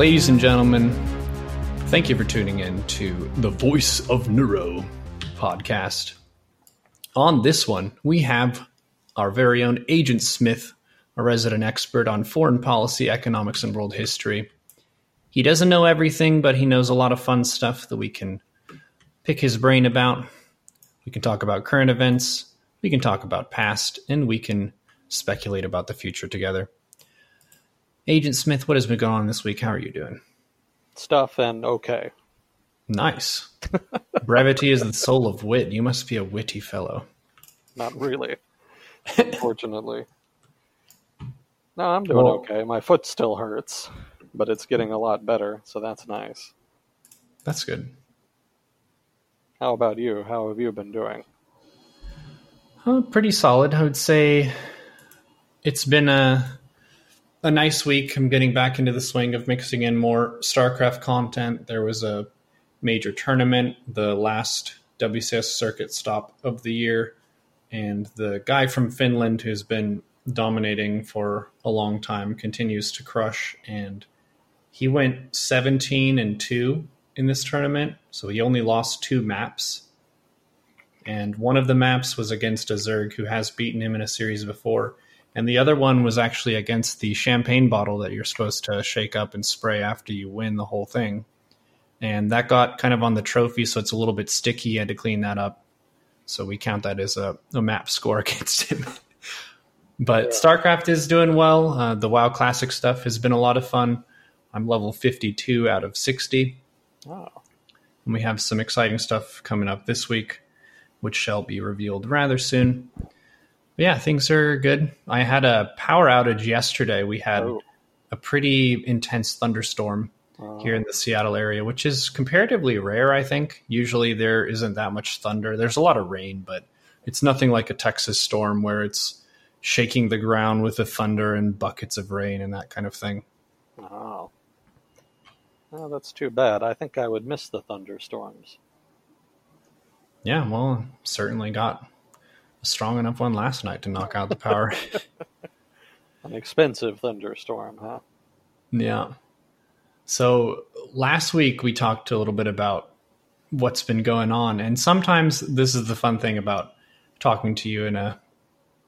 Ladies and gentlemen, thank you for tuning in to the Voice of Neuro podcast. On this one, we have our very own Agent Smith, a resident expert on foreign policy, economics, and world history. He doesn't know everything, but he knows a lot of fun stuff that we can pick his brain about. We can talk about current events, we can talk about past, and we can speculate about the future together. Agent Smith, what has been going on this week? How are you doing? Stuff and okay. Nice. Brevity is the soul of wit. You must be a witty fellow. Not really, unfortunately. No, I'm doing Well- okay. My foot still hurts, but it's getting a lot better, so that's nice. That's good. How about you? How have you been doing? Uh, pretty solid. I would say it's been a a nice week. I'm getting back into the swing of mixing in more StarCraft content. There was a major tournament, the last WCS circuit stop of the year, and the guy from Finland who's been dominating for a long time continues to crush and he went 17 and 2 in this tournament, so he only lost two maps and one of the maps was against a Zerg who has beaten him in a series before, and the other one was actually against the champagne bottle that you're supposed to shake up and spray after you win the whole thing. And that got kind of on the trophy, so it's a little bit sticky. You had to clean that up. So we count that as a, a map score against him. but Yeah. StarCraft is doing well. Uh, the WoW Classic stuff has been a lot of fun. I'm level 52 out of 60. Oh, And we have some exciting stuff coming up this week, which shall be revealed rather soon. Yeah, things are good. I had a power outage yesterday. We had oh. a pretty intense thunderstorm here in the Seattle area, which is comparatively rare, I think. Usually there isn't that much thunder. There's a lot of rain, but it's nothing like a Texas storm where it's shaking the ground with the thunder and buckets of rain and that kind of thing. oh. Oh, that's too bad. I think I would miss the thunderstorms. Yeah, well, certainly got a strong enough one last night to knock out the power. An expensive thunderstorm, huh? yeah. So last week we talked a little bit about what's been going on, and sometimes this is the fun thing about talking to you in a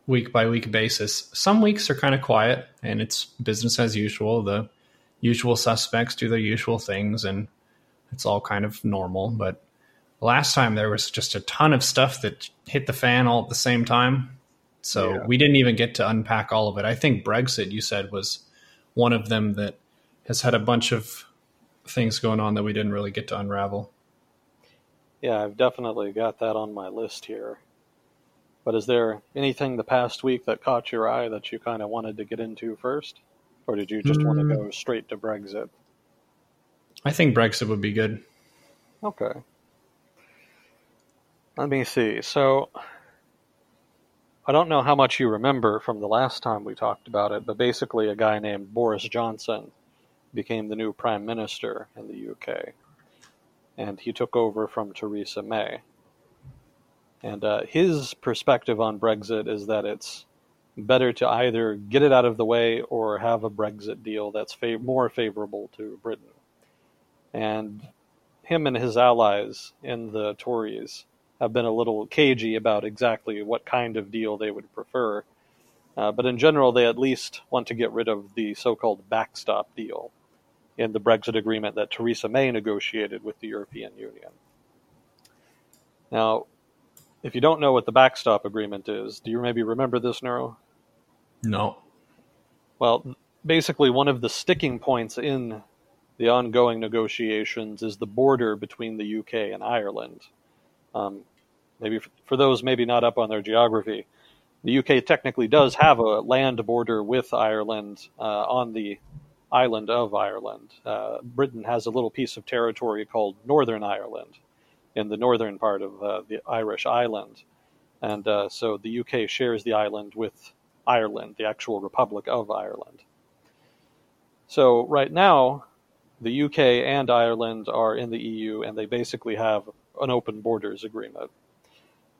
week by week basis. Some weeks are kind of quiet and it's business as usual. The usual suspects do their usual things and it's all kind of normal. But last time there was just a ton of stuff that hit the fan all at the same time. So Yeah. we didn't even get to unpack all of it. I think Brexit, you said, was one of them that has had a bunch of things going on that we didn't really get to unravel. Yeah, I've definitely got that on my list here. But is there anything the past week that caught your eye that you kind of wanted to get into first? Or did you just want to Mm. go straight to Brexit? I think Brexit would be good. Okay. Let me see. So, I don't know how much you remember from the last time we talked about it, but basically, a guy named Boris Johnson became the new prime minister in the UK. And he took over from Theresa May. And uh, his perspective on Brexit is that it's better to either get it out of the way or have a Brexit deal that's fa- more favorable to Britain. And him and his allies in the Tories have been a little cagey about exactly what kind of deal they would prefer. Uh, but in general, they at least want to get rid of the so called backstop deal in the Brexit agreement that Theresa May negotiated with the European Union. Now, if you don't know what the backstop agreement is, do you maybe remember this, Neuro? No. Well, basically, one of the sticking points in the ongoing negotiations is the border between the UK and Ireland. Um, maybe for those maybe not up on their geography, the UK technically does have a land border with Ireland uh, on the island of Ireland. Uh, Britain has a little piece of territory called Northern Ireland in the northern part of uh, the Irish island. And uh, so the UK shares the island with Ireland, the actual Republic of Ireland. So right now, the UK and Ireland are in the EU, and they basically have an open borders agreement.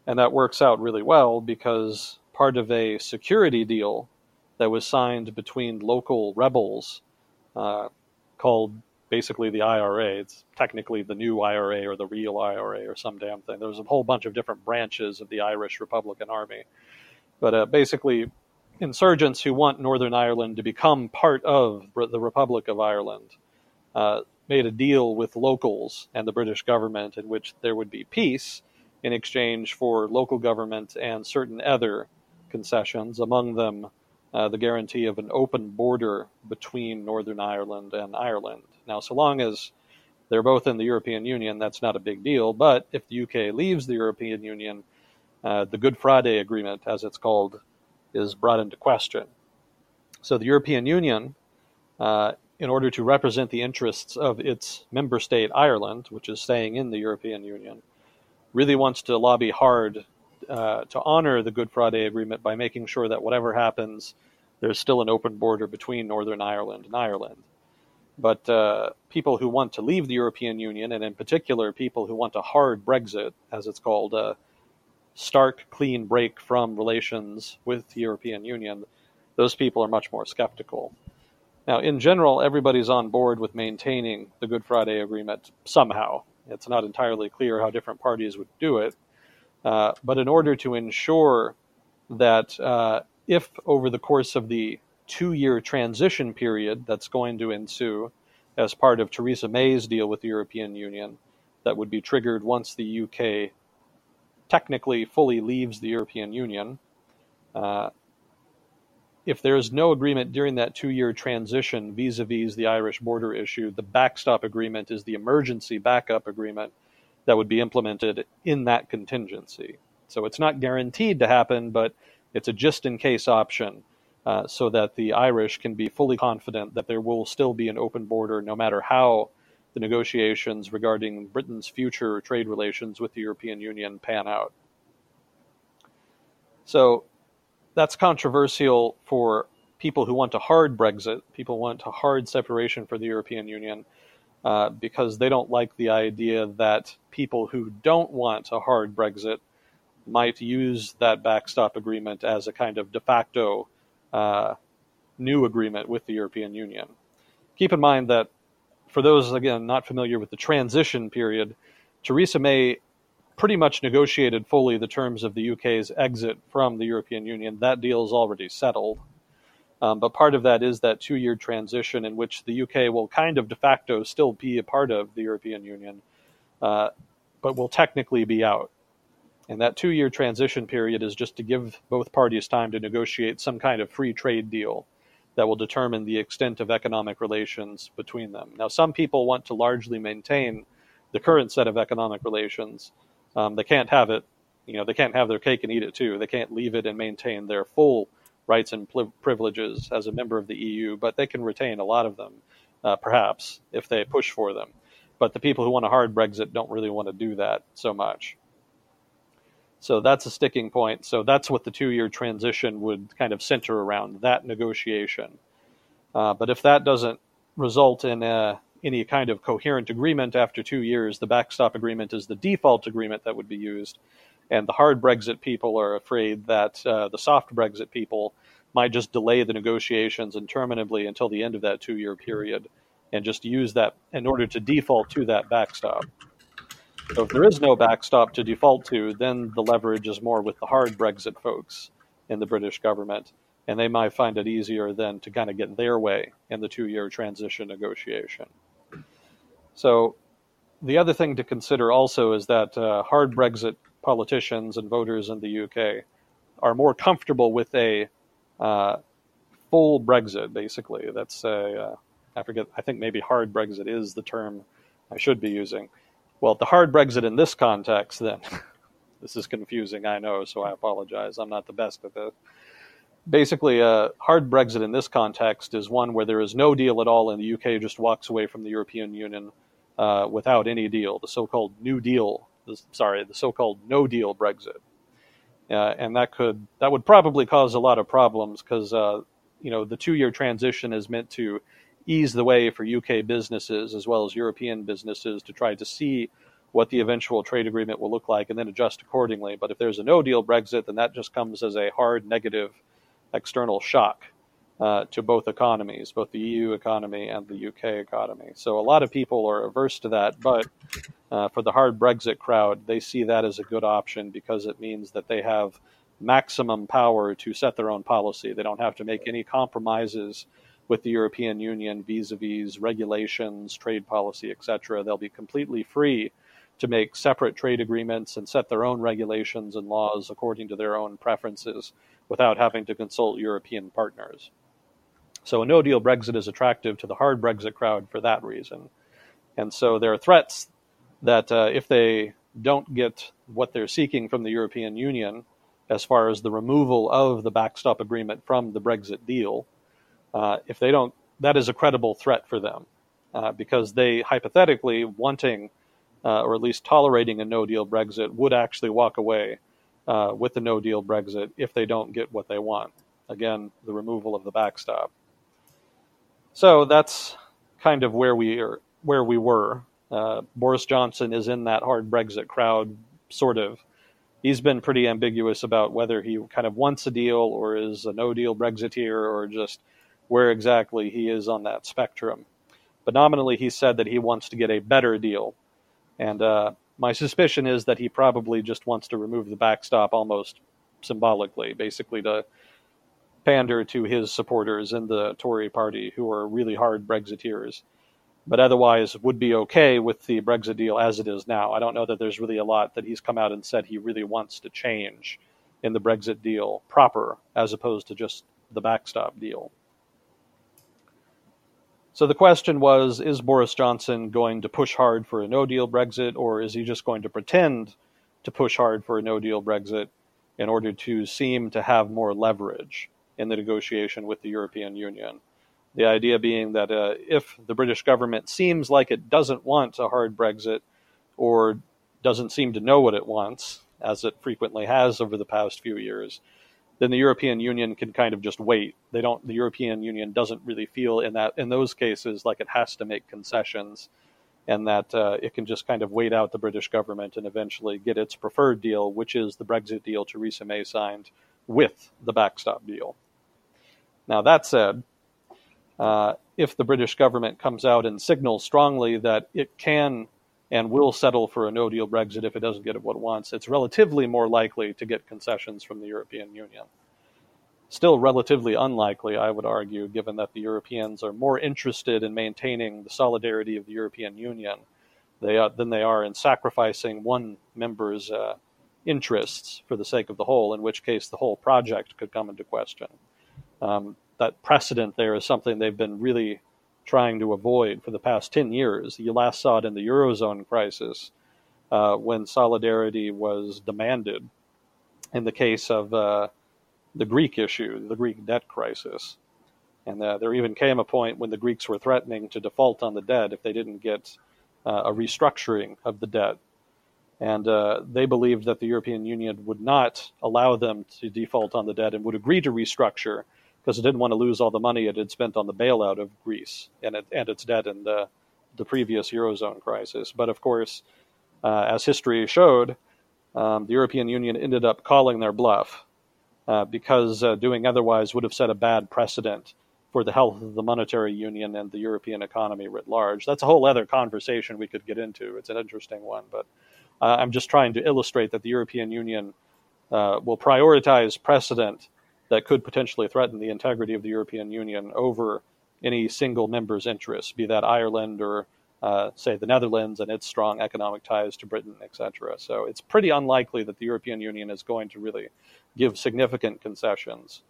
And that works out really well because part of a security deal that was signed between local rebels uh, called basically the IRA. It's technically the new IRA or the real IRA or some damn thing. There's a whole bunch of different branches of the Irish Republican Army. But uh, basically, insurgents who want Northern Ireland to become part of the Republic of Ireland uh, made a deal with locals and the British government in which there would be peace in exchange for local government and certain other concessions, among them uh, the guarantee of an open border between Northern Ireland and Ireland. Now, so long as they're both in the European Union, that's not a big deal. But if the UK leaves the European Union, uh, the Good Friday Agreement, as it's called, is brought into question. So the European Union, uh, in order to represent the interests of its member state Ireland, which is staying in the European Union, really wants to lobby hard uh, to honor the Good Friday Agreement by making sure that whatever happens, there's still an open border between Northern Ireland and Ireland. But uh, people who want to leave the European Union, and in particular people who want a hard Brexit, as it's called, a stark, clean break from relations with the European Union, those people are much more skeptical. Now, in general, everybody's on board with maintaining the Good Friday Agreement somehow. It's not entirely clear how different parties would do it. Uh, but in order to ensure that uh, if over the course of the two year transition period that's going to ensue as part of Theresa May's deal with the European Union, that would be triggered once the UK technically fully leaves the European Union. Uh, if there is no agreement during that two year transition vis a vis the Irish border issue, the backstop agreement is the emergency backup agreement that would be implemented in that contingency. So it's not guaranteed to happen, but it's a just in case option uh, so that the Irish can be fully confident that there will still be an open border no matter how the negotiations regarding Britain's future trade relations with the European Union pan out. So that's controversial for people who want a hard Brexit, people want a hard separation for the European Union, uh, because they don't like the idea that people who don't want a hard Brexit might use that backstop agreement as a kind of de facto uh, new agreement with the European Union. Keep in mind that for those, again, not familiar with the transition period, Theresa May pretty much negotiated fully the terms of the UK's exit from the European Union. That deal is already settled. Um, but part of that is that two year transition in which the UK will kind of de facto still be a part of the European Union, uh, but will technically be out. And that two year transition period is just to give both parties time to negotiate some kind of free trade deal that will determine the extent of economic relations between them. Now, some people want to largely maintain the current set of economic relations. Um, they can't have it, you know, they can't have their cake and eat it too. They can't leave it and maintain their full rights and privileges as a member of the EU, but they can retain a lot of them, uh, perhaps, if they push for them. But the people who want a hard Brexit don't really want to do that so much. So that's a sticking point. So that's what the two year transition would kind of center around that negotiation. Uh, but if that doesn't result in uh, any kind of coherent agreement after two years, the backstop agreement is the default agreement that would be used. And the hard Brexit people are afraid that uh, the soft Brexit people might just delay the negotiations interminably until the end of that two year period and just use that in order to default to that backstop. So if there is no backstop to default to, then the leverage is more with the hard Brexit folks in the British government, and they might find it easier then to kind of get their way in the two year transition negotiation. So the other thing to consider also is that uh, hard Brexit politicians and voters in the UK are more comfortable with a uh, full Brexit, basically. That's a, uh, I forget, I think maybe hard Brexit is the term I should be using. Well, the hard Brexit in this context, then, this is confusing, I know, so I apologize. I'm not the best at this. Basically, a uh, hard Brexit in this context is one where there is no deal at all and the UK just walks away from the European Union uh, without any deal, the so called New Deal the, sorry, the so-called no deal Brexit. Uh, and that could that would probably cause a lot of problems because uh, you know the two-year transition is meant to ease the way for UK businesses as well as European businesses to try to see what the eventual trade agreement will look like and then adjust accordingly. But if there's a no deal Brexit, then that just comes as a hard negative external shock uh, to both economies, both the EU economy and the UK economy. So a lot of people are averse to that, but uh, for the hard Brexit crowd, they see that as a good option because it means that they have maximum power to set their own policy. They don't have to make any compromises with the European Union vis-a-vis regulations, trade policy, etc. They'll be completely free to make separate trade agreements and set their own regulations and laws according to their own preferences without having to consult European partners. So a no deal Brexit is attractive to the hard Brexit crowd for that reason. And so there are threats that uh, if they don't get what they're seeking from the European Union, as far as the removal of the backstop agreement from the Brexit deal, uh, if they don't, that is a credible threat for them uh, because they hypothetically wanting uh, or at least tolerating a no deal Brexit would actually walk away uh, with the no deal Brexit if they don't get what they want. Again, the removal of the backstop. So that's kind of where we are, where we were. Uh, Boris Johnson is in that hard Brexit crowd, sort of. He's been pretty ambiguous about whether he kind of wants a deal or is a no deal Brexiteer or just where exactly he is on that spectrum. But nominally, he said that he wants to get a better deal. And uh, my suspicion is that he probably just wants to remove the backstop almost symbolically, basically to pander to his supporters in the Tory party who are really hard Brexiteers, but otherwise would be okay with the Brexit deal as it is now. I don't know that there's really a lot that he's come out and said he really wants to change in the Brexit deal proper, as opposed to just the backstop deal. So the question was Is Boris Johnson going to push hard for a no deal Brexit, or is he just going to pretend to push hard for a no deal Brexit in order to seem to have more leverage in the negotiation with the European Union? The idea being that uh, if the British government seems like it doesn't want a hard Brexit or doesn't seem to know what it wants, as it frequently has over the past few years, then the European Union can kind of just wait. They don't. The European Union doesn't really feel in that in those cases like it has to make concessions, and that uh, it can just kind of wait out the British government and eventually get its preferred deal, which is the Brexit deal Theresa May signed with the backstop deal. Now that said, uh, if the British government comes out and signals strongly that it can and will settle for a no deal Brexit if it doesn't get what it wants, it's relatively more likely to get concessions from the European Union. Still relatively unlikely, I would argue, given that the Europeans are more interested in maintaining the solidarity of the European Union they, uh, than they are in sacrificing one member's uh, interests for the sake of the whole, in which case the whole project could come into question. Um, that precedent there is something they've been really trying to avoid for the past 10 years. You last saw it in the Eurozone crisis uh, when solidarity was demanded in the case of uh, the Greek issue, the Greek debt crisis. And uh, there even came a point when the Greeks were threatening to default on the debt if they didn't get uh, a restructuring of the debt. And uh, they believed that the European Union would not allow them to default on the debt and would agree to restructure because it didn't want to lose all the money it had spent on the bailout of Greece and, it, and its debt in the, the previous Eurozone crisis. But of course, uh, as history showed, um, the European Union ended up calling their bluff uh, because uh, doing otherwise would have set a bad precedent for the health of the monetary union and the European economy writ large. That's a whole other conversation we could get into. It's an interesting one, but uh, I'm just trying to illustrate that the European Union uh, will prioritize precedent that could potentially threaten the integrity of the European Union over any single member's interests, be that Ireland or, uh, say, the Netherlands and its strong economic ties to Britain, etc. So it's pretty unlikely that the European Union is going to really give significant concessions,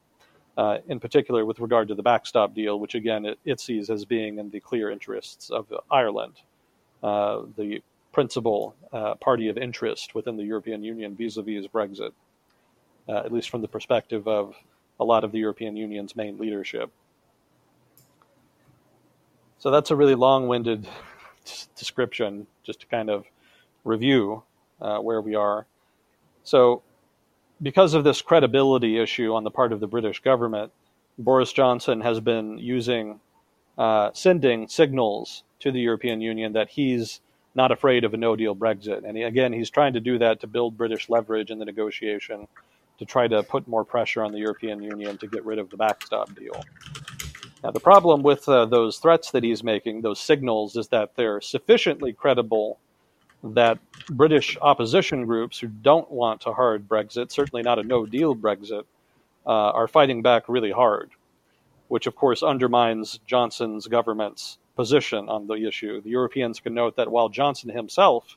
uh, in particular with regard to the backstop deal, which again it, it sees as being in the clear interests of Ireland, uh, the principal uh, party of interest within the European Union vis a vis Brexit. Uh, at least from the perspective of a lot of the European Union's main leadership. So that's a really long winded description just to kind of review uh, where we are. So, because of this credibility issue on the part of the British government, Boris Johnson has been using, uh, sending signals to the European Union that he's not afraid of a no deal Brexit. And he, again, he's trying to do that to build British leverage in the negotiation to try to put more pressure on the European Union to get rid of the backstop deal. Now, the problem with uh, those threats that he's making, those signals, is that they're sufficiently credible that British opposition groups who don't want a hard Brexit, certainly not a no deal Brexit, uh, are fighting back really hard, which of course undermines Johnson's government's position on the issue. The Europeans can note that while Johnson himself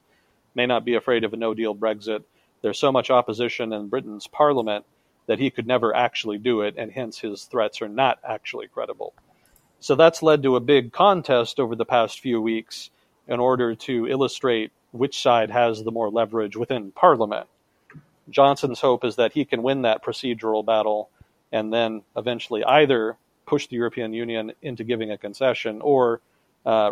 may not be afraid of a no deal Brexit, there's so much opposition in Britain's parliament that he could never actually do it, and hence his threats are not actually credible. So that's led to a big contest over the past few weeks in order to illustrate which side has the more leverage within Parliament. Johnson's hope is that he can win that procedural battle and then eventually either push the European Union into giving a concession or uh,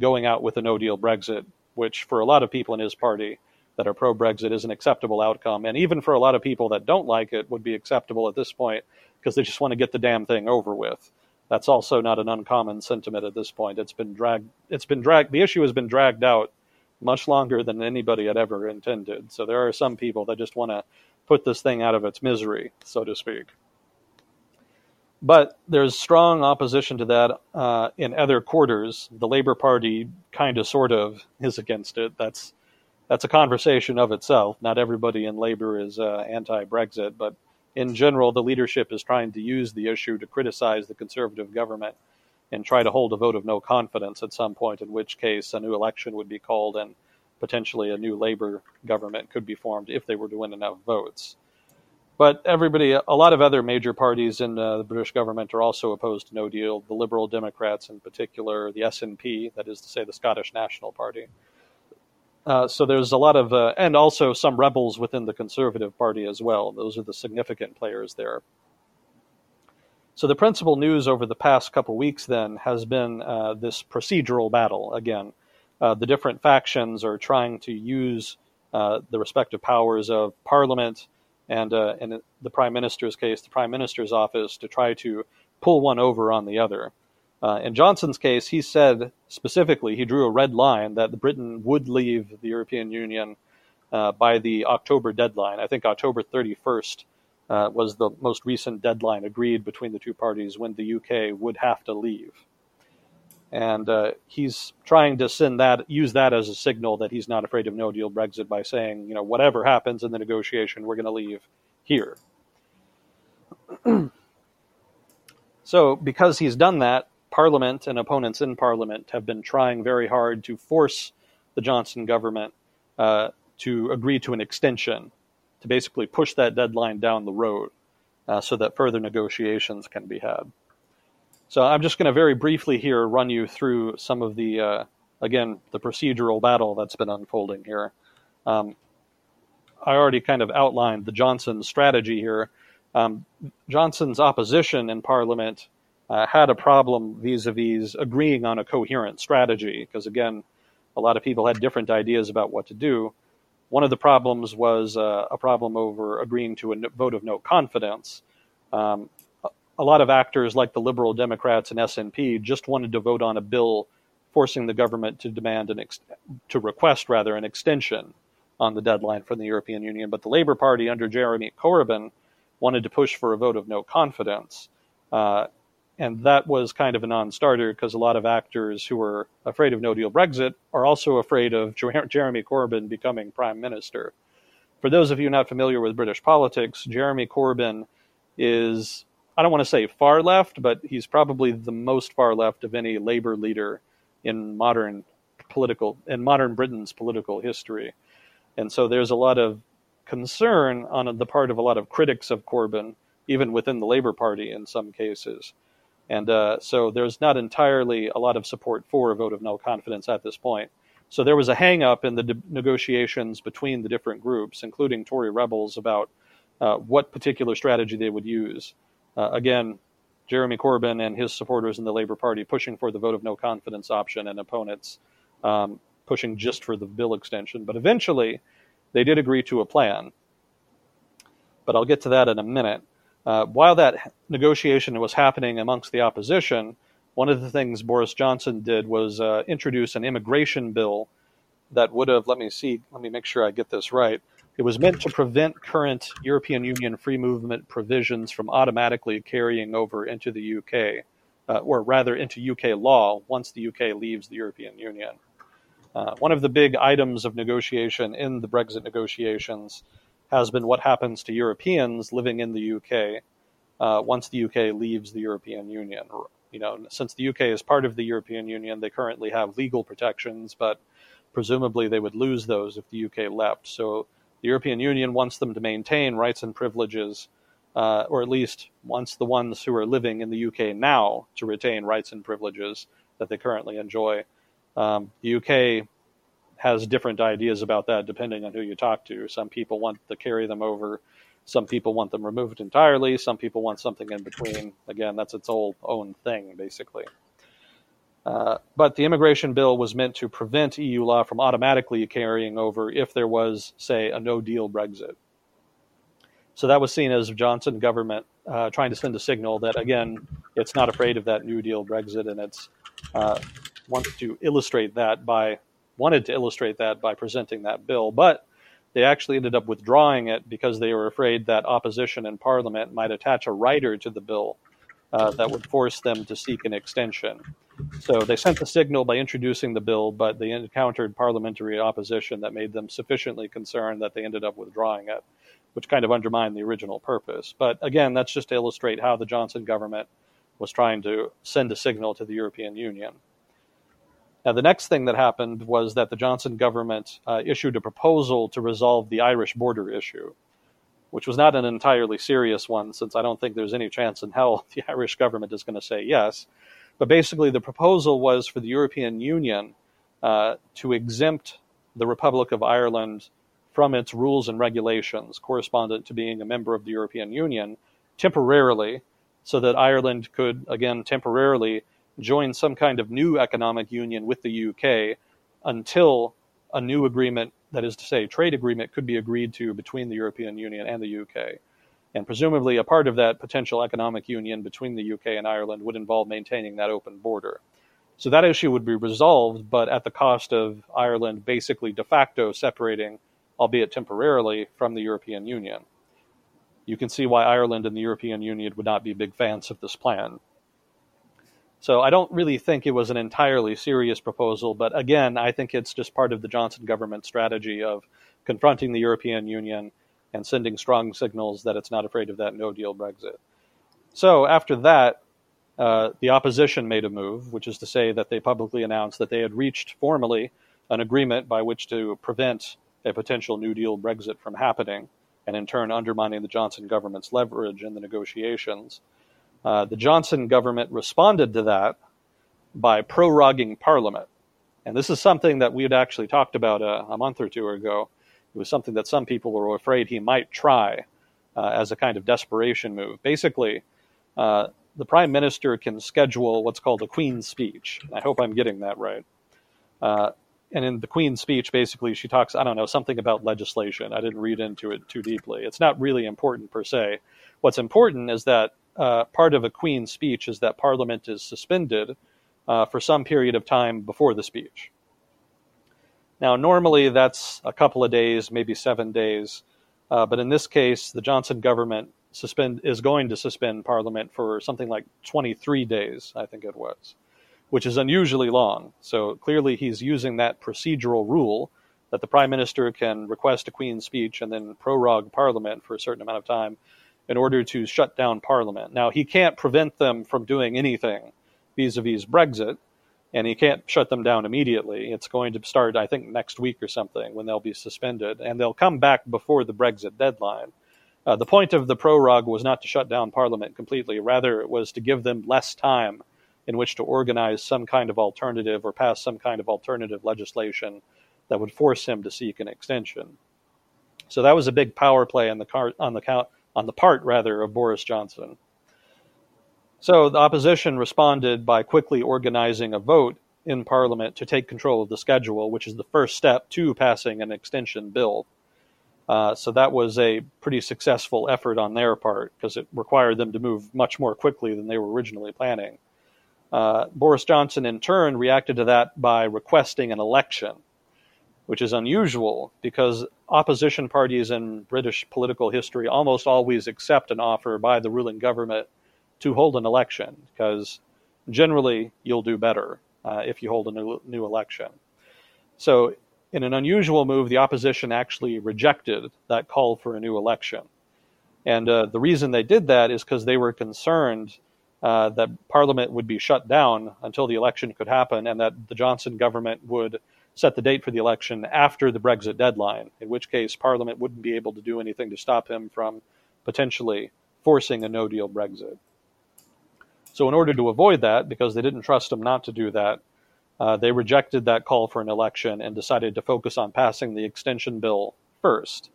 going out with a no deal Brexit, which for a lot of people in his party that are pro Brexit is an acceptable outcome. And even for a lot of people that don't like it, would be acceptable at this point because they just want to get the damn thing over with. That's also not an uncommon sentiment at this point. It's been dragged. It's been dragged. The issue has been dragged out much longer than anybody had ever intended. So there are some people that just want to put this thing out of its misery, so to speak. But there's strong opposition to that uh, in other quarters. The Labour Party kind of, sort of, is against it. That's that's a conversation of itself. Not everybody in Labour is uh, anti-Brexit, but in general, the leadership is trying to use the issue to criticize the Conservative government and try to hold a vote of no confidence at some point, in which case a new election would be called and potentially a new Labour government could be formed if they were to win enough votes. But everybody, a lot of other major parties in uh, the British government are also opposed to No Deal. The Liberal Democrats, in particular, the SNP, that is to say, the Scottish National Party. Uh, so there's a lot of, uh, and also some rebels within the Conservative Party as well. Those are the significant players there. So the principal news over the past couple weeks then has been uh, this procedural battle again. Uh, the different factions are trying to use uh, the respective powers of Parliament and, in the Prime Minister's case, the Prime Minister's office to try to pull one over on the other. Uh, in Johnson's case, he said specifically, he drew a red line that Britain would leave the European Union uh, by the October deadline. I think October 31st uh, was the most recent deadline agreed between the two parties when the UK would have to leave. And uh, he's trying to send that, use that as a signal that he's not afraid of no deal Brexit by saying, you know, whatever happens in the negotiation, we're going to leave here. so, because he's done that, Parliament and opponents in Parliament have been trying very hard to force the Johnson government uh, to agree to an extension to basically push that deadline down the road uh, so that further negotiations can be had. So I'm just going to very briefly here run you through some of the, uh, again, the procedural battle that's been unfolding here. Um, I already kind of outlined the Johnson strategy here. Um, Johnson's opposition in Parliament uh, had a problem vis a vis agreeing on a coherent strategy, because again, a lot of people had different ideas about what to do. One of the problems was uh, a problem over agreeing to a vote of no confidence. Um, a lot of actors, like the Liberal Democrats and SNP, just wanted to vote on a bill forcing the government to demand an ex- to request rather an extension on the deadline from the European Union. But the Labour Party under Jeremy Corbyn wanted to push for a vote of no confidence. Uh, and that was kind of a non-starter because a lot of actors who were afraid of no deal Brexit are also afraid of Jeremy Corbyn becoming prime minister. For those of you not familiar with British politics, Jeremy Corbyn is I don't want to say far left, but he's probably the most far left of any Labour leader in modern political in modern Britain's political history. And so there's a lot of concern on the part of a lot of critics of Corbyn, even within the Labour Party in some cases. And uh, so there's not entirely a lot of support for a vote of no confidence at this point. So there was a hang-up in the de- negotiations between the different groups, including Tory rebels, about uh, what particular strategy they would use. Uh, again, Jeremy Corbyn and his supporters in the Labour Party pushing for the vote of no confidence option, and opponents um, pushing just for the bill extension. But eventually, they did agree to a plan. But I'll get to that in a minute. Uh, while that negotiation was happening amongst the opposition, one of the things Boris Johnson did was uh, introduce an immigration bill that would have, let me see, let me make sure I get this right, It was meant to prevent current European Union free movement provisions from automatically carrying over into the UK, uh, or rather into UK law once the UK leaves the European Union. Uh, one of the big items of negotiation in the Brexit negotiations has been what happens to Europeans living in the UK uh, once the UK leaves the European Union. You know, since the UK is part of the European Union, they currently have legal protections, but presumably they would lose those if the UK left. So the European Union wants them to maintain rights and privileges, uh, or at least wants the ones who are living in the UK now to retain rights and privileges that they currently enjoy. Um, the UK has different ideas about that depending on who you talk to. Some people want to carry them over. Some people want them removed entirely. Some people want something in between. Again, that's its old own thing, basically. Uh, but the immigration bill was meant to prevent EU law from automatically carrying over if there was, say, a no deal Brexit. So that was seen as Johnson government uh, trying to send a signal that, again, it's not afraid of that New Deal Brexit, and it's uh, wants to illustrate that by wanted to illustrate that by presenting that bill, but they actually ended up withdrawing it because they were afraid that opposition in Parliament might attach a rider to the bill uh, that would force them to seek an extension. So they sent the signal by introducing the bill, but they encountered parliamentary opposition that made them sufficiently concerned that they ended up withdrawing it, which kind of undermined the original purpose. But again, that's just to illustrate how the Johnson government was trying to send a signal to the European Union. Now, the next thing that happened was that the Johnson government uh, issued a proposal to resolve the Irish border issue which was not an entirely serious one, since I don't think there's any chance in hell the Irish government is going to say yes. But basically, the proposal was for the European Union uh, to exempt the Republic of Ireland from its rules and regulations correspondent to being a member of the European Union temporarily, so that Ireland could, again, temporarily join some kind of new economic union with the UK until a new agreement that is to say, trade agreement could be agreed to between the European Union and the UK. And presumably, a part of that potential economic union between the UK and Ireland would involve maintaining that open border. So that issue would be resolved, but at the cost of Ireland basically de facto separating, albeit temporarily, from the European Union. You can see why Ireland and the European Union would not be big fans of this plan. So I don't really think it was an entirely serious proposal, but again, I think it's just part of the Johnson government strategy of confronting the European Union and sending strong signals that it's not afraid of that no deal Brexit. So after that, uh, the opposition made a move, which is to say that they publicly announced that they had reached formally an agreement by which to prevent a potential New Deal Brexit from happening, and in turn undermining the Johnson government's leverage in the negotiations. Uh, the Johnson government responded to that by proroguing Parliament. And this is something that we had actually talked about a, a, month or two ago. It was something that some people were afraid he might try uh, as a kind of desperation move. Basically, uh, the prime minister can schedule what's called a Queen's speech. I hope I'm getting that right. Uh, and in the Queen's speech, basically, she talks, I don't know, something about legislation. I didn't read into it too deeply. It's not really important per se. What's important is that uh, part of a Queen's speech is that Parliament is suspended uh, for some period of time before the speech. Now, normally that's a couple of days, maybe seven days, uh, but in this case, the Johnson government suspend is going to suspend Parliament for something like 23 days, I think it was, which is unusually long. So clearly, he's using that procedural rule that the Prime Minister can request a Queen's speech and then prorogue Parliament for a certain amount of time in order to shut down Parliament. Now, he can't prevent them from doing anything vis a vis Brexit, and he can't shut them down immediately. It's going to start, I think, next week or something when they'll be suspended, and they'll come back before the Brexit deadline. Uh, the point of the prorogue was not to shut down Parliament completely, rather, it was to give them less time in which to organize some kind of alternative or pass some kind of alternative legislation that would force him to seek an extension. So that was a big power play on the, car- on the count on the part, rather, of Boris Johnson. So the opposition responded by quickly organizing a vote in Parliament to take control of the schedule, which is the first step to passing an extension bill. Uh, so that was a pretty successful effort on their part because it required them to move much more quickly than they were originally planning. Uh, Boris Johnson, in turn, reacted to that by requesting an election. Which is unusual because opposition parties in British political history almost always accept an offer by the ruling government to hold an election because generally you'll do better uh, if you hold a new, new election. So, in an unusual move, the opposition actually rejected that call for a new election. And uh, the reason they did that is because they were concerned uh, that Parliament would be shut down until the election could happen, and that the Johnson government would set the date for the election after the Brexit deadline, in which case Parliament wouldn't be able to do anything to stop him from potentially forcing a no deal Brexit. So, in order to avoid that, because they didn't trust him not to do that, uh, they rejected that call for an election and decided to focus on passing the extension bill first.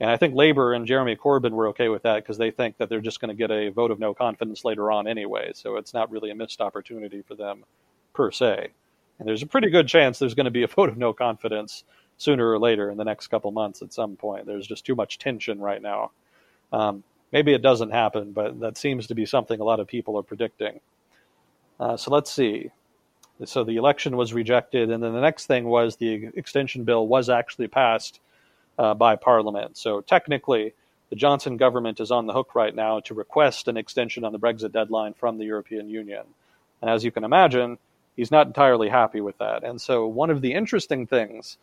And I think Labour and Jeremy Corbyn were okay with that because they think that they're just going to get a vote of no confidence later on anyway. So it's not really a missed opportunity for them per se. And there's a pretty good chance there's going to be a vote of no confidence sooner or later in the next couple months at some point. There's just too much tension right now. Um, maybe it doesn't happen, but that seems to be something a lot of people are predicting. Uh, so let's see. So the election was rejected, and then the next thing was the extension bill was actually passed uh, by Parliament. So technically, the Johnson government is on the hook right now to request an extension on the Brexit deadline from the European Union. And as you can imagine, he's not entirely happy with that. And so, one of the interesting things,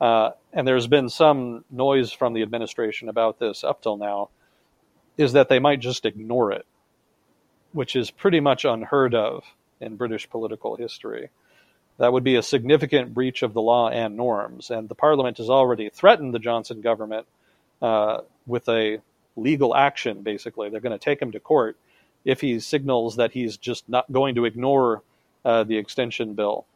uh, and there's been some noise from the administration about this up till now, is that they might just ignore it, which is pretty much unheard of in British political history. That would be a significant breach of the law and norms. And the Parliament has already threatened the Johnson government uh, with a legal action, basically. They're going to take him to court if he signals that he's just not going to ignore uh, the extension bill.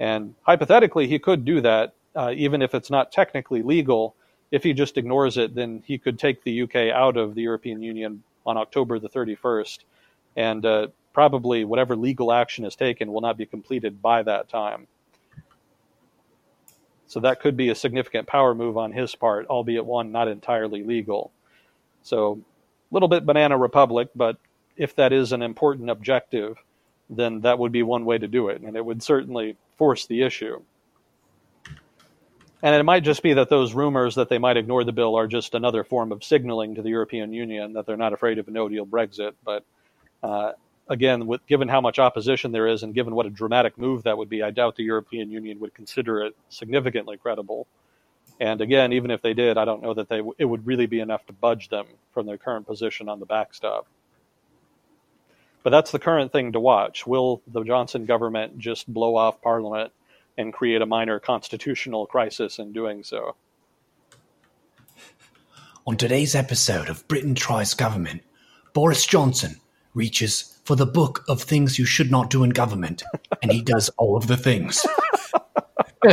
And hypothetically, he could do that, uh, even if it's not technically legal. If he just ignores it, then he could take the UK out of the European Union on October the 31st and uh, probably whatever legal action is taken will not be completed by that time. So that could be a significant power move on his part, albeit one not entirely legal. So a little bit banana republic, but if that is an important objective, then that would be one way to do it, and it would certainly force the issue. And it might just be that those rumors that they might ignore the bill are just another form of signaling to the European Union that they're not afraid of a no deal Brexit. But uh, again, with, given how much opposition there is and given what a dramatic move that would be, I doubt the European Union would consider it significantly credible. And again, even if they did, I don't know that they it would really be enough to budge them from their current position on the backstop. But that's the current thing to watch. Will the Johnson government just blow off Parliament and create a minor constitutional crisis in doing so? On today's episode of Britain Tries Government, Boris Johnson reaches for the book of things you should not do in government, and he does all of the things.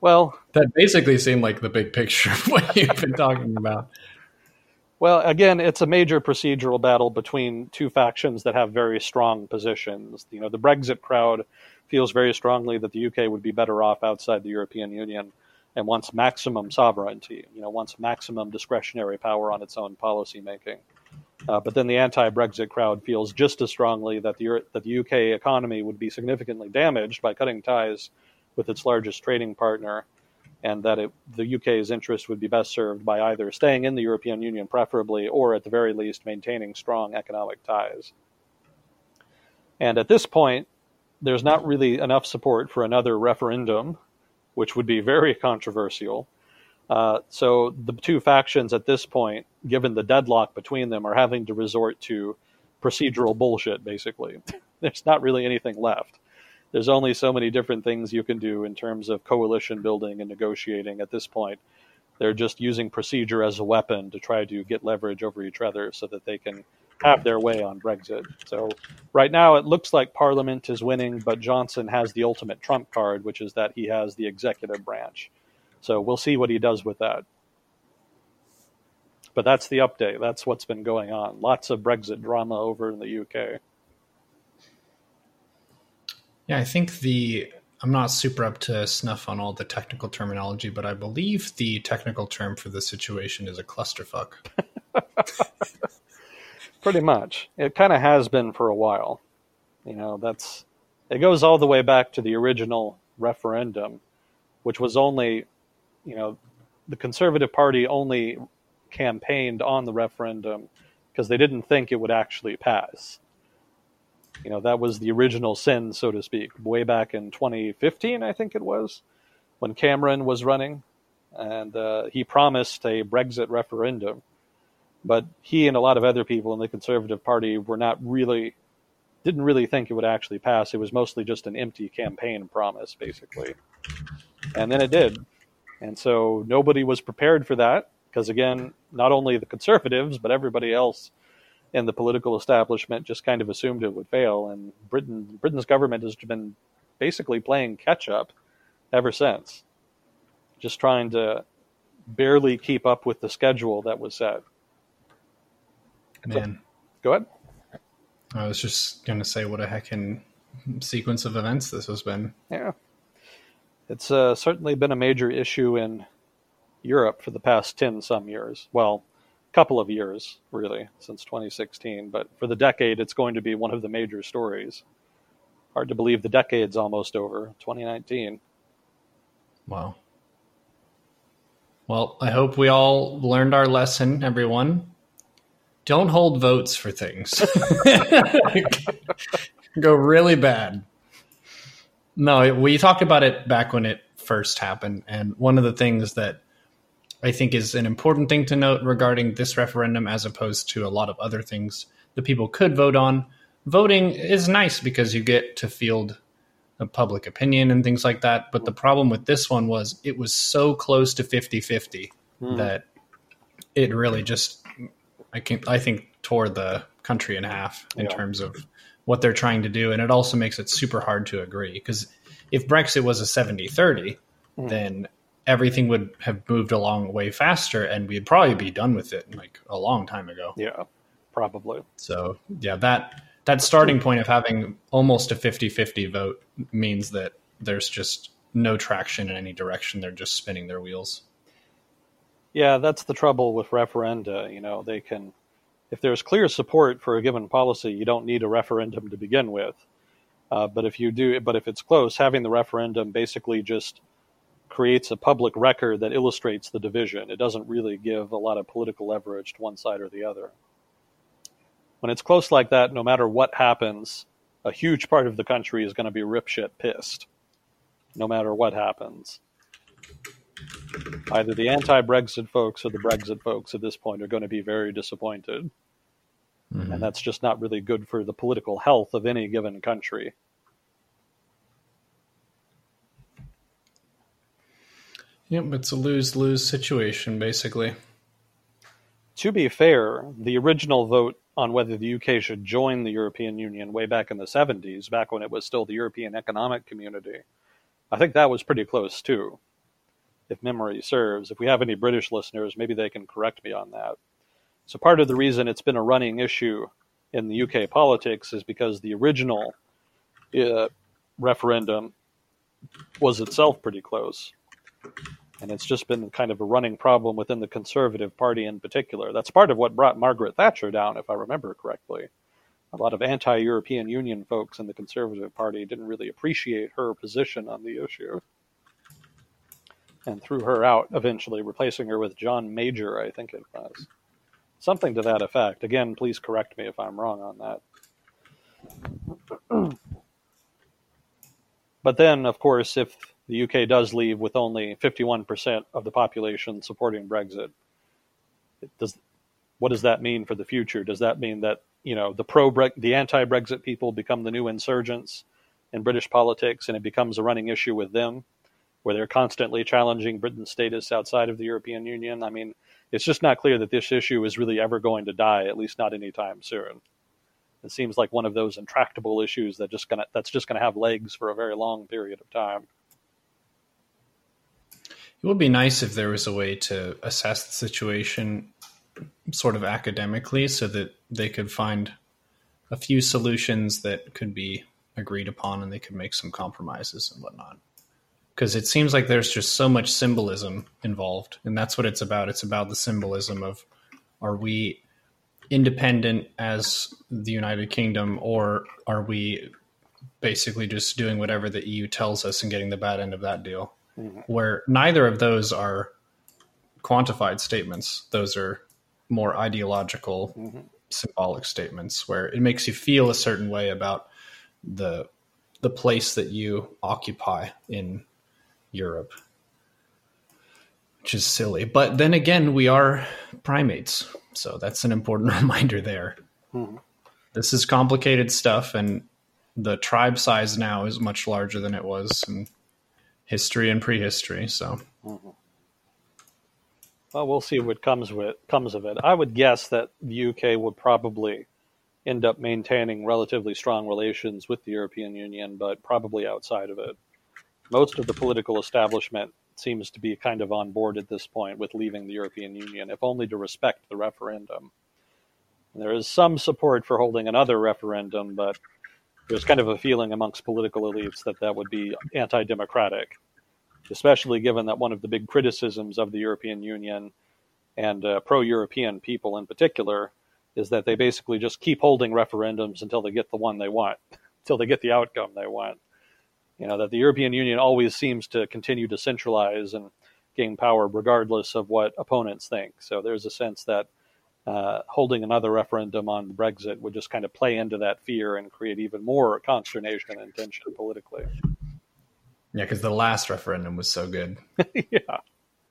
well, that basically seemed like the big picture of what you've been talking about. Well, again, it's a major procedural battle between two factions that have very strong positions. You know, the Brexit crowd feels very strongly that the UK would be better off outside the European Union and wants maximum sovereignty, you know, wants maximum discretionary power on its own policy making. Uh, but then the anti-Brexit crowd feels just as strongly that the that the UK economy would be significantly damaged by cutting ties with its largest trading partner, and that it, the UK's interest would be best served by either staying in the European Union, preferably, or at the very least maintaining strong economic ties. And at this point, there's not really enough support for another referendum, which would be very controversial. Uh, so the two factions at this point, given the deadlock between them, are having to resort to procedural bullshit, basically. There's not really anything left. There's only so many different things you can do in terms of coalition building and negotiating at this point. They're just using procedure as a weapon to try to get leverage over each other so that they can have their way on Brexit. So right now it looks like Parliament is winning, but Johnson has the ultimate trump card, which is that he has the executive branch. So we'll see what he does with that. But that's the update. That's what's been going on. Lots of Brexit drama over in the UK. Yeah, I think the I'm not super up to snuff on all the technical terminology, but I believe the technical term for the situation is a clusterfuck. Pretty much. It kind of has been for a while. You know, that's it goes all the way back to the original referendum, which was only, you know, the Conservative Party only campaigned on the referendum because they didn't think it would actually pass. You know, that was the original sin, so to speak, way back in 2015, I think it was, when Cameron was running. And uh, he promised a Brexit referendum. But he and a lot of other people in the Conservative Party were not really, didn't really think it would actually pass. It was mostly just an empty campaign promise, basically. And then it did. And so nobody was prepared for that because, again, not only the conservatives, but everybody else in the political establishment just kind of assumed it would fail. And Britain, Britain's government has been basically playing catch up ever since, just trying to barely keep up with the schedule that was set. Man, so, go ahead. I was just going to say what a heckin' sequence of events this has been. Yeah. It's uh, certainly been a major issue in Europe for the past 10 some years. Well, couple of years, really, since 2016. But for the decade, it's going to be one of the major stories. Hard to believe the decade's almost over, 2019. Wow. Well, I hope we all learned our lesson, everyone. Don't hold votes for things. Go really bad. No, we talked about it back when it first happened. And one of the things that I think is an important thing to note regarding this referendum, as opposed to a lot of other things that people could vote on, voting is nice because you get to field a public opinion and things like that. But the problem with this one was it was so close to 50 50 mm. that it really just, I, can, I think, tore the country in half in yeah. terms of what they're trying to do. And it also makes it super hard to agree because if Brexit was a 70 30, mm. then everything would have moved along way faster and we'd probably be done with it like a long time ago. Yeah, probably. So, yeah, that that starting point of having almost a 50-50 vote means that there's just no traction in any direction. They're just spinning their wheels. Yeah, that's the trouble with referenda, you know, they can if there's clear support for a given policy, you don't need a referendum to begin with. Uh, but if you do, but if it's close, having the referendum basically just creates a public record that illustrates the division. It doesn't really give a lot of political leverage to one side or the other. When it's close like that, no matter what happens, a huge part of the country is going to be ripshit pissed, no matter what happens. Either the anti Brexit folks or the Brexit folks at this point are going to be very disappointed. Mm-hmm. And that's just not really good for the political health of any given country. Yep, it's a lose lose situation, basically. To be fair, the original vote on whether the UK should join the European Union way back in the 70s, back when it was still the European Economic Community, I think that was pretty close too, if memory serves. If we have any British listeners, maybe they can correct me on that. So part of the reason it's been a running issue in the UK politics is because the original uh, referendum was itself pretty close. And it's just been kind of a running problem within the Conservative Party in particular. That's part of what brought Margaret Thatcher down, if I remember correctly. A lot of anti European Union folks in the Conservative Party didn't really appreciate her position on the issue and threw her out eventually, replacing her with John Major, I think it was. Something to that effect. Again, please correct me if I'm wrong on that. but then, of course, if the UK does leave with only 51% of the population supporting Brexit, does what does that mean for the future? Does that mean that you know the pro the anti-Brexit people become the new insurgents in British politics, and it becomes a running issue with them, where they're constantly challenging Britain's status outside of the European Union? I mean, it's just not clear that this issue is really ever going to die, at least not anytime soon. It seems like one of those intractable issues that just gonna that's just gonna have legs for a very long period of time. It would be nice if there was a way to assess the situation sort of academically so that they could find a few solutions that could be agreed upon and they could make some compromises and whatnot because it seems like there's just so much symbolism involved and that's what it's about it's about the symbolism of are we independent as the united kingdom or are we basically just doing whatever the EU tells us and getting the bad end of that deal. Mm-hmm. Where neither of those are quantified statements; those are more ideological, mm-hmm. symbolic statements where it makes you feel a certain way about the the place that you occupy in Europe, which is silly. But then again, we are primates, so that's an important reminder there. Mm-hmm. This is complicated stuff, and the tribe size now is much larger than it was history and prehistory. So. Mm-hmm. Well, we'll see what comes with comes of it. I would guess that the UK would probably end up maintaining relatively strong relations with the European Union, but probably outside of it. Most of the political establishment seems to be kind of on board at this point with leaving the European Union, if only to respect the referendum. There is some support for holding another referendum, but there's kind of a feeling amongst political elites that that would be anti democratic especially given that one of the big criticisms of the European Union and uh, pro European people in particular is that they basically just keep holding referendums until they get the one they want, until they get the outcome they want. You know, that the European Union always seems to continue to centralize and gain power regardless of what opponents think. So there's a sense that uh, holding another referendum on Brexit would just kind of play into that fear and create even more consternation and tension politically. Yeah, because the last referendum was so good. yeah.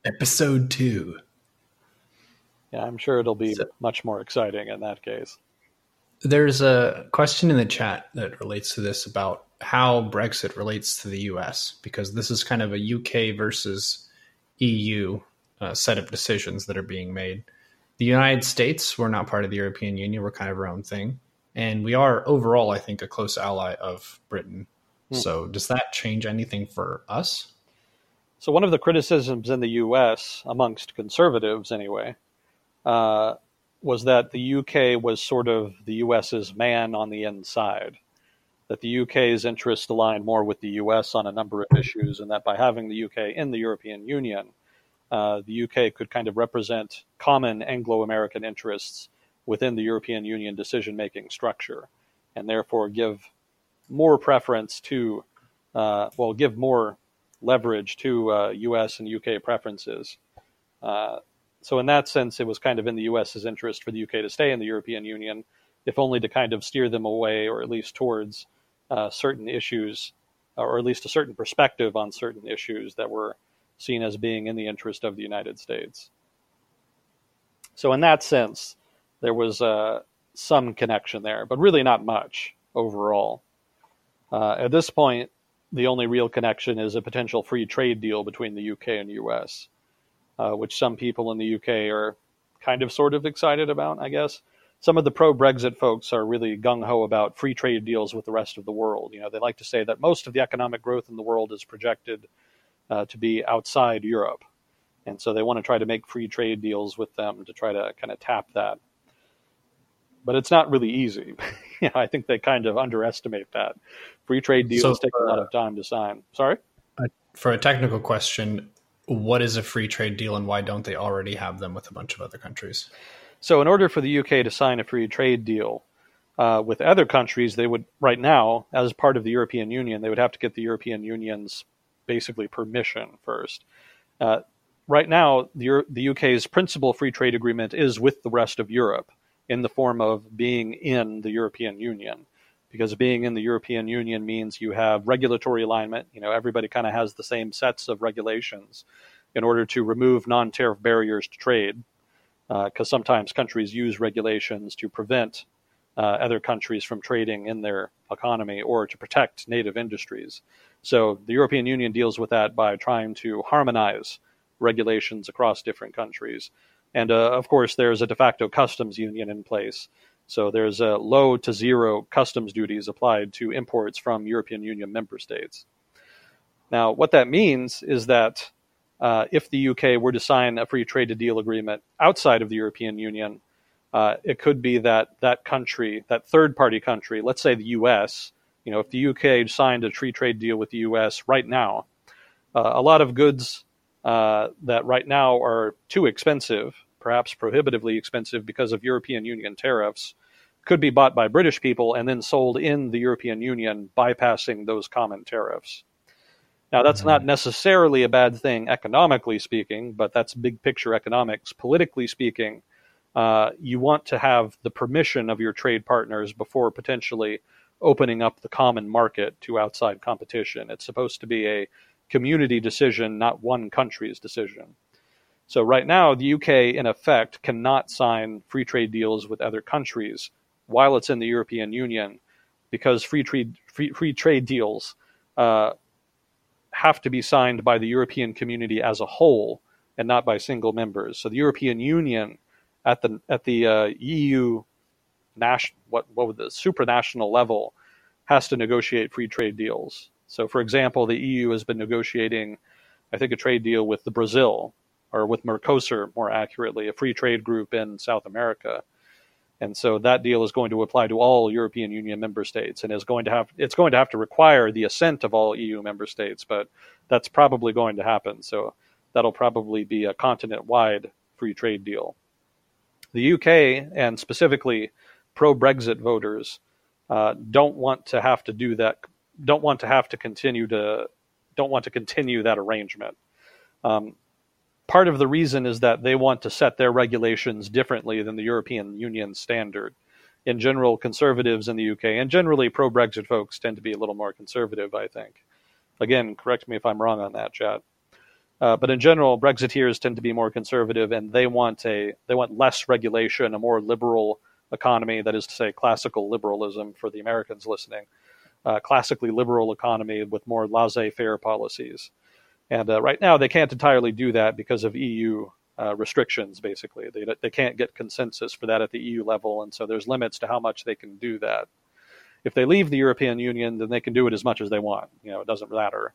Episode two. Yeah, I'm sure it'll be so, much more exciting in that case. There's a question in the chat that relates to this about how Brexit relates to the US, because this is kind of a UK versus EU uh, set of decisions that are being made. The United States, we're not part of the European Union, we're kind of our own thing. And we are overall, I think, a close ally of Britain Hmm. So, does that change anything for us? So, one of the criticisms in the US, amongst conservatives anyway, uh, was that the UK was sort of the US's man on the inside. That the UK's interests aligned more with the US on a number of issues, and that by having the UK in the European Union, uh, the UK could kind of represent common Anglo American interests within the European Union decision making structure, and therefore give more preference to, uh, well, give more leverage to uh, U.S. and U.K. preferences. Uh, so in that sense, it was kind of in the U.S.'s interest for the U.K. to stay in the European Union, if only to kind of steer them away, or at least towards uh, certain issues, or at least a certain perspective on certain issues that were seen as being in the interest of the United States. So in that sense, there was uh, some connection there, but really not much overall. Uh, at this point, the only real connection is a potential free trade deal between the UK and US, uh, which some people in the UK are kind of sort of excited about, I guess. Some of the pro Brexit folks are really gung ho about free trade deals with the rest of the world. You know, they like to say that most of the economic growth in the world is projected uh, to be outside Europe. And so they want to try to make free trade deals with them to try to kind of tap that but it's not really easy. you know, I think they kind of underestimate that. Free trade deals so, take a lot of time to sign. Sorry? For a technical question, what is a free trade deal and why don't they already have them with a bunch of other countries? So, in order for the UK to sign a free trade deal uh, with other countries, they would, right now, as part of the European Union, they would have to get the European Union's basically permission first. Uh, right now, the, the UK's principal free trade agreement is with the rest of Europe in the form of being in the European Union. Because being in the European Union means you have regulatory alignment. You know, everybody kind of has the same sets of regulations in order to remove non tariff barriers to trade. Because uh, sometimes countries use regulations to prevent uh, other countries from trading in their economy or to protect native industries. So the European Union deals with that by trying to harmonize regulations across different countries. And uh, of course, there's a de facto customs union in place. So there's a low to zero customs duties applied to imports from European Union member states. Now, what that means is that uh, if the UK were to sign a free trade deal agreement outside of the European Union, uh, it could be that that country, that third party country, let's say the US, you know, if the UK signed a free trade deal with the US right now, uh, a lot of goods uh, that right now are too expensive, perhaps prohibitively expensive because of European Union tariffs, could be bought by British people and then sold in the European Union, bypassing those common tariffs. Now, that's mm-hmm. not necessarily a bad thing economically speaking, but that's big picture economics. Politically speaking, uh, you want to have the permission of your trade partners before potentially opening up the common market to outside competition. It's supposed to be a community decision, not one country's decision. So, right now, the UK, in effect, cannot sign free trade deals with other countries while it's in the European Union because free trade, free, free trade deals uh, have to be signed by the European community as a whole and not by single members. So the European Union at the at the uh, EU national what what would the supranational level has to negotiate free trade deals. So for example, the EU has been negotiating I think a trade deal with the Brazil or with Mercosur more accurately, a free trade group in South America. And so that deal is going to apply to all European Union member states and is going to have it's going to have to require the assent of all EU member states, but that's probably going to happen. So that'll probably be a continent wide free trade deal. The UK and specifically pro Brexit voters uh, don't want to have to do that don't want to have to continue to don't want to continue that arrangement. Um, part of the reason is that they want to set their regulations differently than the European Union standard. In general, conservatives in the UK and generally pro Brexit folks tend to be a little more conservative, I think. Again, correct me if I'm wrong on that, Chad. Uh, but in general, Brexiteers tend to be more conservative, and they want a they want less regulation, a more liberal economy. That is to say, classical liberalism for the Americans listening, uh, classically liberal economy with more laissez-faire policies. And uh, right now, they can't entirely do that because of EU uh, restrictions. Basically, they they can't get consensus for that at the EU level, and so there's limits to how much they can do that. If they leave the European Union, then they can do it as much as they want. You know, it doesn't matter.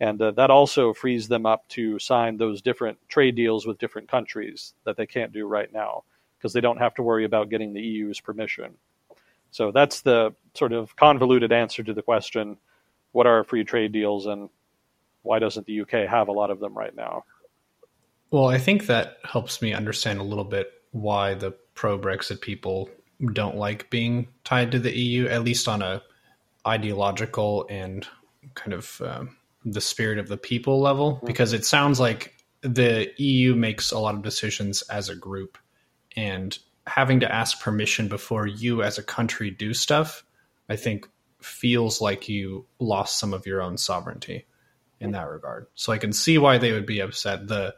And uh, that also frees them up to sign those different trade deals with different countries that they can't do right now because they don't have to worry about getting the EU's permission. So that's the sort of convoluted answer to the question what are free trade deals and why doesn't the UK have a lot of them right now? Well, I think that helps me understand a little bit why the pro Brexit people don't like being tied to the EU, at least on a ideological and kind of um, the spirit of the people level, mm-hmm. because it sounds like the EU makes a lot of decisions as a group, and having to ask permission before you as a country do stuff, I think feels like you lost some of your own sovereignty in that regard. So I can see why they would be upset. The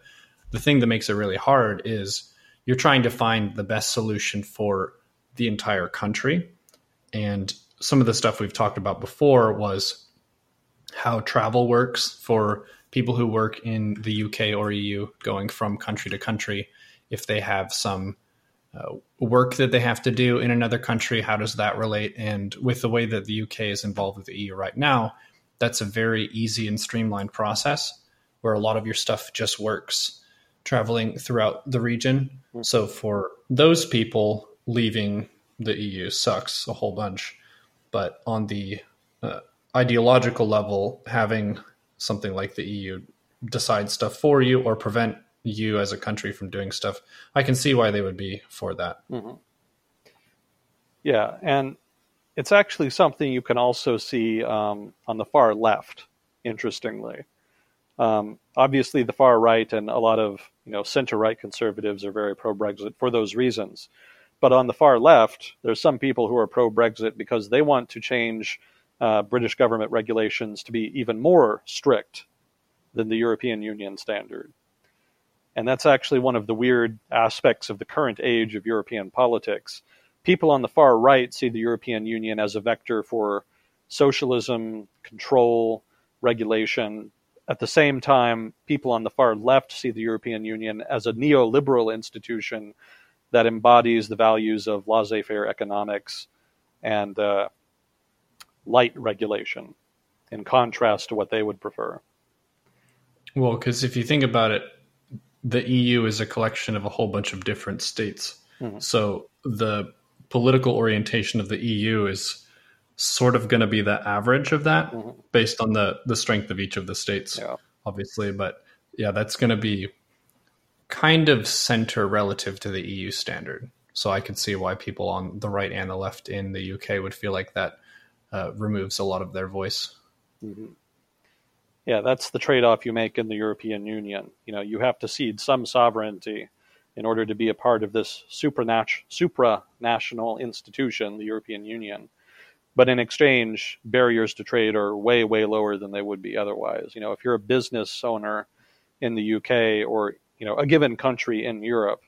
the thing that makes it really hard is you're trying to find the best solution for the entire country. And some of the stuff we've talked about before was how travel works for people who work in the UK or EU going from country to country. If they have some uh, work that they have to do in another country, how does that relate? And with the way that the UK is involved with the EU right now, that's a very easy and streamlined process where a lot of your stuff just works traveling throughout the region. Mm-hmm. So for those people, leaving the EU sucks a whole bunch. But on the uh, ideological level, having something like the EU decide stuff for you or prevent you as a country from doing stuff, I can see why they would be for that. Mm-hmm. Yeah, and it's actually something you can also see um, on the far left. Interestingly, um, obviously the far right and a lot of you know center right conservatives are very pro Brexit for those reasons. But on the far left, there's some people who are pro Brexit because they want to change uh, British government regulations to be even more strict than the European Union standard. And that's actually one of the weird aspects of the current age of European politics people on the far right see the European Union as a vector for socialism, control, regulation. At the same time, people on the far left see the European Union as a neoliberal institution that embodies the values of laissez faire economics and uh, light regulation, in contrast to what they would prefer. Well, because if you think about it, the EU is a collection of a whole bunch of different states. Mm-hmm. So the political orientation of the EU is sort of going to be the average of that mm-hmm. based on the the strength of each of the states yeah. obviously but yeah that's going to be kind of center relative to the EU standard So I could see why people on the right and the left in the UK would feel like that uh, removes a lot of their voice. Mm-hmm. Yeah, that's the trade-off you make in the European Union. You know, you have to cede some sovereignty in order to be a part of this supranational institution, the European Union. But in exchange, barriers to trade are way, way lower than they would be otherwise. You know, if you're a business owner in the UK or you know a given country in Europe,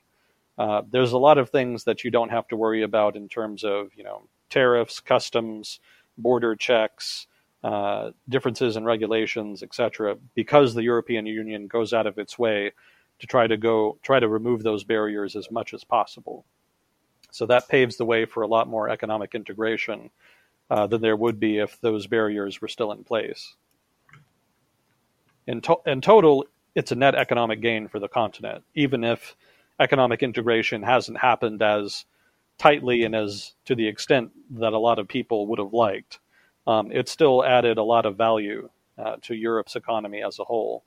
uh, there's a lot of things that you don't have to worry about in terms of you know tariffs, customs, border checks, uh, differences in regulations, etc. Because the European Union goes out of its way to try to go try to remove those barriers as much as possible. So that paves the way for a lot more economic integration uh, than there would be if those barriers were still in place. In, to- in total, it's a net economic gain for the continent, even if economic integration hasn't happened as tightly and as to the extent that a lot of people would have liked. Um, it still added a lot of value uh, to Europe's economy as a whole.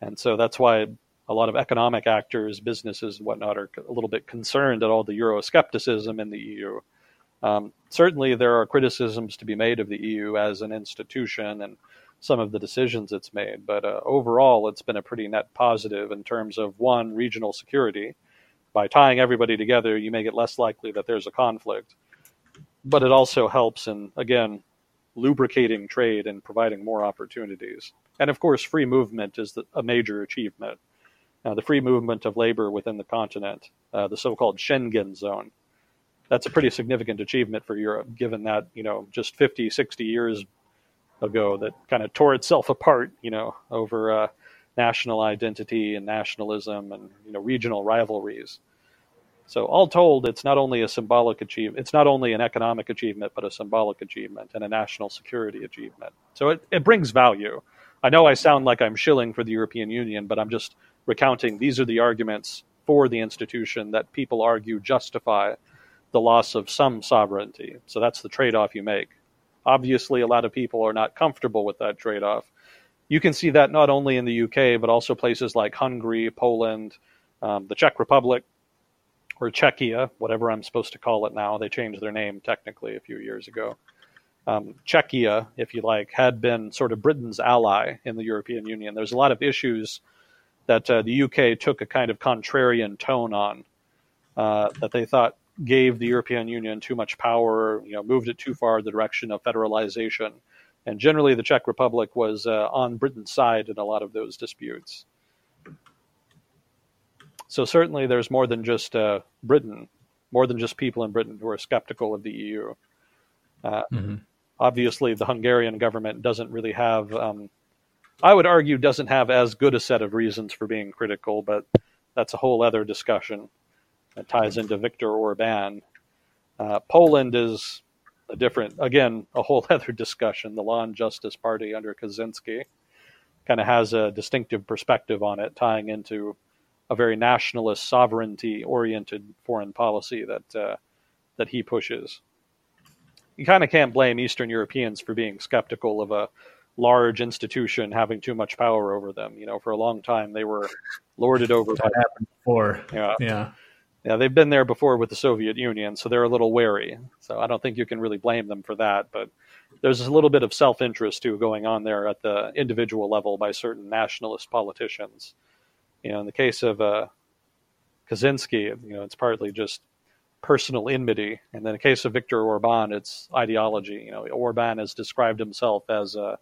And so that's why a lot of economic actors, businesses, and whatnot are a little bit concerned at all the Euroscepticism in the EU. Um, certainly, there are criticisms to be made of the EU as an institution and some of the decisions it's made, but uh, overall, it's been a pretty net positive in terms of one, regional security. By tying everybody together, you make it less likely that there's a conflict. But it also helps in, again, lubricating trade and providing more opportunities. And of course, free movement is the, a major achievement uh, the free movement of labor within the continent, uh, the so-called Schengen zone. That's a pretty significant achievement for Europe, given that, you know, just 50, 60 years ago that kind of tore itself apart, you know, over uh, national identity and nationalism and, you know, regional rivalries. So all told, it's not only a symbolic achievement, it's not only an economic achievement, but a symbolic achievement and a national security achievement. So it, it brings value. I know I sound like I'm shilling for the European Union, but I'm just recounting these are the arguments for the institution that people argue justify the loss of some sovereignty. So that's the trade off you make. Obviously, a lot of people are not comfortable with that trade off. You can see that not only in the UK, but also places like Hungary, Poland, um, the Czech Republic, or Czechia, whatever I'm supposed to call it now. They changed their name technically a few years ago. Um, Czechia, if you like, had been sort of Britain's ally in the European Union. There's a lot of issues that uh, the UK took a kind of contrarian tone on, uh, that they thought gave the European Union too much power, you know, moved it too far the direction of federalization. And generally, the Czech Republic was uh, on Britain's side in a lot of those disputes. So certainly, there's more than just uh, Britain, more than just people in Britain who are skeptical of the EU. Uh, mm-hmm. Obviously, the Hungarian government doesn't really have um, I would argue doesn't have as good a set of reasons for being critical, but that's a whole other discussion that ties into Viktor Orban. Uh, Poland is a different, again, a whole other discussion. The Law and Justice Party under Kaczynski kind of has a distinctive perspective on it, tying into a very nationalist, sovereignty-oriented foreign policy that uh, that he pushes. You kind of can't blame Eastern Europeans for being skeptical of a large institution having too much power over them. You know, for a long time they were lorded over. That by, happened before. Yeah, yeah, yeah. They've been there before with the Soviet Union, so they're a little wary. So I don't think you can really blame them for that. But there's a little bit of self-interest too going on there at the individual level by certain nationalist politicians. You know, in the case of uh, Kaczynski, you know, it's partly just personal enmity, and then in the case of Viktor Orban, it's ideology. You know, Orban has described himself as a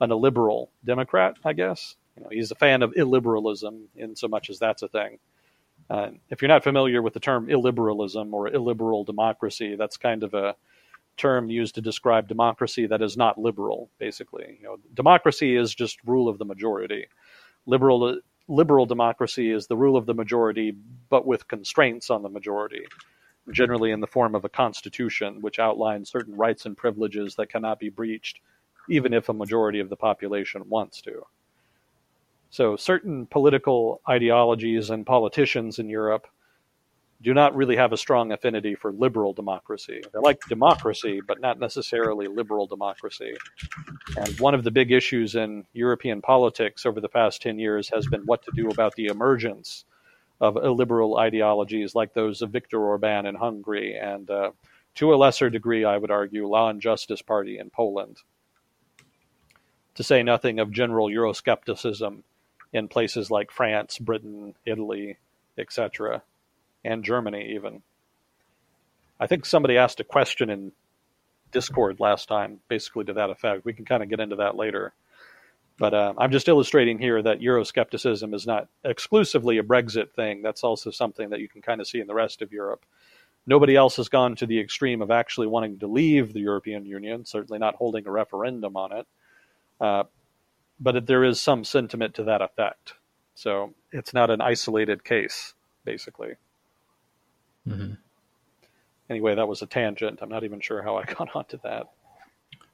an illiberal Democrat, I guess. You know, he's a fan of illiberalism in so much as that's a thing. Uh, if you're not familiar with the term illiberalism or illiberal democracy, that's kind of a term used to describe democracy that is not liberal. Basically, you know, democracy is just rule of the majority. Liberal liberal democracy is the rule of the majority, but with constraints on the majority, generally in the form of a constitution, which outlines certain rights and privileges that cannot be breached even if a majority of the population wants to. So, certain political ideologies and politicians in Europe do not really have a strong affinity for liberal democracy. They like democracy, but not necessarily liberal democracy. And one of the big issues in European politics over the past 10 years has been what to do about the emergence of illiberal ideologies like those of Viktor Orban in Hungary, and uh, to a lesser degree, I would argue, Law and Justice Party in Poland. To say nothing of general Euroscepticism in places like France, Britain, Italy, etc., and Germany, even. I think somebody asked a question in Discord last time, basically to that effect. We can kind of get into that later. But uh, I'm just illustrating here that Euroscepticism is not exclusively a Brexit thing. That's also something that you can kind of see in the rest of Europe. Nobody else has gone to the extreme of actually wanting to leave the European Union, certainly not holding a referendum on it. Uh, but there is some sentiment to that effect. So it's not an isolated case, basically. Mm-hmm. Anyway, that was a tangent. I'm not even sure how I got onto that.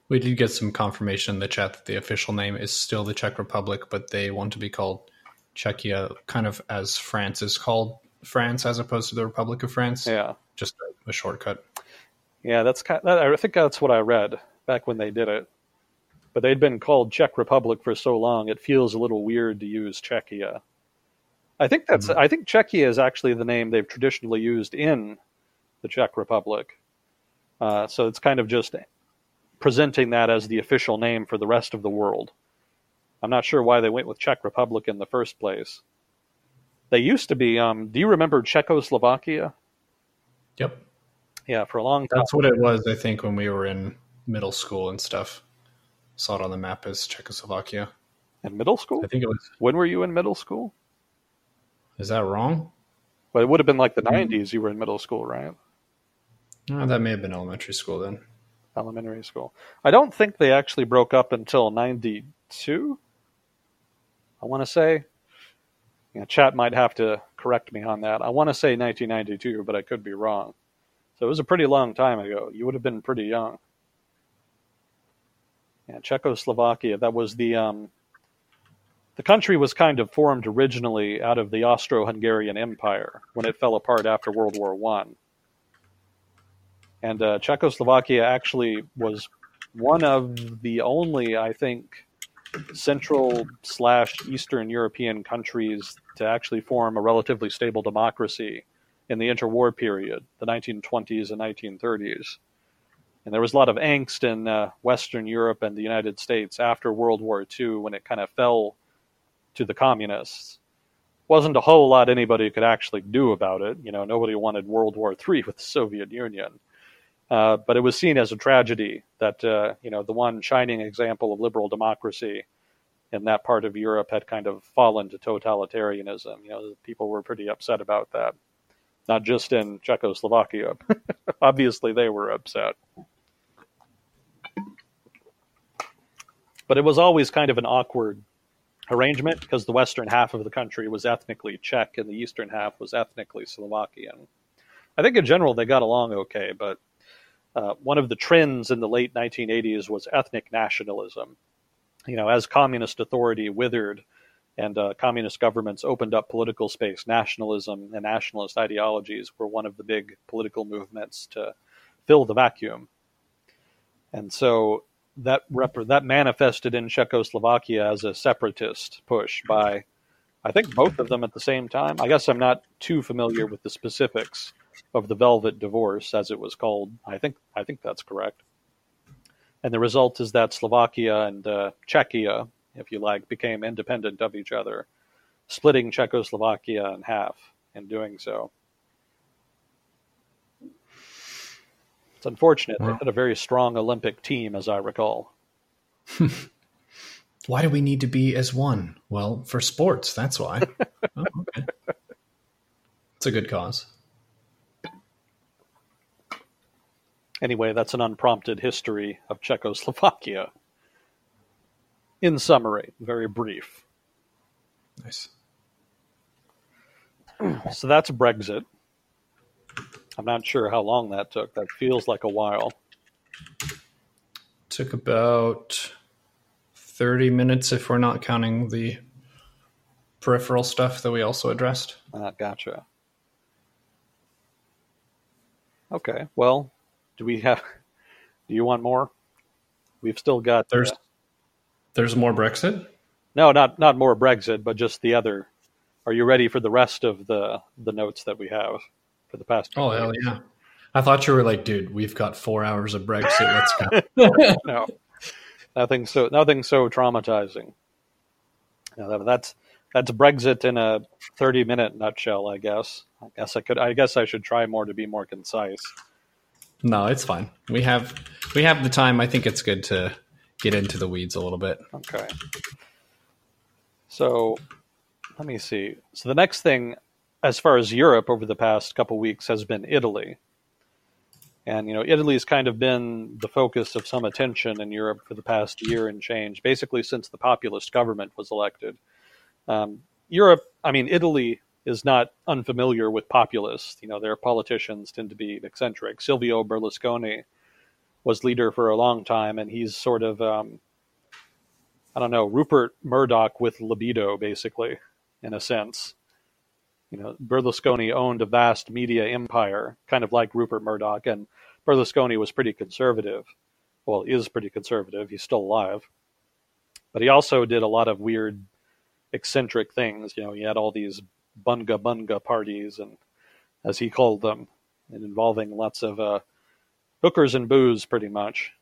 We did get some confirmation in the chat that the official name is still the Czech Republic, but they want to be called Czechia, kind of as France is called France, as opposed to the Republic of France. Yeah, just a, a shortcut. Yeah, that's kind. Of, I think that's what I read back when they did it. But they'd been called Czech Republic for so long, it feels a little weird to use Czechia. I think that's. Mm-hmm. I think Czechia is actually the name they've traditionally used in the Czech Republic. Uh, so it's kind of just presenting that as the official name for the rest of the world. I'm not sure why they went with Czech Republic in the first place. They used to be. Um, do you remember Czechoslovakia? Yep. Yeah, for a long time. That's what it was. I think when we were in middle school and stuff, saw it on the map as Czechoslovakia. In middle school? I think it was. When were you in middle school? Is that wrong? But it would have been like the mm-hmm. 90s. You were in middle school, right? Oh, that may have been elementary school then elementary school. I don't think they actually broke up until 92. I want to say. You know, chat might have to correct me on that. I want to say 1992, but I could be wrong. So it was a pretty long time ago. You would have been pretty young. Yeah, Czechoslovakia. That was the um, the country was kind of formed originally out of the Austro-Hungarian Empire when it fell apart after World War One. And uh, Czechoslovakia actually was one of the only, I think, Central slash Eastern European countries to actually form a relatively stable democracy in the interwar period, the 1920s and 1930s. And there was a lot of angst in uh, Western Europe and the United States after World War II when it kind of fell to the communists. Wasn't a whole lot anybody could actually do about it. You know, nobody wanted World War III with the Soviet Union. Uh, but it was seen as a tragedy that uh, you know the one shining example of liberal democracy in that part of Europe had kind of fallen to totalitarianism. You know, people were pretty upset about that. Not just in Czechoslovakia. Obviously, they were upset. But it was always kind of an awkward arrangement because the western half of the country was ethnically Czech and the eastern half was ethnically Slovakian. I think in general they got along okay, but uh, one of the trends in the late 1980s was ethnic nationalism. You know, as communist authority withered and uh, communist governments opened up political space, nationalism and nationalist ideologies were one of the big political movements to fill the vacuum. And so that rep- that manifested in Czechoslovakia as a separatist push by, I think, both of them at the same time. I guess I'm not too familiar with the specifics of the Velvet Divorce, as it was called. I think I think that's correct. And the result is that Slovakia and uh, Czechia, if you like, became independent of each other, splitting Czechoslovakia in half in doing so. It's unfortunate. They had a very strong Olympic team, as I recall. why do we need to be as one? Well, for sports, that's why. oh, okay. It's a good cause. Anyway, that's an unprompted history of Czechoslovakia. In summary, very brief. Nice. So that's Brexit. I'm not sure how long that took. That feels like a while. Took about 30 minutes if we're not counting the peripheral stuff that we also addressed. Uh, gotcha. Okay, well, do we have? Do you want more? We've still got. There's. Uh, there's more Brexit. No, not not more Brexit, but just the other. are you ready for the rest of the the notes that we have for the past? Oh hell yeah! I thought you were like, dude, we've got four hours of Brexit. Let's go. no, nothing so nothing so traumatizing. No, that's that's Brexit in a thirty minute nutshell. I guess. I guess I could. I guess I should try more to be more concise. No, it's fine. We have we have the time. I think it's good to get into the weeds a little bit. Okay. So, let me see. So the next thing, as far as Europe over the past couple weeks, has been Italy. And you know, Italy's kind of been the focus of some attention in Europe for the past year and change, basically since the populist government was elected. Um, Europe, I mean, Italy is not unfamiliar with populists. You know, their politicians tend to be eccentric. Silvio Berlusconi was leader for a long time, and he's sort of, um, I don't know, Rupert Murdoch with libido, basically, in a sense. You know, Berlusconi owned a vast media empire, kind of like Rupert Murdoch, and Berlusconi was pretty conservative. Well, is pretty conservative. He's still alive. But he also did a lot of weird, eccentric things. You know, he had all these bunga bunga parties, and as he called them, involving lots of uh, hookers and booze, pretty much.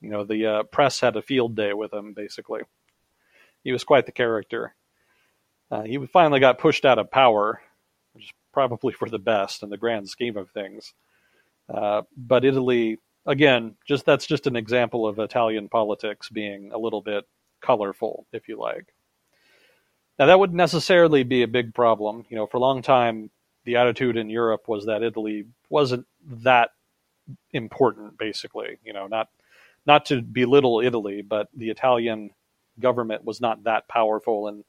You know, the uh, press had a field day with him, basically. He was quite the character. Uh, he finally got pushed out of power, which is probably for the best in the grand scheme of things. Uh, but Italy, again, just that's just an example of Italian politics being a little bit colorful, if you like. Now, that wouldn't necessarily be a big problem. You know, for a long time, the attitude in Europe was that Italy wasn't that important, basically. You know, not not to belittle Italy, but the Italian government was not that powerful and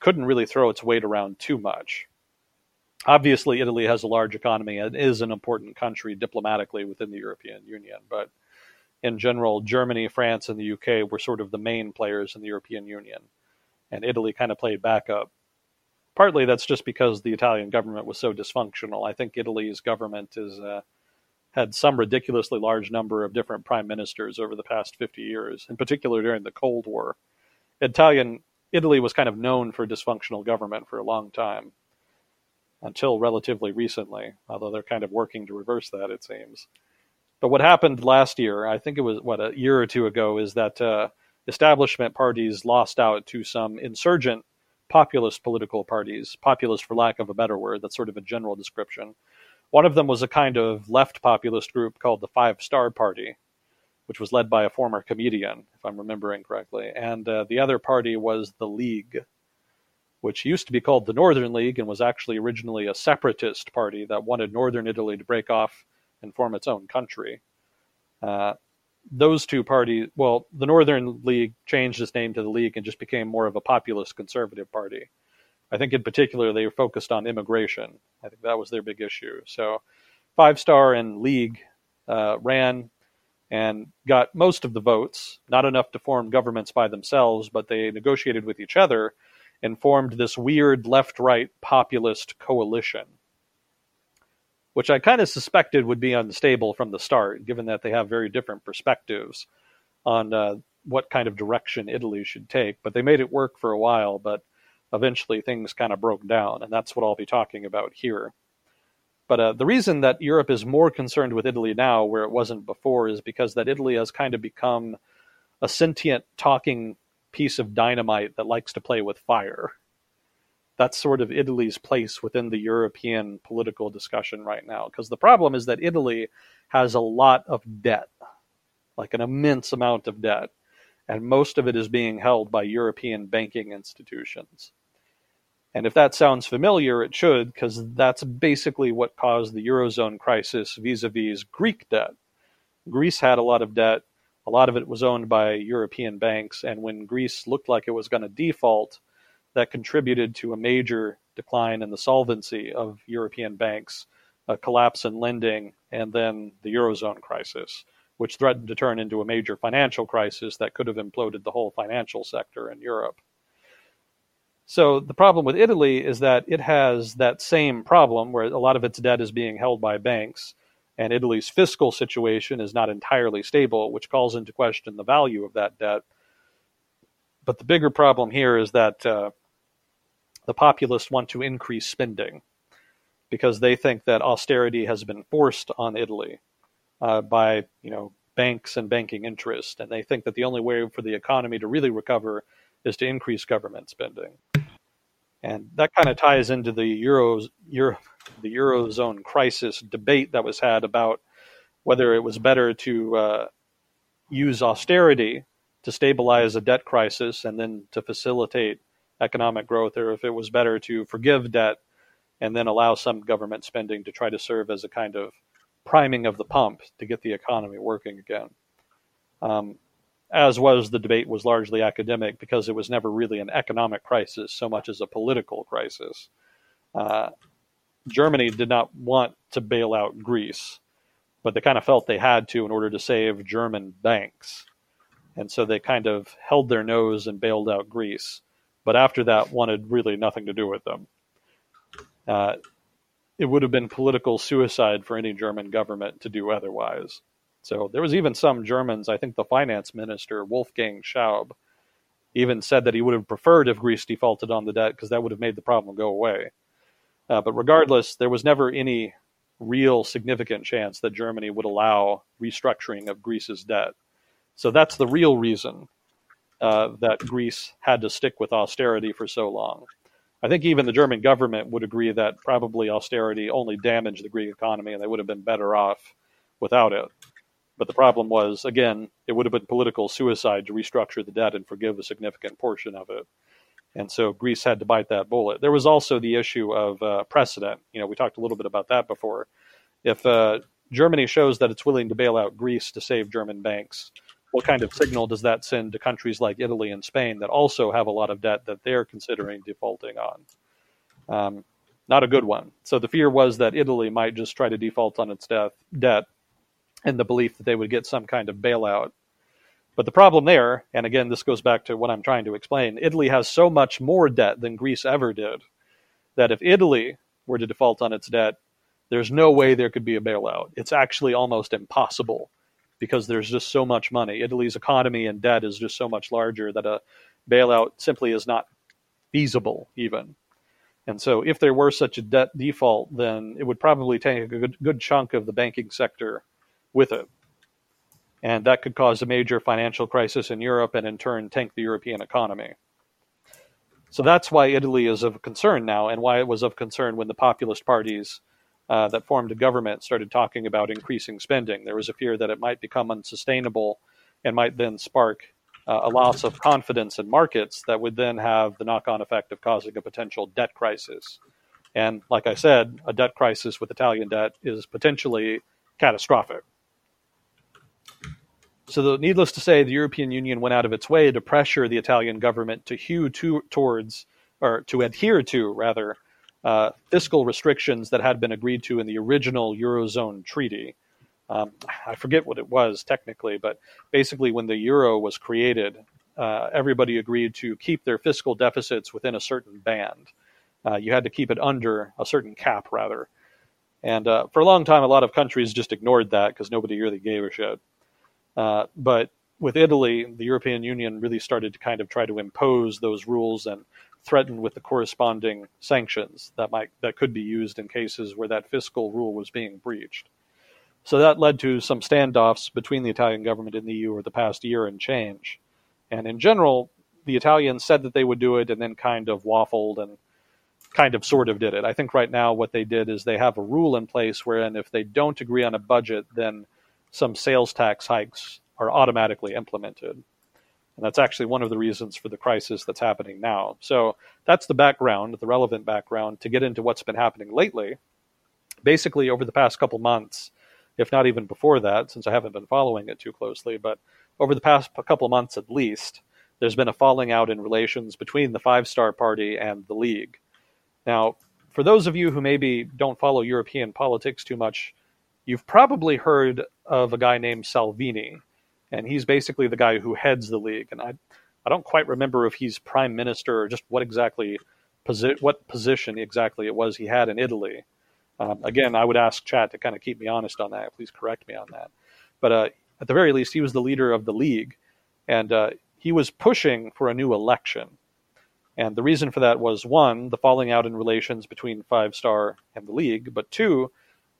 couldn't really throw its weight around too much. Obviously, Italy has a large economy and is an important country diplomatically within the European Union, but in general, Germany, France, and the UK were sort of the main players in the European Union and Italy kind of played backup. Partly that's just because the Italian government was so dysfunctional. I think Italy's government is uh, had some ridiculously large number of different prime ministers over the past 50 years, in particular during the Cold War. Italian Italy was kind of known for dysfunctional government for a long time, until relatively recently, although they're kind of working to reverse that, it seems. But what happened last year, I think it was, what, a year or two ago, is that uh, establishment parties lost out to some insurgent populist political parties, populist for lack of a better word, that's sort of a general description. One of them was a kind of left populist group called the Five Star Party, which was led by a former comedian, if I'm remembering correctly. And uh, the other party was the League, which used to be called the Northern League and was actually originally a separatist party that wanted northern Italy to break off and form its own country. Uh, those two parties, well, the Northern League changed its name to the League and just became more of a populist conservative party. I think in particular they focused on immigration. I think that was their big issue. So Five Star and League uh, ran and got most of the votes, not enough to form governments by themselves, but they negotiated with each other and formed this weird left right populist coalition which I kind of suspected would be unstable from the start, given that they have very different perspectives on uh, what kind of direction Italy should take. But they made it work for a while, but eventually things kind of broke down, and that's what I'll be talking about here. But uh, the reason that Europe is more concerned with Italy now, where it wasn't before, is because that Italy has kind of become a sentient talking piece of dynamite that likes to play with fire that's sort of Italy's place within the European political discussion right now. Because the problem is that Italy has a lot of debt, like an immense amount of debt, and most of it is being held by European banking institutions. And if that sounds familiar, it should, because that's basically what caused the Eurozone crisis vis a vis Greek debt. Greece had a lot of debt. A lot of it was owned by European banks. And when Greece looked like it was going to default, that contributed to a major decline in the solvency of European banks, a collapse in lending, and then the Eurozone crisis, which threatened to turn into a major financial crisis that could have imploded the whole financial sector in Europe. So the problem with Italy is that it has that same problem where a lot of its debt is being held by banks, and Italy's fiscal situation is not entirely stable, which calls into question the value of that debt. But the bigger problem here is that uh, the populists want to increase spending because they think that austerity has been forced on Italy uh, by you know banks and banking interest, and they think that the only way for the economy to really recover is to increase government spending. And that kind of ties into the Euro, Euro, the Eurozone crisis debate that was had about whether it was better to uh, use austerity to stabilize a debt crisis and then to facilitate economic growth, or if it was better to forgive debt and then allow some government spending to try to serve as a kind of priming of the pump to get the economy working again. Um, as was the debate was largely academic because it was never really an economic crisis so much as a political crisis. Uh, Germany did not want to bail out Greece, but they kind of felt they had to in order to save German banks. And so they kind of held their nose and bailed out Greece. But after that, wanted really nothing to do with them. Uh, it would have been political suicide for any German government to do otherwise. So there was even some Germans, I think the finance minister, Wolfgang Schäuble, even said that he would have preferred if Greece defaulted on the debt because that would have made the problem go away. Uh, but regardless, there was never any real significant chance that Germany would allow restructuring of Greece's debt. So that's the real reason uh, that Greece had to stick with austerity for so long. I think even the German government would agree that probably austerity only damaged the Greek economy and they would have been better off without it. But the problem was, again, it would have been political suicide to restructure the debt and forgive a significant portion of it. And so Greece had to bite that bullet. There was also the issue of uh, precedent. You know, we talked a little bit about that before. If uh, Germany shows that it's willing to bail out Greece to save German banks, what kind of signal does that send to countries like Italy and Spain that also have a lot of debt that they're considering defaulting on? Um, not a good one. So the fear was that Italy might just try to default on its debt, debt and the belief that they would get some kind of bailout. But the problem there, and again, this goes back to what I'm trying to explain Italy has so much more debt than Greece ever did that if Italy were to default on its debt, there's no way there could be a bailout. It's actually almost impossible because there's just so much money. Italy's economy and debt is just so much larger that a bailout simply is not feasible, even. And so, if there were such a debt default, then it would probably take a good, good chunk of the banking sector with it. And that could cause a major financial crisis in Europe and in turn tank the European economy. So that's why Italy is of concern now, and why it was of concern when the populist parties uh, that formed a government started talking about increasing spending. There was a fear that it might become unsustainable and might then spark uh, a loss of confidence in markets that would then have the knock on effect of causing a potential debt crisis. And like I said, a debt crisis with Italian debt is potentially catastrophic. So, the, needless to say, the European Union went out of its way to pressure the Italian government to hew to, towards, or to adhere to, rather, uh, fiscal restrictions that had been agreed to in the original Eurozone treaty. Um, I forget what it was technically, but basically, when the euro was created, uh, everybody agreed to keep their fiscal deficits within a certain band. Uh, you had to keep it under a certain cap, rather. And uh, for a long time, a lot of countries just ignored that because nobody really gave a shit. Uh, but with Italy, the European Union really started to kind of try to impose those rules and threaten with the corresponding sanctions that might that could be used in cases where that fiscal rule was being breached. So that led to some standoffs between the Italian government and the EU over the past year and change. And in general, the Italians said that they would do it and then kind of waffled and kind of sort of did it. I think right now what they did is they have a rule in place wherein if they don't agree on a budget, then some sales tax hikes are automatically implemented. And that's actually one of the reasons for the crisis that's happening now. So that's the background, the relevant background, to get into what's been happening lately. Basically, over the past couple months, if not even before that, since I haven't been following it too closely, but over the past couple months at least, there's been a falling out in relations between the Five Star Party and the League. Now, for those of you who maybe don't follow European politics too much, You've probably heard of a guy named Salvini, and he's basically the guy who heads the league. And I, I don't quite remember if he's prime minister or just what exactly, posi- what position exactly it was he had in Italy. Um, again, I would ask chat to kind of keep me honest on that. Please correct me on that. But uh, at the very least, he was the leader of the league, and uh, he was pushing for a new election. And the reason for that was one, the falling out in relations between Five Star and the League, but two,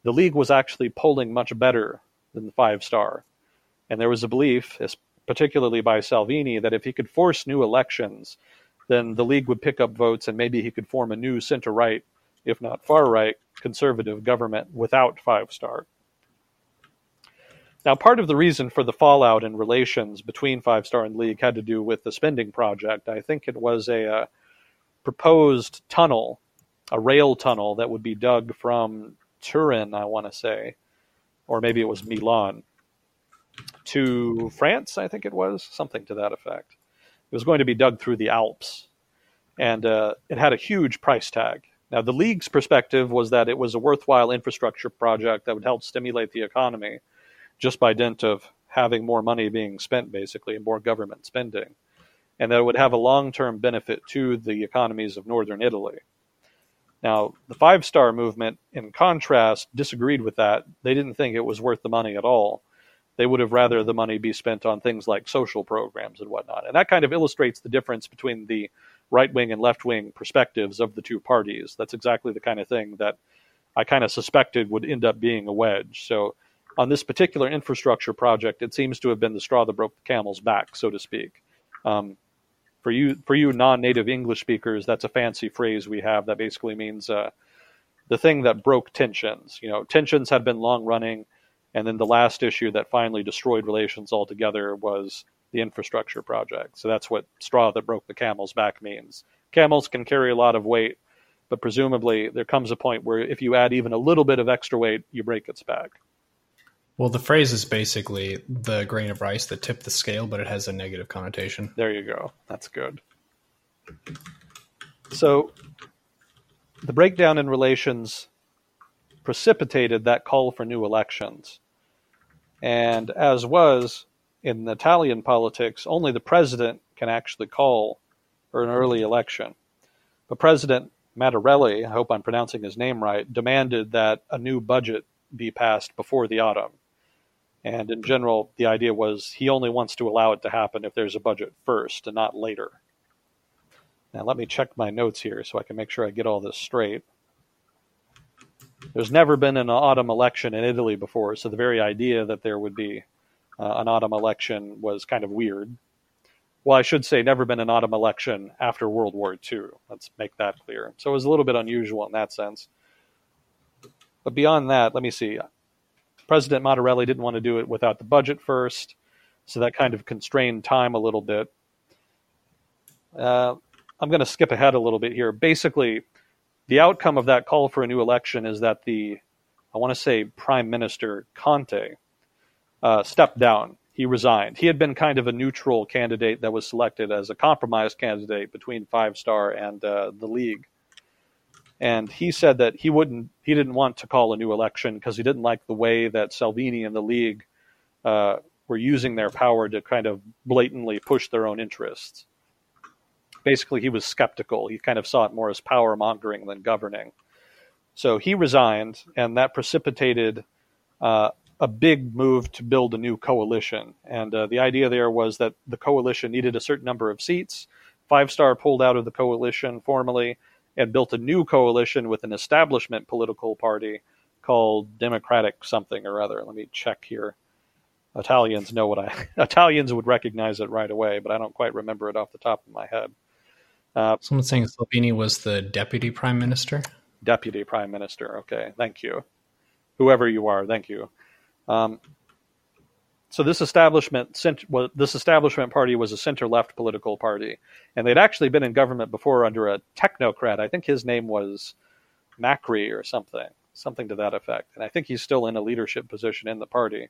the League was actually polling much better than the Five Star. And there was a belief, particularly by Salvini, that if he could force new elections, then the League would pick up votes and maybe he could form a new center right, if not far right, conservative government without Five Star. Now, part of the reason for the fallout in relations between Five Star and League had to do with the spending project. I think it was a uh, proposed tunnel, a rail tunnel that would be dug from Turin, I want to say, or maybe it was Milan, to France, I think it was, something to that effect. It was going to be dug through the Alps, and uh, it had a huge price tag. Now, the League's perspective was that it was a worthwhile infrastructure project that would help stimulate the economy just by dint of having more money being spent, basically, and more government spending, and that it would have a long term benefit to the economies of northern Italy. Now, the Five Star Movement, in contrast, disagreed with that. They didn't think it was worth the money at all. They would have rather the money be spent on things like social programs and whatnot. And that kind of illustrates the difference between the right wing and left wing perspectives of the two parties. That's exactly the kind of thing that I kind of suspected would end up being a wedge. So, on this particular infrastructure project, it seems to have been the straw that broke the camel's back, so to speak. Um, for you, for you non-native English speakers, that's a fancy phrase we have that basically means uh, the thing that broke tensions. You know, tensions had been long running, and then the last issue that finally destroyed relations altogether was the infrastructure project. So that's what straw that broke the camel's back means. Camels can carry a lot of weight, but presumably there comes a point where if you add even a little bit of extra weight, you break its back. Well, the phrase is basically the grain of rice that tipped the scale, but it has a negative connotation. There you go. That's good. So, the breakdown in relations precipitated that call for new elections. And as was in Italian politics, only the president can actually call for an early election. But President Mattarelli, I hope I'm pronouncing his name right, demanded that a new budget be passed before the autumn. And in general, the idea was he only wants to allow it to happen if there's a budget first and not later. Now, let me check my notes here so I can make sure I get all this straight. There's never been an autumn election in Italy before, so the very idea that there would be uh, an autumn election was kind of weird. Well, I should say, never been an autumn election after World War II. Let's make that clear. So it was a little bit unusual in that sense. But beyond that, let me see. President Mattarelli didn't want to do it without the budget first, so that kind of constrained time a little bit. Uh, I'm going to skip ahead a little bit here. Basically, the outcome of that call for a new election is that the, I want to say, Prime Minister Conte uh, stepped down. He resigned. He had been kind of a neutral candidate that was selected as a compromise candidate between Five Star and uh, the League and he said that he wouldn't he didn't want to call a new election because he didn't like the way that Salvini and the League uh, were using their power to kind of blatantly push their own interests. Basically, he was skeptical. He kind of saw it more as power mongering than governing. So he resigned, and that precipitated uh, a big move to build a new coalition. And uh, the idea there was that the coalition needed a certain number of seats. Five Star pulled out of the coalition formally and built a new coalition with an establishment political party called Democratic something or other. Let me check here. Italians know what I Italians would recognize it right away, but I don't quite remember it off the top of my head. Uh, Someone's saying Salvini was the deputy prime minister. Deputy prime minister. Okay, thank you. Whoever you are, thank you. Um, so this establishment, this establishment party was a center-left political party, and they'd actually been in government before under a technocrat. I think his name was Macri or something, something to that effect. And I think he's still in a leadership position in the party.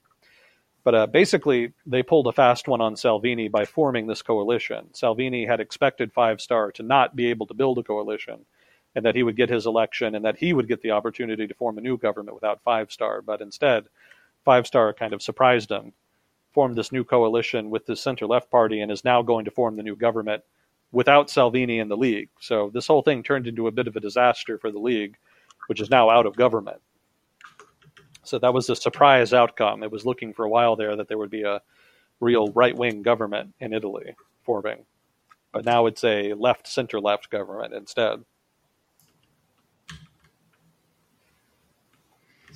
But uh, basically, they pulled a fast one on Salvini by forming this coalition. Salvini had expected Five Star to not be able to build a coalition, and that he would get his election, and that he would get the opportunity to form a new government without Five Star. But instead, Five Star kind of surprised him formed this new coalition with the center left party and is now going to form the new government without Salvini in the league. So this whole thing turned into a bit of a disaster for the league, which is now out of government. So that was a surprise outcome. It was looking for a while there that there would be a real right wing government in Italy forming. but now it's a left center left government instead.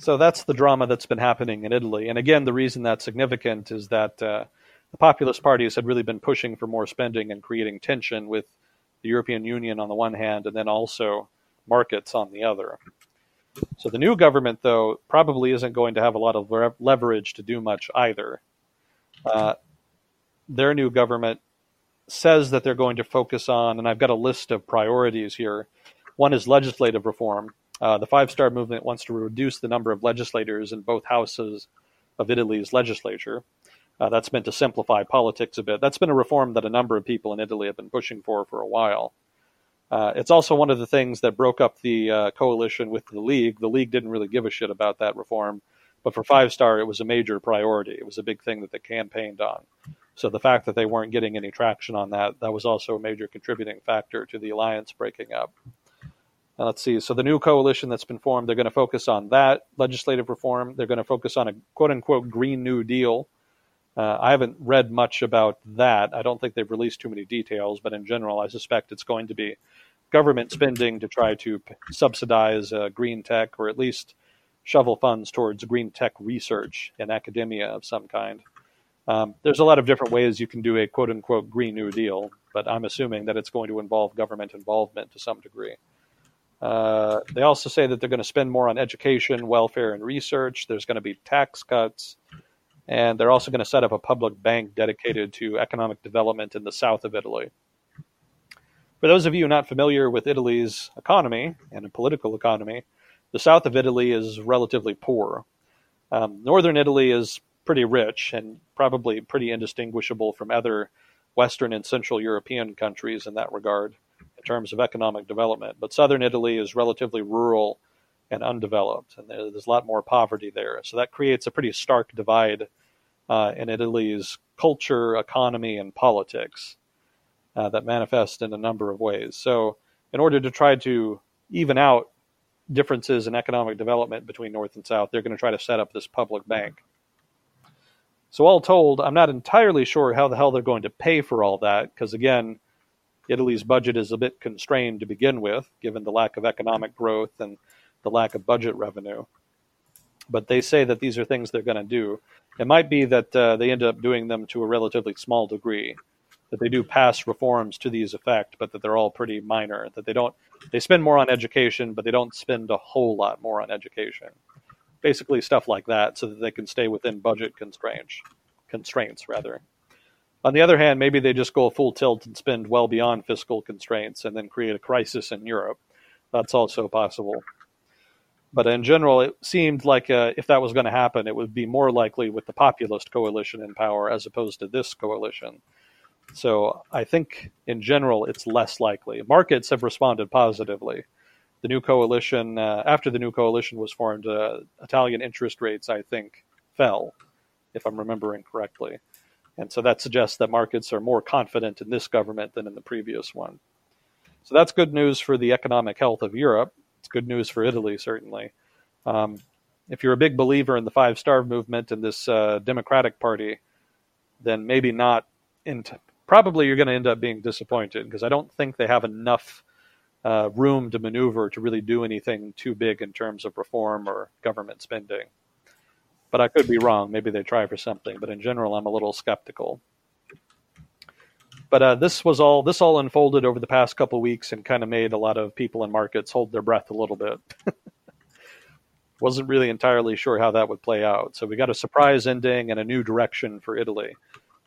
So that's the drama that's been happening in Italy. And again, the reason that's significant is that uh, the populist parties had really been pushing for more spending and creating tension with the European Union on the one hand, and then also markets on the other. So the new government, though, probably isn't going to have a lot of leverage to do much either. Uh, their new government says that they're going to focus on, and I've got a list of priorities here. One is legislative reform. Uh, the Five Star Movement wants to reduce the number of legislators in both houses of Italy's legislature. Uh, that's meant to simplify politics a bit. That's been a reform that a number of people in Italy have been pushing for for a while. Uh, it's also one of the things that broke up the uh, coalition with the League. The League didn't really give a shit about that reform, but for Five Star, it was a major priority. It was a big thing that they campaigned on. So the fact that they weren't getting any traction on that, that was also a major contributing factor to the alliance breaking up. Now, let's see. So the new coalition that's been formed, they're going to focus on that legislative reform. They're going to focus on a quote unquote Green New Deal. Uh, I haven't read much about that. I don't think they've released too many details, but in general, I suspect it's going to be government spending to try to subsidize uh, green tech or at least shovel funds towards green tech research and academia of some kind. Um, there's a lot of different ways you can do a quote unquote Green New Deal, but I'm assuming that it's going to involve government involvement to some degree. Uh, they also say that they're going to spend more on education, welfare, and research. There's going to be tax cuts. And they're also going to set up a public bank dedicated to economic development in the south of Italy. For those of you not familiar with Italy's economy and political economy, the south of Italy is relatively poor. Um, northern Italy is pretty rich and probably pretty indistinguishable from other Western and Central European countries in that regard terms of economic development. But southern Italy is relatively rural and undeveloped, and there's a lot more poverty there. So that creates a pretty stark divide uh, in Italy's culture, economy, and politics uh, that manifest in a number of ways. So, in order to try to even out differences in economic development between North and South, they're going to try to set up this public bank. So, all told, I'm not entirely sure how the hell they're going to pay for all that, because again, Italy's budget is a bit constrained to begin with, given the lack of economic growth and the lack of budget revenue. But they say that these are things they're going to do. It might be that uh, they end up doing them to a relatively small degree, that they do pass reforms to these effect, but that they're all pretty minor. That they don't they spend more on education, but they don't spend a whole lot more on education. Basically, stuff like that, so that they can stay within budget constraints. Constraints, rather. On the other hand, maybe they just go full tilt and spend well beyond fiscal constraints and then create a crisis in Europe. That's also possible. But in general, it seemed like uh, if that was going to happen, it would be more likely with the populist coalition in power as opposed to this coalition. So I think in general, it's less likely. Markets have responded positively. The new coalition, uh, after the new coalition was formed, uh, Italian interest rates, I think, fell, if I'm remembering correctly. And so that suggests that markets are more confident in this government than in the previous one. So that's good news for the economic health of Europe. It's good news for Italy, certainly. Um, if you're a big believer in the Five Star Movement and this uh, Democratic Party, then maybe not. Probably you're going to end up being disappointed because I don't think they have enough uh, room to maneuver to really do anything too big in terms of reform or government spending but I could be wrong. Maybe they try for something, but in general, I'm a little skeptical. But uh, this was all this all unfolded over the past couple weeks and kind of made a lot of people in markets hold their breath a little bit. Wasn't really entirely sure how that would play out. So we got a surprise ending and a new direction for Italy.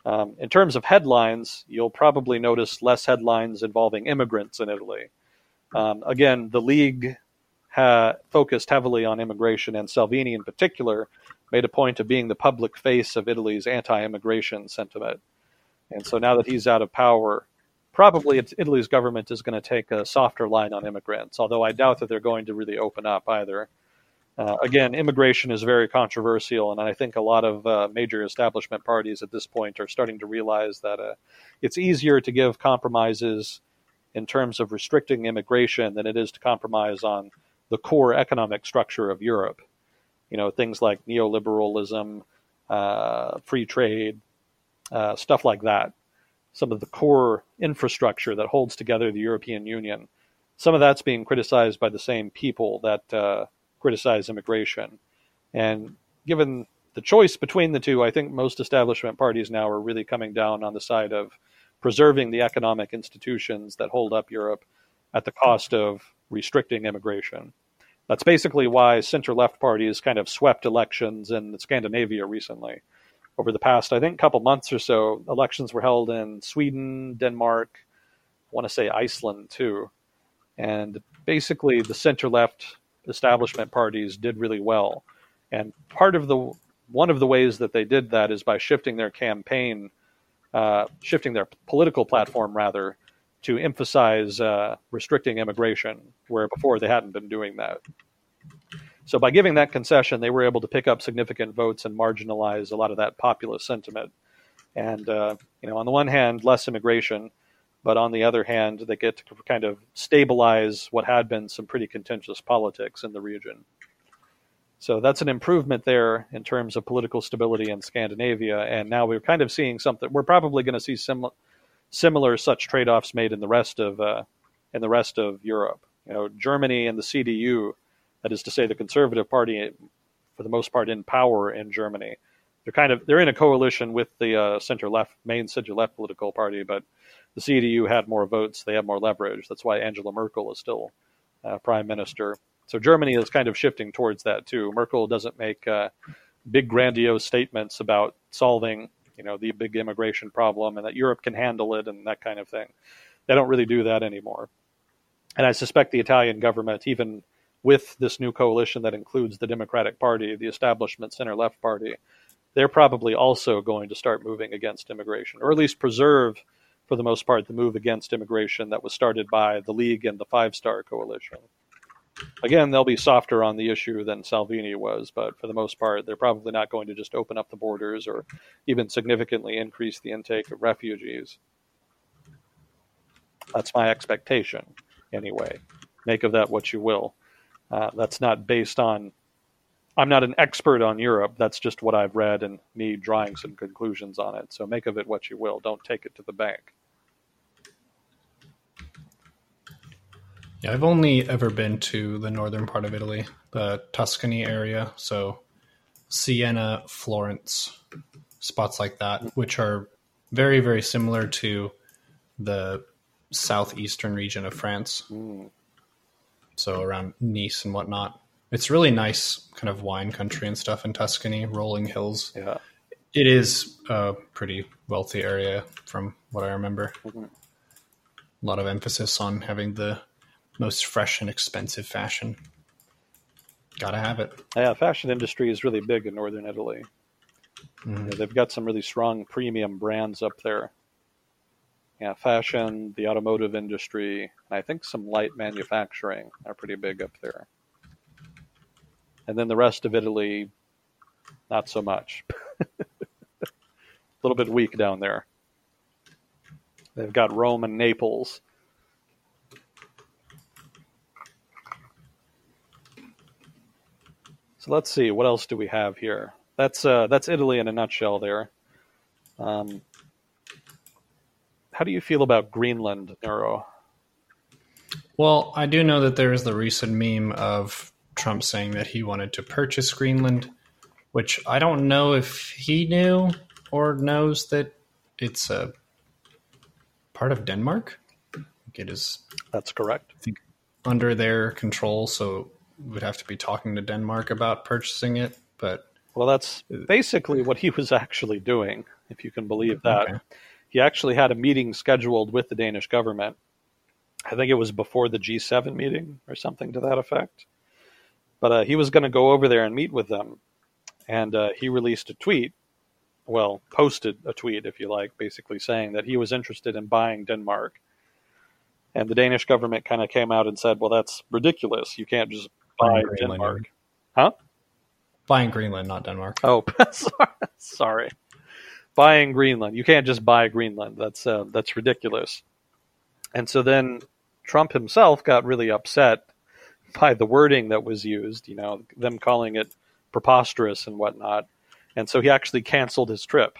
Um, in terms of headlines, you'll probably notice less headlines involving immigrants in Italy. Um, again, the League ha- focused heavily on immigration, and Salvini in particular made a point of being the public face of Italy's anti-immigration sentiment. And so now that he's out of power, probably Italy's government is going to take a softer line on immigrants, although I doubt that they're going to really open up either. Uh, again, immigration is very controversial, and I think a lot of uh, major establishment parties at this point are starting to realize that uh, it's easier to give compromises in terms of restricting immigration than it is to compromise on the core economic structure of Europe you know things like neoliberalism, uh, free trade, uh, stuff like that. some of the core infrastructure that holds together the European Union. Some of that's being criticized by the same people that uh, criticize immigration. And given the choice between the two, I think most establishment parties now are really coming down on the side of preserving the economic institutions that hold up Europe at the cost of restricting immigration. That's basically why center left parties kind of swept elections in Scandinavia recently. Over the past, I think, couple months or so, elections were held in Sweden, Denmark, I want to say Iceland too. And basically, the center left establishment parties did really well. And part of the one of the ways that they did that is by shifting their campaign, uh, shifting their political platform rather, to emphasize uh, restricting immigration, where before they hadn't been doing that. So by giving that concession, they were able to pick up significant votes and marginalize a lot of that populist sentiment. And uh, you know, on the one hand, less immigration, but on the other hand, they get to kind of stabilize what had been some pretty contentious politics in the region. So that's an improvement there in terms of political stability in Scandinavia. And now we're kind of seeing something. We're probably going to see similar similar such trade-offs made in the rest of uh, in the rest of Europe. You know, Germany and the CDU, that is to say, the Conservative Party, for the most part, in power in Germany. They're kind of they're in a coalition with the uh, center left, main center left political party, but the CDU had more votes. They have more leverage. That's why Angela Merkel is still uh, prime minister. So Germany is kind of shifting towards that too. Merkel doesn't make uh, big grandiose statements about solving you know the big immigration problem and that Europe can handle it and that kind of thing. They don't really do that anymore. And I suspect the Italian government, even with this new coalition that includes the Democratic Party, the establishment center left party, they're probably also going to start moving against immigration, or at least preserve, for the most part, the move against immigration that was started by the League and the Five Star Coalition. Again, they'll be softer on the issue than Salvini was, but for the most part, they're probably not going to just open up the borders or even significantly increase the intake of refugees. That's my expectation, anyway. Make of that what you will. Uh, that's not based on. I'm not an expert on Europe. That's just what I've read and me drawing some conclusions on it. So make of it what you will. Don't take it to the bank. Yeah, I've only ever been to the northern part of Italy, the Tuscany area. So Siena, Florence, spots like that, which are very, very similar to the southeastern region of France. Mm. So around Nice and whatnot. It's really nice kind of wine country and stuff in Tuscany, rolling hills. Yeah. It is a pretty wealthy area from what I remember. Mm-hmm. A lot of emphasis on having the most fresh and expensive fashion. Gotta have it. Yeah, fashion industry is really big in northern Italy. Mm-hmm. they've got some really strong premium brands up there. Yeah, fashion, the automotive industry, and I think some light manufacturing are pretty big up there. And then the rest of Italy, not so much. A little bit weak down there. They've got Rome and Naples, So let's see, what else do we have here? That's uh, that's Italy in a nutshell. There. Um, how do you feel about Greenland, Neuro? Well, I do know that there is the recent meme of Trump saying that he wanted to purchase Greenland, which I don't know if he knew or knows that it's a part of Denmark. It is. That's correct. I think under their control, so would have to be talking to Denmark about purchasing it. But well, that's basically what he was actually doing, if you can believe that. Okay. He actually had a meeting scheduled with the Danish government. I think it was before the G7 meeting or something to that effect. But uh, he was going to go over there and meet with them. And uh, he released a tweet, well, posted a tweet, if you like, basically saying that he was interested in buying Denmark. And the Danish government kind of came out and said, well, that's ridiculous. You can't just buy Denmark. Huh? Buying Greenland, not Denmark. Oh, sorry. Buying Greenland. You can't just buy Greenland. That's uh, that's ridiculous. And so then Trump himself got really upset by the wording that was used. You know, them calling it preposterous and whatnot. And so he actually canceled his trip.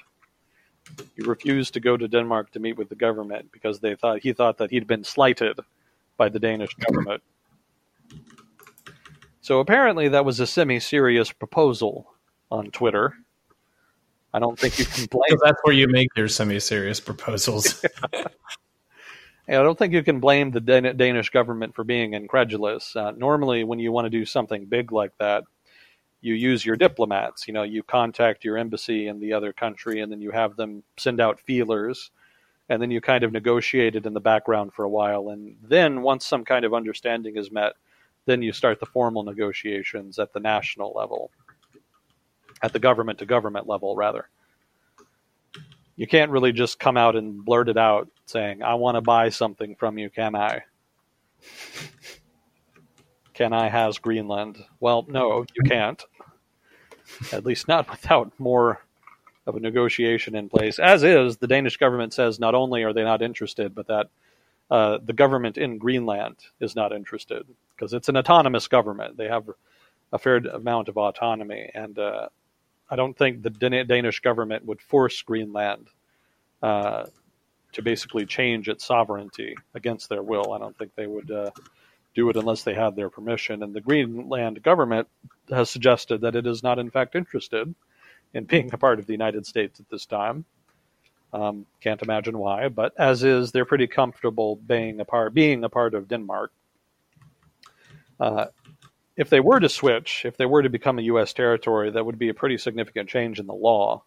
He refused to go to Denmark to meet with the government because they thought he thought that he'd been slighted by the Danish government. So apparently that was a semi-serious proposal on Twitter. I don't think you can blame. that's where you make your semi-serious proposals. I don't think you can blame the Danish government for being incredulous. Uh, normally, when you want to do something big like that, you use your diplomats. You know, you contact your embassy in the other country, and then you have them send out feelers, and then you kind of negotiate it in the background for a while, and then once some kind of understanding is met, then you start the formal negotiations at the national level, at the government to government level, rather. You can't really just come out and blurt it out saying, I want to buy something from you, can I? Can I has Greenland? Well, no, you can't. At least not without more of a negotiation in place. As is, the Danish government says not only are they not interested, but that uh, the government in Greenland is not interested because it's an autonomous government. They have a fair amount of autonomy, and uh, I don't think the Danish government would force Greenland uh, to basically change its sovereignty against their will. I don't think they would uh, do it unless they had their permission. And the Greenland government has suggested that it is not, in fact, interested in being a part of the United States at this time. Um, can't imagine why, but as is, they're pretty comfortable being a part being a part of Denmark. Uh, if they were to switch, if they were to become a U.S. territory, that would be a pretty significant change in the law.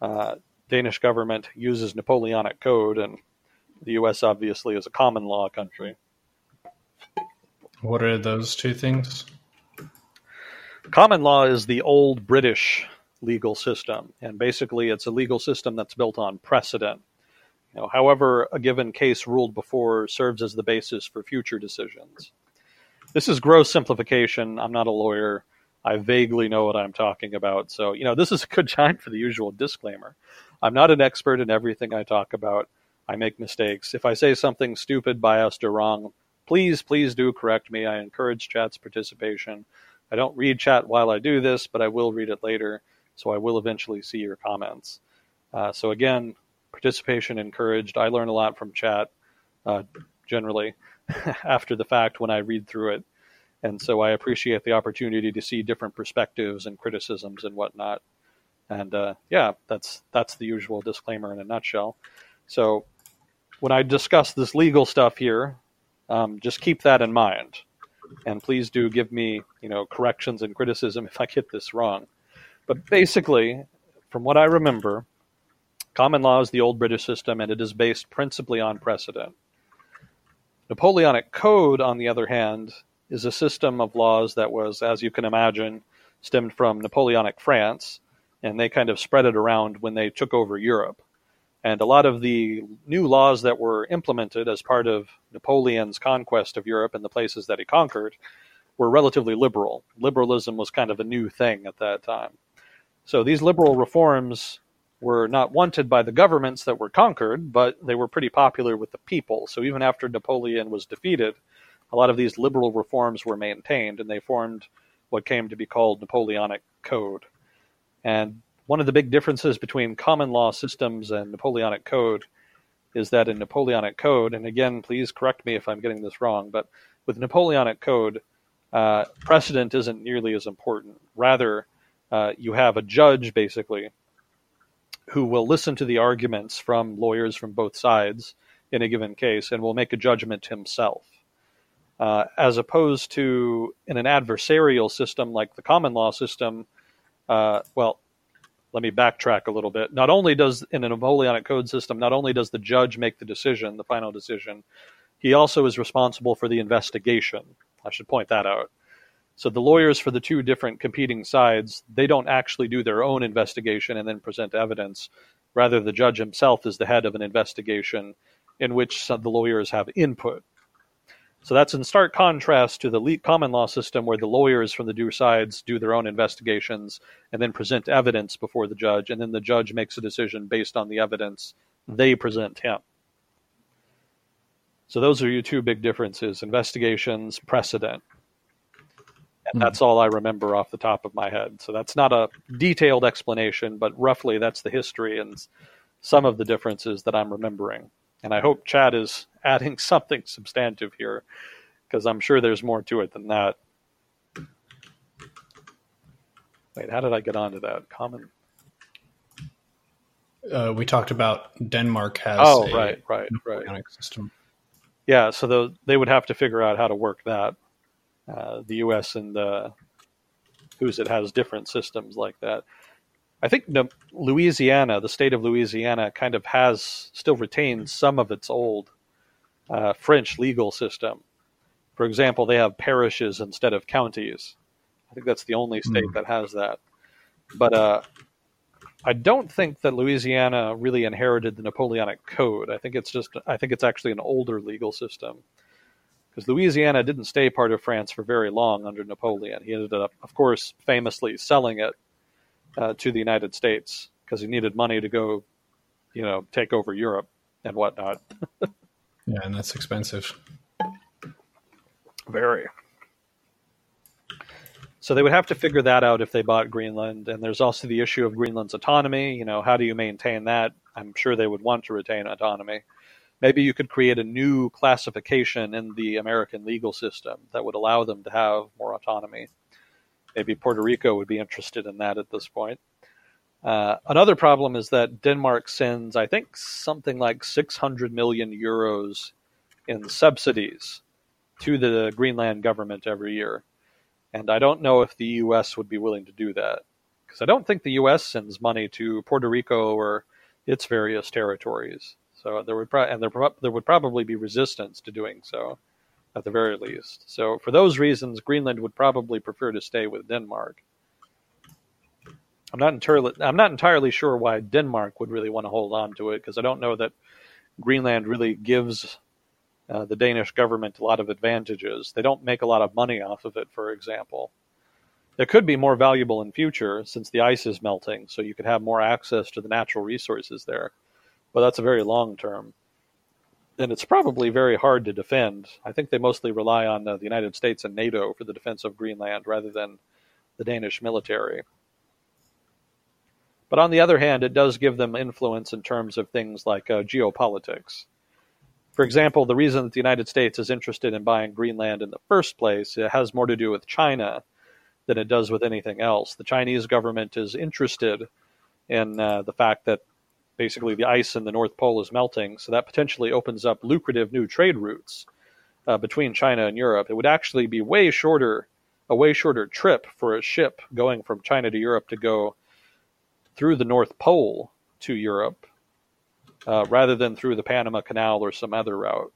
Uh, Danish government uses Napoleonic Code, and the U.S. obviously is a common law country. What are those two things? Common law is the old British legal system, and basically it's a legal system that's built on precedent. You know, however, a given case ruled before serves as the basis for future decisions. This is gross simplification. I'm not a lawyer. I vaguely know what I'm talking about. So, you know, this is a good time for the usual disclaimer. I'm not an expert in everything I talk about. I make mistakes. If I say something stupid, biased, or wrong, please, please do correct me. I encourage chat's participation. I don't read chat while I do this, but I will read it later, so I will eventually see your comments. Uh, so again, participation encouraged. I learn a lot from chat, uh, generally, after the fact when I read through it. And so I appreciate the opportunity to see different perspectives and criticisms and whatnot. And uh, yeah, that's that's the usual disclaimer in a nutshell. So when I discuss this legal stuff here, um, just keep that in mind, and please do give me you know corrections and criticism if I get this wrong. But basically, from what I remember, common law is the old British system, and it is based principally on precedent. Napoleonic Code, on the other hand, is a system of laws that was, as you can imagine, stemmed from Napoleonic France, and they kind of spread it around when they took over Europe. And a lot of the new laws that were implemented as part of Napoleon's conquest of Europe and the places that he conquered were relatively liberal. Liberalism was kind of a new thing at that time. So these liberal reforms were not wanted by the governments that were conquered, but they were pretty popular with the people. So even after Napoleon was defeated, a lot of these liberal reforms were maintained and they formed what came to be called Napoleonic Code. And one of the big differences between common law systems and Napoleonic Code is that in Napoleonic Code, and again, please correct me if I'm getting this wrong, but with Napoleonic Code, uh, precedent isn't nearly as important. Rather, uh, you have a judge basically who will listen to the arguments from lawyers from both sides in a given case and will make a judgment himself. Uh, as opposed to in an adversarial system like the common law system, uh, well, let me backtrack a little bit. Not only does in a Napoleonic code system, not only does the judge make the decision, the final decision, he also is responsible for the investigation. I should point that out. So the lawyers for the two different competing sides, they don't actually do their own investigation and then present evidence. Rather, the judge himself is the head of an investigation in which the lawyers have input. So that's in stark contrast to the common law system where the lawyers from the two sides do their own investigations and then present evidence before the judge, and then the judge makes a decision based on the evidence they present him. So those are your two big differences investigations, precedent. And that's all I remember off the top of my head. So that's not a detailed explanation, but roughly that's the history and some of the differences that I'm remembering. And I hope Chad is adding something substantive here, because I'm sure there's more to it than that. Wait, how did I get onto that? Common. Uh, we talked about Denmark has Oh, a right, right, right. System. Yeah, so those, they would have to figure out how to work that. Uh, the U.S. and the who's it has different systems like that. I think the, Louisiana, the state of Louisiana, kind of has still retains some of its old uh, French legal system. For example, they have parishes instead of counties. I think that's the only state Hmm. that has that. But uh, I don't think that Louisiana really inherited the Napoleonic Code. I think it's just I think it's actually an older legal system. Because Louisiana didn't stay part of France for very long under Napoleon. He ended up, of course, famously selling it uh, to the United States because he needed money to go, you know, take over Europe and whatnot. Yeah, and that's expensive. Very. So they would have to figure that out if they bought Greenland. And there's also the issue of Greenland's autonomy. You know, how do you maintain that? I'm sure they would want to retain autonomy. Maybe you could create a new classification in the American legal system that would allow them to have more autonomy. Maybe Puerto Rico would be interested in that at this point. Uh, another problem is that Denmark sends, I think, something like 600 million euros in subsidies to the Greenland government every year. And I don't know if the U.S. would be willing to do that. Because I don't think the U.S. sends money to Puerto Rico or its various territories. So there would pro- and there, pro- there would probably be resistance to doing so, at the very least. So for those reasons, Greenland would probably prefer to stay with Denmark. I'm not entirely I'm not entirely sure why Denmark would really want to hold on to it because I don't know that Greenland really gives uh, the Danish government a lot of advantages. They don't make a lot of money off of it, for example. It could be more valuable in future since the ice is melting, so you could have more access to the natural resources there. But that's a very long term. And it's probably very hard to defend. I think they mostly rely on uh, the United States and NATO for the defense of Greenland rather than the Danish military. But on the other hand, it does give them influence in terms of things like uh, geopolitics. For example, the reason that the United States is interested in buying Greenland in the first place it has more to do with China than it does with anything else. The Chinese government is interested in uh, the fact that basically the ice in the North Pole is melting, so that potentially opens up lucrative new trade routes uh, between China and Europe. It would actually be way shorter, a way shorter trip for a ship going from China to Europe to go through the North Pole to Europe uh, rather than through the Panama Canal or some other route.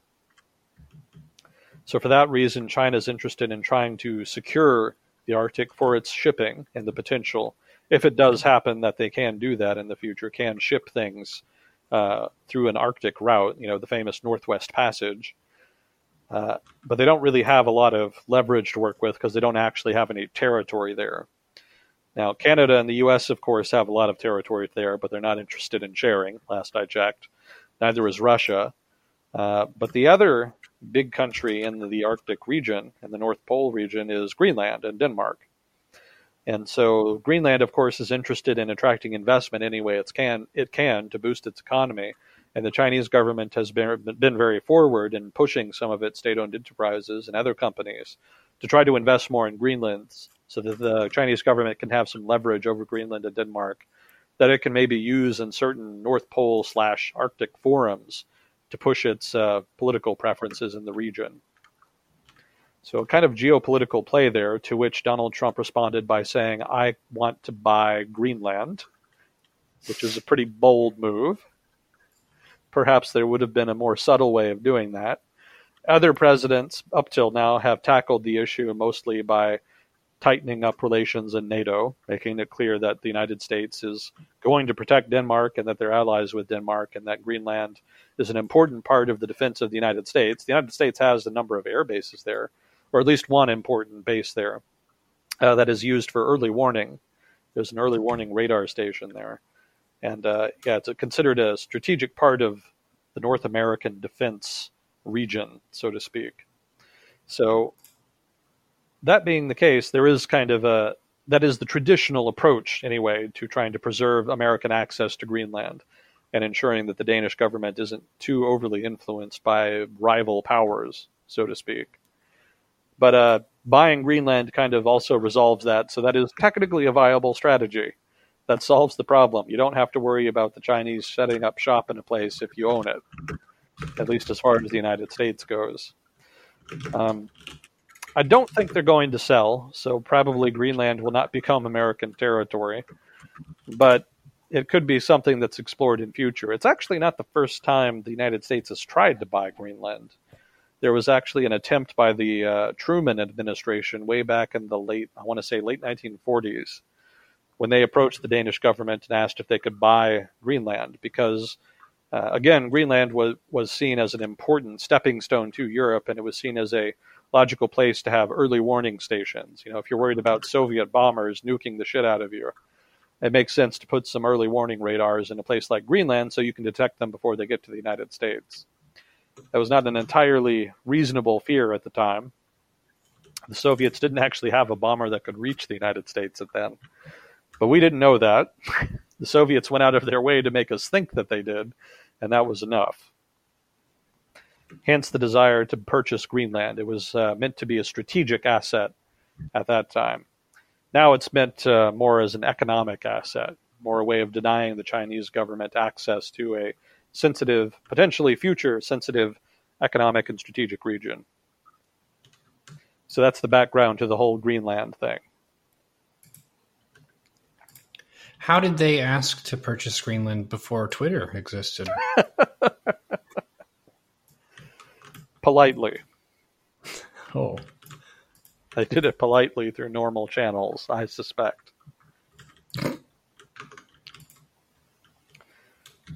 So, for that reason, China is interested in trying to secure the Arctic for its shipping and the potential, if it does happen that they can do that in the future, can ship things uh, through an Arctic route, you know, the famous Northwest Passage. Uh, but they don't really have a lot of leverage to work with because they don't actually have any territory there. Now, Canada and the U.S., of course, have a lot of territory there, but they're not interested in sharing, last I checked. Neither is Russia. Uh, but the other big country in the Arctic region, in the North Pole region, is Greenland and Denmark. And so Greenland, of course, is interested in attracting investment any way it can, it can to boost its economy. And the Chinese government has been, been very forward in pushing some of its state owned enterprises and other companies to try to invest more in Greenland so that the Chinese government can have some leverage over Greenland and Denmark that it can maybe use in certain North Pole slash Arctic forums to push its uh, political preferences in the region. So, a kind of geopolitical play there, to which Donald Trump responded by saying, I want to buy Greenland, which is a pretty bold move. Perhaps there would have been a more subtle way of doing that. Other presidents up till now have tackled the issue mostly by tightening up relations in NATO, making it clear that the United States is going to protect Denmark and that they're allies with Denmark and that Greenland is an important part of the defense of the United States. The United States has a number of air bases there, or at least one important base there uh, that is used for early warning. There's an early warning radar station there. And uh, yeah, it's a, considered a strategic part of the North American defense region, so to speak. So that being the case, there is kind of a that is the traditional approach anyway to trying to preserve American access to Greenland. and ensuring that the Danish government isn't too overly influenced by rival powers, so to speak. But uh, buying Greenland kind of also resolves that, so that is technically a viable strategy. That solves the problem. You don't have to worry about the Chinese setting up shop in a place if you own it, at least as far as the United States goes. Um, I don't think they're going to sell, so probably Greenland will not become American territory. But it could be something that's explored in future. It's actually not the first time the United States has tried to buy Greenland. There was actually an attempt by the uh, Truman administration way back in the late, I want to say late 1940s, when they approached the Danish government and asked if they could buy Greenland because, uh, again, Greenland was was seen as an important stepping stone to Europe, and it was seen as a logical place to have early warning stations. You know, if you're worried about Soviet bombers nuking the shit out of you, it makes sense to put some early warning radars in a place like Greenland so you can detect them before they get to the United States. That was not an entirely reasonable fear at the time. The Soviets didn't actually have a bomber that could reach the United States at then. But we didn't know that. The Soviets went out of their way to make us think that they did, and that was enough. Hence the desire to purchase Greenland. It was uh, meant to be a strategic asset at that time. Now it's meant uh, more as an economic asset, more a way of denying the Chinese government access to a sensitive, potentially future sensitive economic and strategic region. So that's the background to the whole Greenland thing. How did they ask to purchase Greenland before Twitter existed? Politely. Oh. They did it politely through normal channels, I suspect.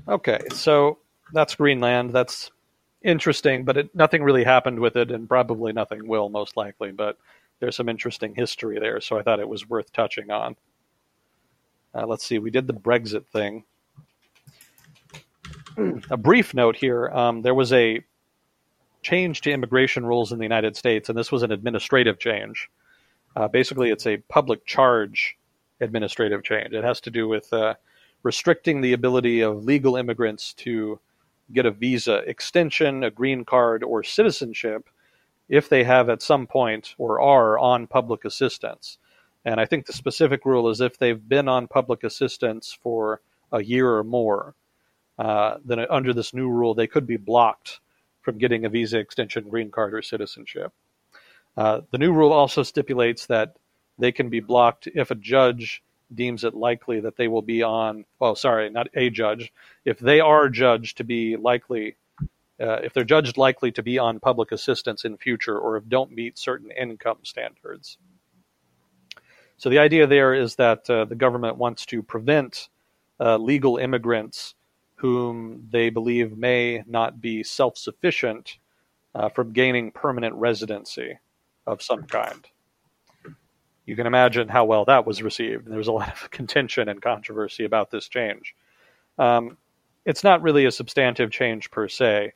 Okay, so that's Greenland. That's interesting, but it, nothing really happened with it, and probably nothing will, most likely. But there's some interesting history there, so I thought it was worth touching on. Uh, let's see, we did the Brexit thing. a brief note here um, there was a change to immigration rules in the United States, and this was an administrative change. Uh, basically, it's a public charge administrative change. It has to do with uh, restricting the ability of legal immigrants to get a visa extension, a green card, or citizenship if they have at some point or are on public assistance. And I think the specific rule is if they've been on public assistance for a year or more, uh, then under this new rule, they could be blocked from getting a visa extension, green card, or citizenship. Uh, the new rule also stipulates that they can be blocked if a judge deems it likely that they will be on, well, sorry, not a judge, if they are judged to be likely, uh, if they're judged likely to be on public assistance in future or if don't meet certain income standards. So the idea there is that uh, the government wants to prevent uh, legal immigrants whom they believe may not be self sufficient uh, from gaining permanent residency of some kind. You can imagine how well that was received. There was a lot of contention and controversy about this change. Um, it's not really a substantive change per se.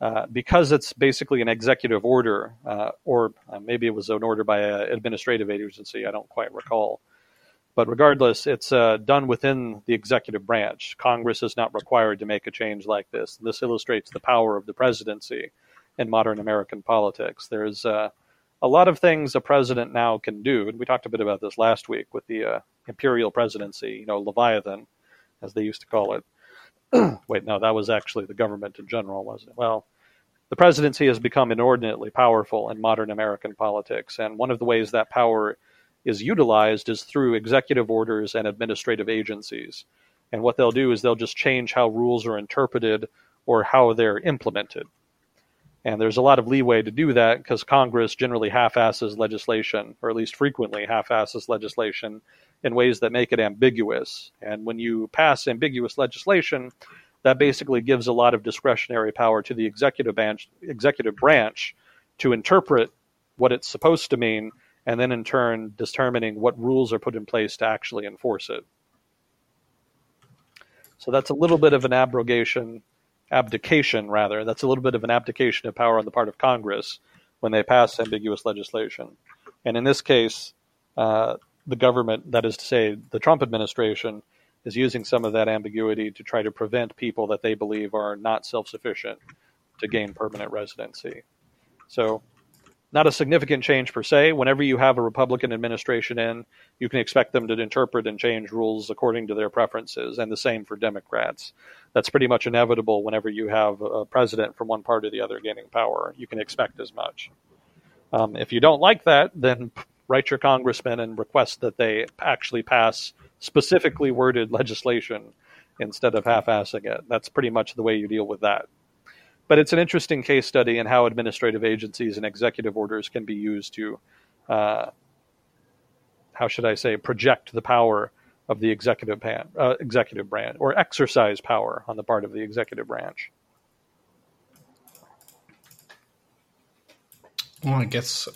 Uh, because it's basically an executive order, uh, or uh, maybe it was an order by an administrative agency, I don't quite recall. But regardless, it's uh, done within the executive branch. Congress is not required to make a change like this. This illustrates the power of the presidency in modern American politics. There's uh, a lot of things a president now can do, and we talked a bit about this last week with the uh, imperial presidency, you know, Leviathan, as they used to call it. Wait, no, that was actually the government in general, wasn't it? Well, the presidency has become inordinately powerful in modern American politics, and one of the ways that power is utilized is through executive orders and administrative agencies. And what they'll do is they'll just change how rules are interpreted or how they're implemented. And there's a lot of leeway to do that because Congress generally half asses legislation, or at least frequently half asses legislation in ways that make it ambiguous. And when you pass ambiguous legislation, that basically gives a lot of discretionary power to the executive branch, executive branch to interpret what it's supposed to mean and then in turn determining what rules are put in place to actually enforce it. So that's a little bit of an abrogation, abdication rather. That's a little bit of an abdication of power on the part of Congress when they pass ambiguous legislation. And in this case, uh, the government, that is to say, the Trump administration, is using some of that ambiguity to try to prevent people that they believe are not self sufficient to gain permanent residency. So, not a significant change per se. Whenever you have a Republican administration in, you can expect them to interpret and change rules according to their preferences, and the same for Democrats. That's pretty much inevitable whenever you have a president from one part or the other gaining power. You can expect as much. Um, if you don't like that, then write your congressman and request that they actually pass specifically worded legislation instead of half-assing it. That's pretty much the way you deal with that. But it's an interesting case study in how administrative agencies and executive orders can be used to, uh, how should I say, project the power of the executive, pan, uh, executive branch or exercise power on the part of the executive branch. Well, I guess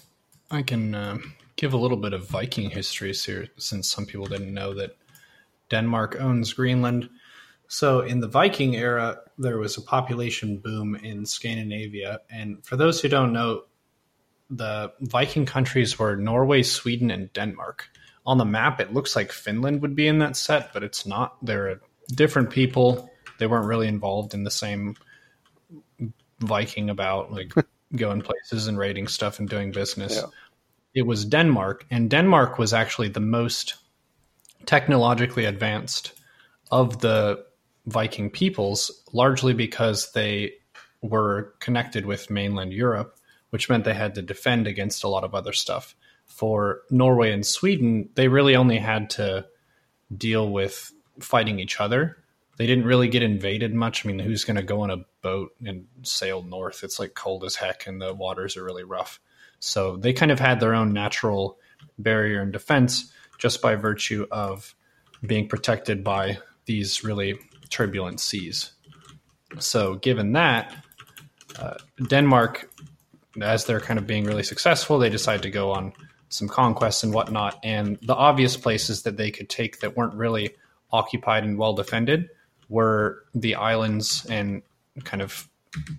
I can uh, give a little bit of Viking history here, since some people didn't know that Denmark owns Greenland. So, in the Viking era, there was a population boom in Scandinavia. And for those who don't know, the Viking countries were Norway, Sweden, and Denmark. On the map, it looks like Finland would be in that set, but it's not. They're different people. They weren't really involved in the same Viking about like going places and raiding stuff and doing business. Yeah it was Denmark, and Denmark was actually the most technologically advanced of the Viking peoples, largely because they were connected with mainland Europe, which meant they had to defend against a lot of other stuff. For Norway and Sweden, they really only had to deal with fighting each other. They didn't really get invaded much. I mean, who's going to go on a boat and sail north? It's like cold as heck and the waters are really rough. So they kind of had their own natural barrier and defense just by virtue of being protected by these really turbulent seas. So, given that, uh, Denmark, as they're kind of being really successful, they decide to go on some conquests and whatnot. And the obvious places that they could take that weren't really occupied and well defended were the islands and kind of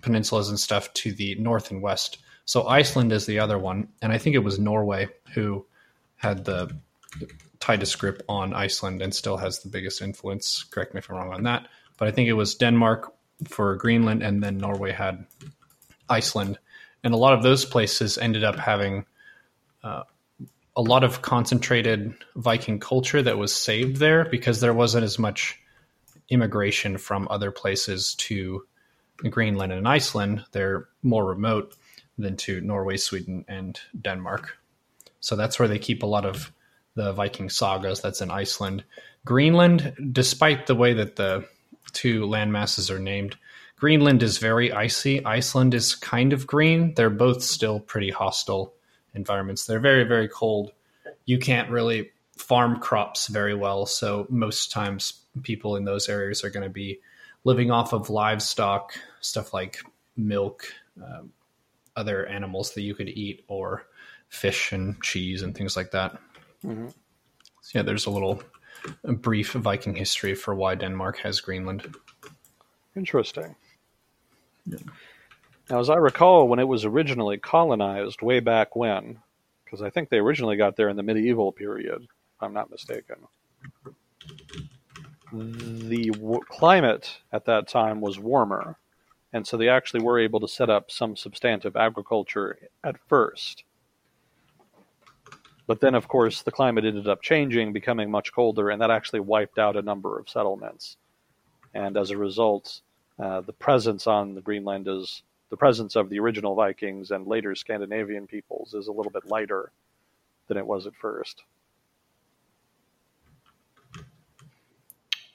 peninsulas and stuff to the north and west so Iceland is the other one, and I think it was Norway who had the tightest grip on Iceland and still has the biggest influence. Correct me if I'm wrong on that, but I think it was Denmark for Greenland, and then Norway had Iceland, and a lot of those places ended up having uh, a lot of concentrated Viking culture that was saved there because there wasn't as much immigration from other places to Greenland and Iceland. They're more remote than to Norway, Sweden, and Denmark. So that's where they keep a lot of the Viking sagas. That's in Iceland. Greenland, despite the way that the two land masses are named, Greenland is very icy. Iceland is kind of green. They're both still pretty hostile environments. They're very, very cold. You can't really farm crops very well. So most times people in those areas are going to be living off of livestock, stuff like milk, um, other animals that you could eat or fish and cheese and things like that. Mm-hmm. So yeah, there's a little a brief Viking history for why Denmark has Greenland. Interesting. Yeah. Now, as I recall, when it was originally colonized way back when, because I think they originally got there in the medieval period, if I'm not mistaken, the w- climate at that time was warmer and so they actually were able to set up some substantive agriculture at first. But then, of course, the climate ended up changing, becoming much colder, and that actually wiped out a number of settlements. And as a result, uh, the presence on the Greenland is the presence of the original Vikings and later Scandinavian peoples is a little bit lighter than it was at first.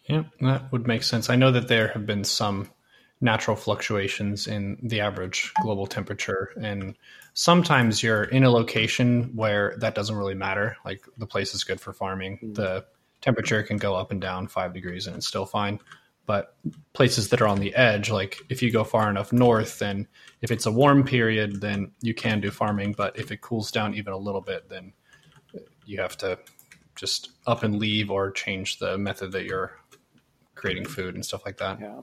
Yeah, that would make sense. I know that there have been some natural fluctuations in the average global temperature. And sometimes you're in a location where that doesn't really matter. Like the place is good for farming. Mm-hmm. The temperature can go up and down five degrees and it's still fine. But places that are on the edge, like if you go far enough north, then if it's a warm period, then you can do farming. But if it cools down even a little bit, then you have to just up and leave or change the method that you're creating food and stuff like that. Yeah.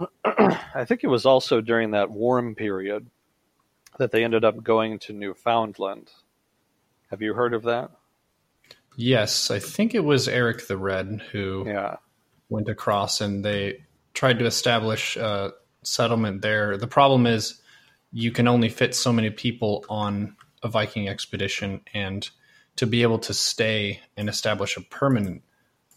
I think it was also during that warm period that they ended up going to Newfoundland. Have you heard of that? Yes, I think it was Eric the Red who Yeah. went across and they tried to establish a settlement there. The problem is you can only fit so many people on a Viking expedition, and to be able to stay and establish a permanent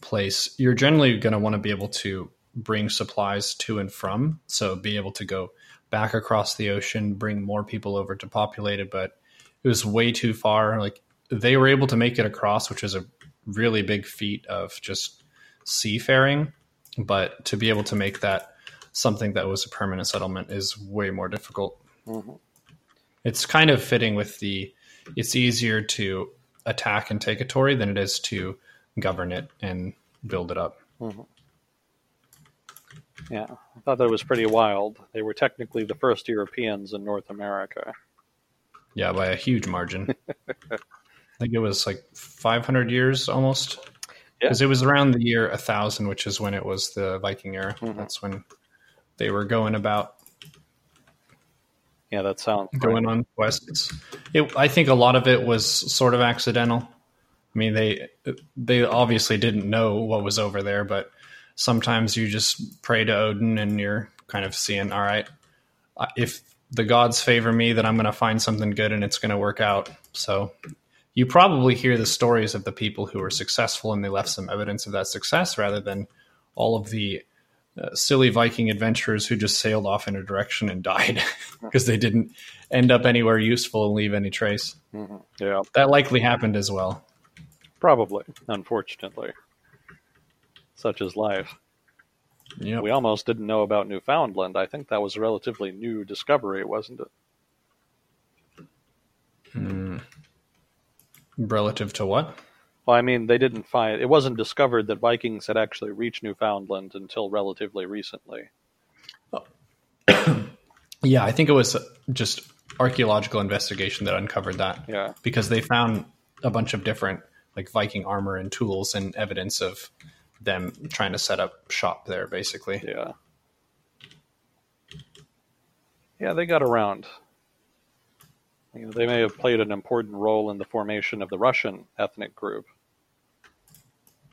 place, you're generally going to want to be able to bring supplies to and from. So be able to go back across the ocean, bring more people over to populate it, but it was way too far. Like they were able to make it across, which is a really big feat of just seafaring, but to be able to make that something that was a permanent settlement is way more difficult. Mhm. It's kind of fitting with the it's easier to attack and take a Tory than it is to govern it and build it up. Yeah. I thought that was pretty wild. They were technically the first Europeans in North America. Yeah, by a huge margin. I think it was like 500 years almost. Yeah. Because it was around the year 1000, which is when it was the Viking era. Mhm. That's when they were going about Yeah, that sounds right. going on quests. It, I think a lot of it was sort of accidental. I mean, they they obviously didn't know what was over there, but sometimes you just pray to Odin and you're kind of seeing, all right, if the gods favor me, then I'm going to find something good and it's going to work out. So you probably hear the stories of the people who were successful and they left some evidence of that success rather than all of the uh, silly Viking adventurers who just sailed off in a direction and died because they didn't end up anywhere useful and leave any trace. Mhm. Yeah, That likely happened as well. probably, unfortunately. Such is life. Yep. We almost didn't know about Newfoundland. I think that was a relatively new discovery, wasn't it? Hmm. Relative to what? Well, I mean, they didn't find it wasn't discovered that Vikings had actually reached Newfoundland until relatively recently. Yeah, I think it was just archaeological investigation that uncovered that Yeah, because they found a bunch of different like Viking armor and tools and evidence of them trying to set up shop there basically. yeah. Yeah, they got around. You know, they may have played an important role in the formation of the Russian ethnic group.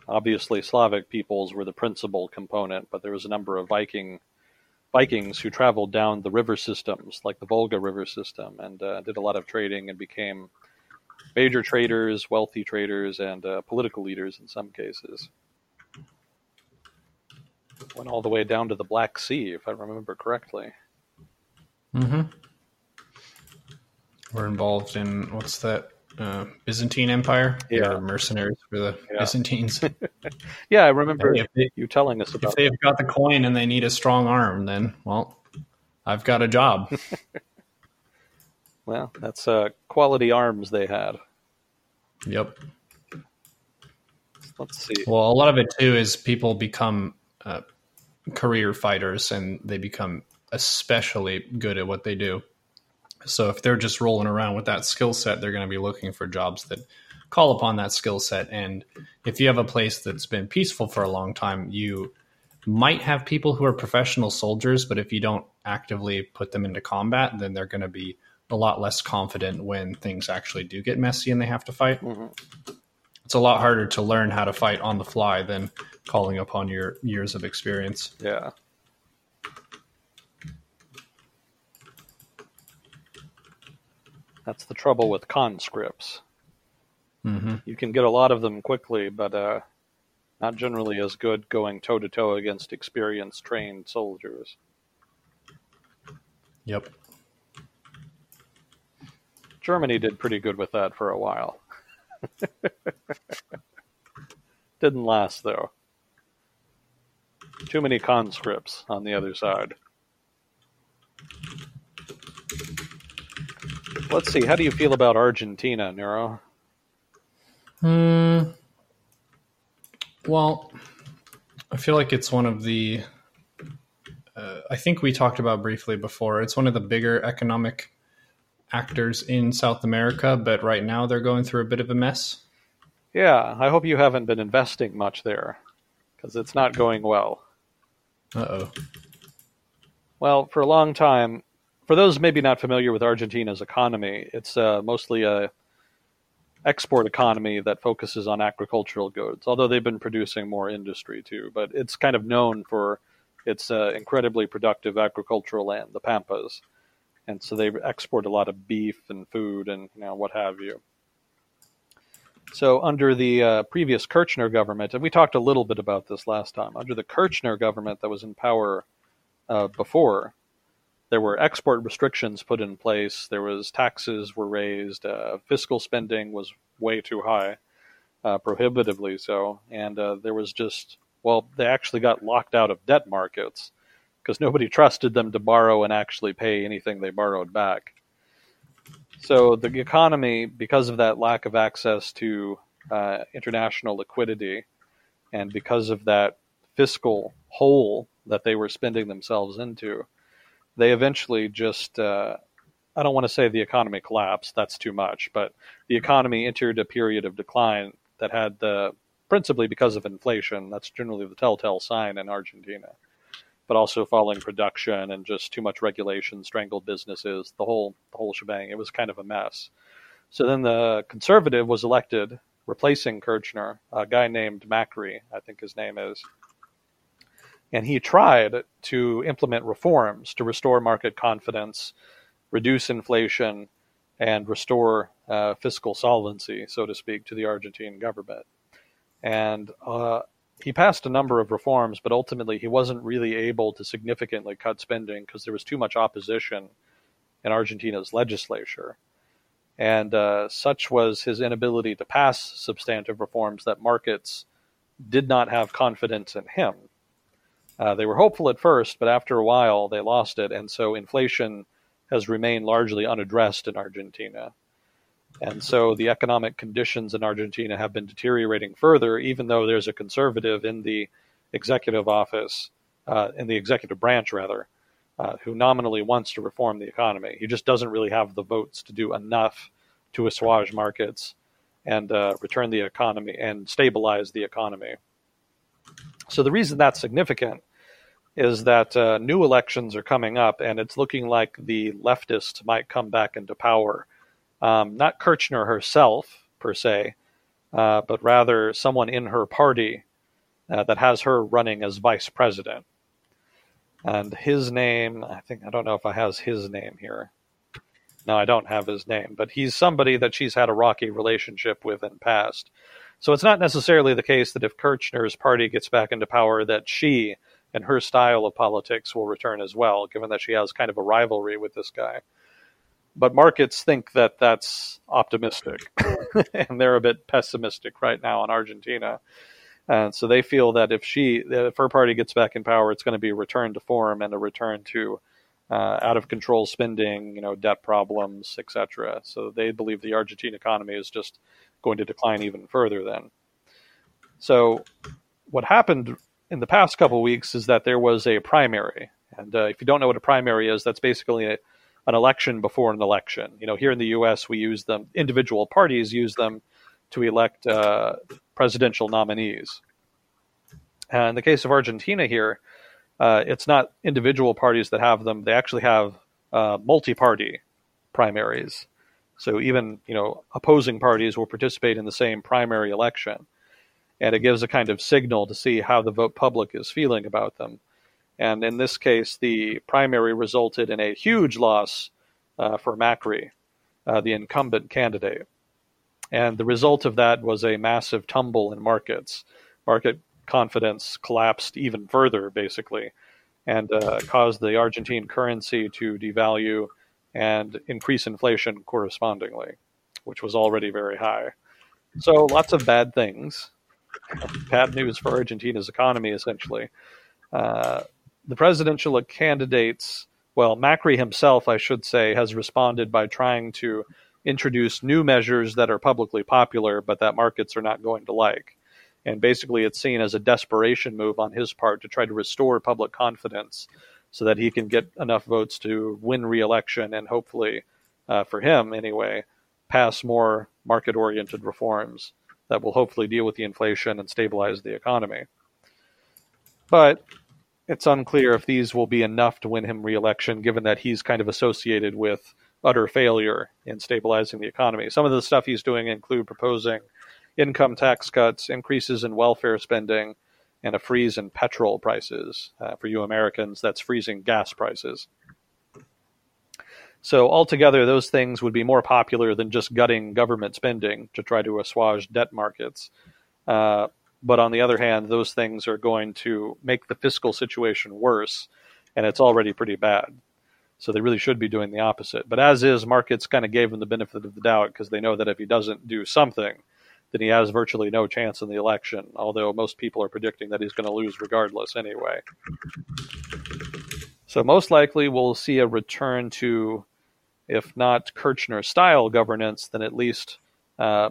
Obviously, Slavic peoples were the principal component, but there was a number of Viking Vikings who traveled down the river systems, like the Volga River system, and uh, did a lot of trading and became major traders, wealthy traders, and uh, political leaders in some cases. Went all the way down to the Black Sea, if I remember correctly. Mm-hmm. We're involved in what's that? Uh, Byzantine Empire. Yeah. mercenaries for the Yeah. Byzantines. Yeah, I remember they, you telling us about. if they've got the coin and they need a strong arm, then well, I've got a job. Well, that's uh, quality arms they had. yep. Let's see. Well, a lot of it too is people become uh, career fighters and they become especially good at what they do. So if they're just rolling around with that skill set, they're going to be looking for jobs that call upon that skill set. And if you have a place that's been peaceful for a long time, you might have people who are professional soldiers, but if you don't actively put them into combat, then they're going to be a lot less confident when things actually do get messy and they have to fight Mhm. It's a lot harder to learn how to fight on the fly than calling upon your years of experience. Yeah. That's the trouble with conscripts. Mm-hmm. You can get a lot of them quickly, but uh, not generally as good going toe to toe against experienced, trained soldiers. Yep. Germany did pretty good with that for a while. Didn't last, though. Too many conscripts on the other side. Let's see, how do you feel about Argentina, Neuro? Hmm. Well, I feel like it's one of the. Uh, I think we talked about briefly before. It's one of the bigger economic actors in South America, but right now they're going through a bit of a mess. Yeah, I hope you haven't been investing much there, because it's not going well. Uh oh. Well, for a long time, for those maybe not familiar with Argentina's economy, it's uh, mostly a export economy that focuses on agricultural goods, although they've been producing more industry too. But it's kind of known for its uh, incredibly productive agricultural land, the Pampas. And so they export a lot of beef and food and you know, what have you. So under the uh, previous Kirchner government, and we talked a little bit about this last time, under the Kirchner government that was in power uh, before, there were export restrictions put in place. There was taxes were raised. Uh, fiscal spending was way too high, uh, prohibitively so, and uh, there was just well, they actually got locked out of debt markets because nobody trusted them to borrow and actually pay anything they borrowed back. So the economy, because of that lack of access to uh, international liquidity, and because of that fiscal hole that they were spending themselves into, they eventually just uh, I don't want to say the economy collapsed. That's too much, but the economy entered a period of decline that had the principally because of inflation. That's generally the telltale sign in Argentina, but also falling production and just too much regulation, strangled businesses, the whole the whole shebang. It was kind of a mess. So then the conservative was elected, replacing Kirchner, a guy named Macri, I think his name is and he tried to implement reforms to restore market confidence, reduce inflation, and restore uh, fiscal solvency, so to speak, to the Argentine government. And uh, he passed a number of reforms, but ultimately he wasn't really able to significantly cut spending because there was too much opposition in Argentina's legislature. And uh, such was his inability to pass substantive reforms that markets did not have confidence in him. Uh, they were hopeful at first, but after a while they lost it, and so inflation has remained largely unaddressed in Argentina. And so the economic conditions in Argentina have been deteriorating further, even though there's a conservative in the executive office, uh, in the executive branch rather, uh, who nominally wants to reform the economy. He just doesn't really have the votes to do enough to assuage markets and uh, return the economy and stabilize the economy. So the reason that's significant is that uh, new elections are coming up, and it's looking like the leftists might come back into power. Um, not Kirchner herself, per se, uh, but rather someone in her party uh, that has her running as vice president. And his name, I think, I don't know if I has his name here. No, I don't have his name, but he's somebody that she's had a rocky relationship with in past. So it's not necessarily the case that if Kirchner's party gets back into power, that she and her style of politics will return as well, given that she has kind of a rivalry with this guy. But markets think that that's optimistic, and they're a bit pessimistic right now in Argentina. And so they feel that if she, if her party gets back in power, it's going to be a return to form and a return to uh, out of control spending, you know, debt problems, etc. So they believe the Argentine economy is just going to decline even further then. So, what happened in the past couple weeks is that there was a primary. And uh, if you don't know what a primary is, that's basically a, an election before an election. You know, here in the U.S., we use them, individual parties use them to elect uh, presidential nominees. And in the case of Argentina here, uh, it's not individual parties that have them, they actually have uh, multi party primaries. So even you know opposing parties will participate in the same primary election, and it gives a kind of signal to see how the vote public is feeling about them. And in this case, the primary resulted in a huge loss uh, for Macri, uh, the incumbent candidate. And the result of that was a massive tumble in markets. Market confidence collapsed even further, basically, and uh, caused the Argentine currency to devalue and increase inflation correspondingly, which was already very high. So lots of bad things. Bad news for Argentina's economy, essentially. Uh, the presidential candidates, well, Macri himself, I should say, has responded by trying to introduce new measures that are publicly popular, but that markets are not going to like. And basically, it's seen as a desperation move on his part to try to restore public confidence so that he can get enough votes to win re-election and hopefully, uh, for him anyway, pass more market-oriented reforms that will hopefully deal with the inflation and stabilize the economy. But it's unclear if these will be enough to win him re-election, given that he's kind of associated with utter failure in stabilizing the economy. Some of the stuff he's doing include proposing income tax cuts, increases in welfare spending, and a freeze in petrol prices. Uh, for you Americans, that's freezing gas prices. So altogether, those things would be more popular than just gutting government spending to try to assuage debt markets. Uh, but on the other hand, those things are going to make the fiscal situation worse, and it's already pretty bad. So they really should be doing the opposite. But as is, markets kind of gave him the benefit of the doubt because they know that if he doesn't do something, then he has virtually no chance in the election, although most people are predicting that he's going to lose regardless anyway. So most likely we'll see a return to if not Kirchner style governance, then at least uh,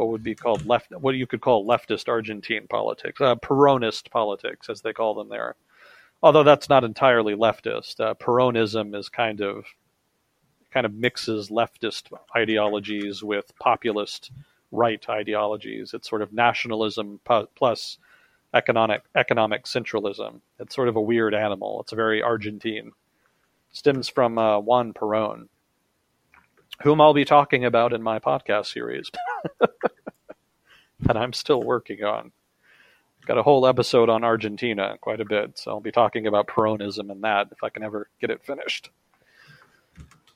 what would be called left, what you could call leftist Argentine politics, uh, Peronist politics, as they call them there. Although that's not entirely leftist. Uh, Peronism is kind of kind of mixes leftist ideologies with populist right ideologies. It's sort of nationalism plus economic economic centralism. It's sort of a weird animal. It's very Argentine. Stems from uh, Juan Perón, whom I'll be talking about in my podcast series that I'm still working on. I've Got a whole episode on Argentina, quite a bit, so I'll be talking about Peronism and that if I can ever get it finished.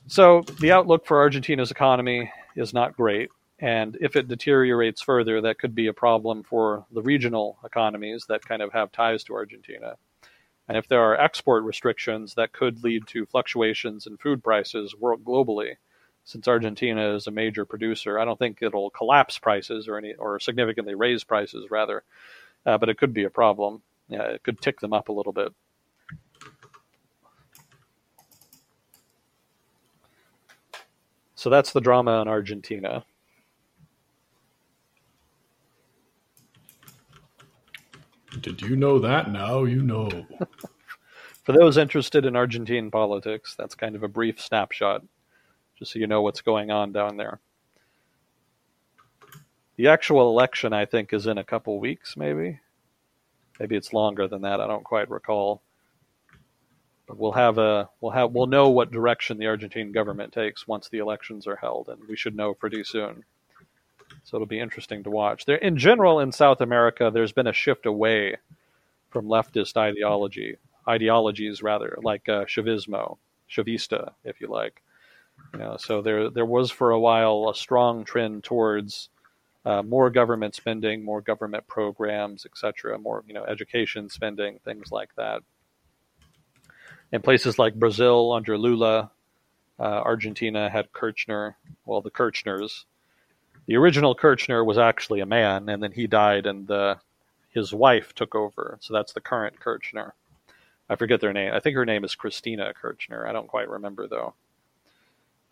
So, the outlook for Argentina's economy is not great, and if it deteriorates further, that could be a problem for the regional economies that kind of have ties to Argentina. And if there are export restrictions, that could lead to fluctuations in food prices world globally since Argentina is a major producer. I don't think it'll collapse prices or any or significantly raise prices rather, uh, but it could be a problem. Yeah, it could tick them up a little bit. So that's the drama in Argentina. Did you know that? Now you know. For those interested in Argentine politics, that's kind of a brief snapshot just so you know what's going on down there. The actual election, I think, is in a couple weeks, maybe. Maybe it's longer than that. I don't quite recall. But we'll have a we'll have we'll know what direction the Argentine government takes once the elections are held, and we should know pretty soon. So it'll be interesting to watch. There, in general, in South America, there's been a shift away from leftist ideology, ideologies rather, like uh, Chavismo, Chavista, if you like. You know, so there there was for a while a strong trend towards uh, more government spending, more government programs, etc., more you know education spending, things like that. In places like Brazil under Lula, uh, Argentina had Kirchner. Well, the Kirchners. The original Kirchner was actually a man, and then he died, and the, his wife took over. So that's the current Kirchner. I forget their name. I think her name is Cristina Kirchner. I don't quite remember though.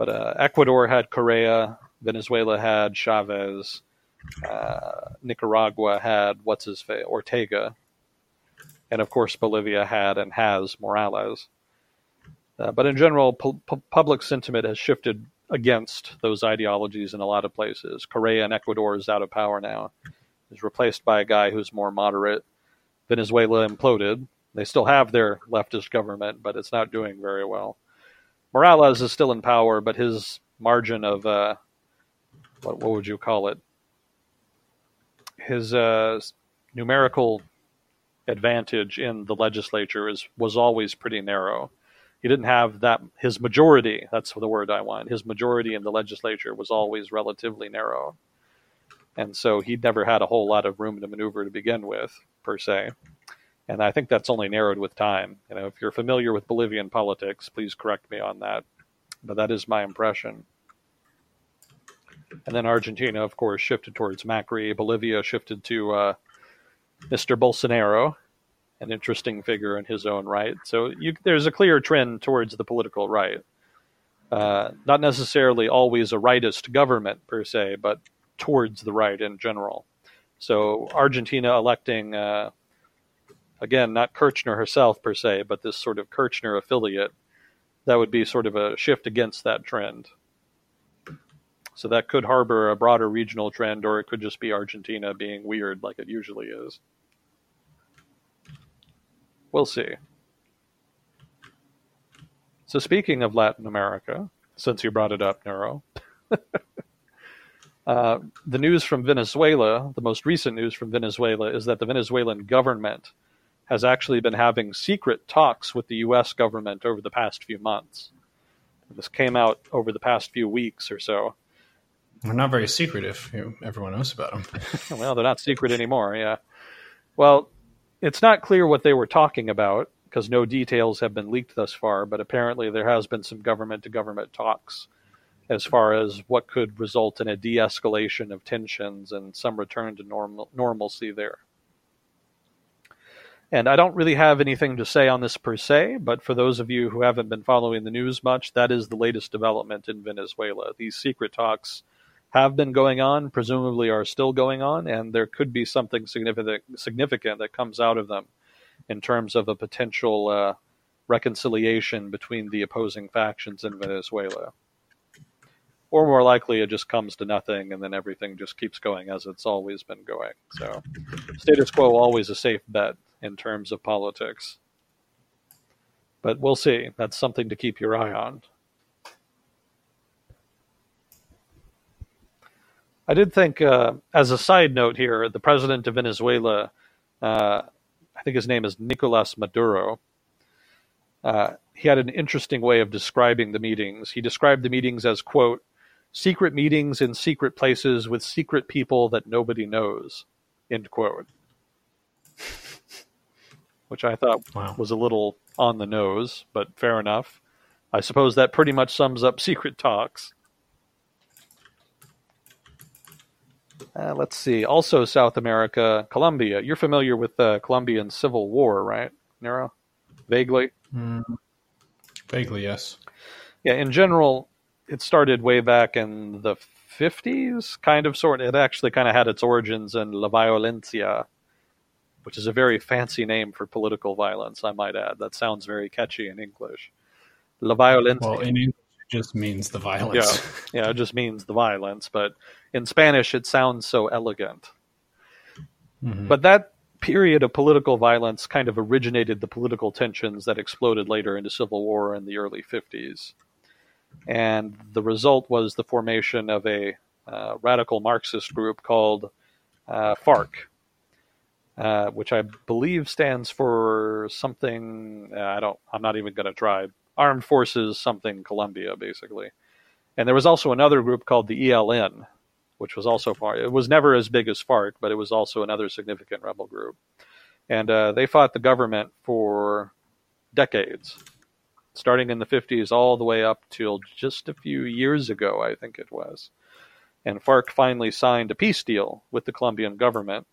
But uh, Ecuador had Correa, Venezuela had Chavez, uh, Nicaragua had what's his face Ortega, and of course Bolivia had and has Morales. Uh, but in general, pu- pu- public sentiment has shifted against those ideologies in a lot of places. Correa in Ecuador is out of power now; is replaced by a guy who's more moderate. Venezuela imploded. They still have their leftist government, but it's not doing very well. Morales is still in power, but his margin of uh, what what would you call it? His uh, numerical advantage in the legislature is was always pretty narrow. He didn't have that his majority. That's the word I want. His majority in the legislature was always relatively narrow, and so he never had a whole lot of room to maneuver to begin with, per se and I think that's only narrowed with time. You know, if you're familiar with Bolivian politics, please correct me on that, but that is my impression. And then Argentina, of course, shifted towards Macri. Bolivia shifted to uh, Mr. Bolsonaro, an interesting figure in his own right. So you, there's a clear trend towards the political right. Uh, not necessarily always a rightist government per se, but towards the right in general. So Argentina electing uh, again, not Kirchner herself per se, but this sort of Kirchner affiliate, that would be sort of a shift against that trend. So that could harbor a broader regional trend, or it could just be Argentina being weird like it usually is. We'll see. So, speaking of Latin America, since you brought it up, Neuro. uh, the news from Venezuela, the most recent news from Venezuela, is that the Venezuelan government has actually been having secret talks with the U.S. government over the past few months. This came out over the past few weeks or so. They're not very secretive. You, everyone knows about them. well, they're not secret anymore, yeah. Well, it's not clear what they were talking about because no details have been leaked thus far, but apparently there has been some government to government talks as far as what could result in a de escalation of tensions and some return to normal, normalcy there. And I don't really have anything to say on this per se, but for those of you who haven't been following the news much, that is the latest development in Venezuela. These secret talks have been going on, presumably are still going on, and there could be something significant significant that comes out of them in terms of a potential uh, reconciliation between the opposing factions in Venezuela. Or more likely, it just comes to nothing, and then everything just keeps going as it's always been going. So, status quo always a safe bet in terms of politics. But we'll see. That's something to keep your eye on. I did think, uh, as a side note here, the president of Venezuela, uh, I think his name is Nicolas Maduro, uh, he had an interesting way of describing the meetings. He described the meetings as, quote, secret meetings in secret places with secret people that nobody knows, end quote which I thought wow. was a little on the nose, but fair enough. I suppose that pretty much sums up Secret Talks. Uh, let's see. Also, South America, Colombia. You're familiar with the Colombian Civil War, right, Neuro? Vaguely? Mm, vaguely, yes. Yeah, in general, it started way back in the 50s, kind of, sort. It actually kind of had its origins in La Violencia, which is a very fancy name for political violence, I might add. That sounds very catchy in English. La violencia. Well, in English, it just means the violence. Yeah, yeah, it just means the violence. But in Spanish, it sounds so elegant. Mm-hmm. But that period of political violence kind of originated the political tensions that exploded later into civil war in the early 50s. And the result was the formation of a uh, radical Marxist group called uh, FARC, uh, which I believe stands for something. Uh, I don't. I'm not even going to try. Armed Forces something Colombia, basically. And there was also another group called the ELN, which was also far. It was never as big as FARC, but it was also another significant rebel group. And uh, they fought the government for decades, starting in the 50s all the way up till just a few years ago, I think it was. And FARC finally signed a peace deal with the Colombian government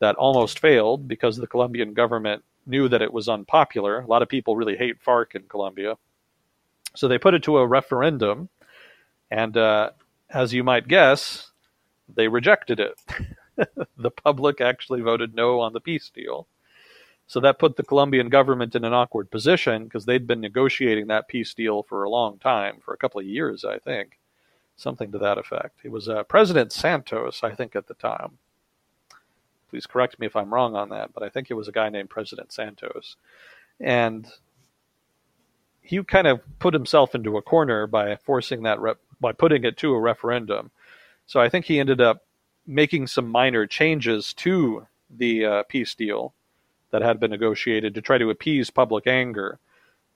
that almost failed because the Colombian government knew that it was unpopular. A lot of people really hate FARC in Colombia. So they put it to a referendum, and uh, as you might guess, they rejected it. the public actually voted no on the peace deal. So that put the Colombian government in an awkward position because they'd been negotiating that peace deal for a long time, for a couple of years, I think. Something to that effect. It was uh, President Santos, I think, at the time. Please correct me if I'm wrong on that, but I think it was a guy named President Santos. And he kind of put himself into a corner by forcing that rep, by putting it to a referendum. So I think he ended up making some minor changes to the uh, peace deal that had been negotiated to try to appease public anger.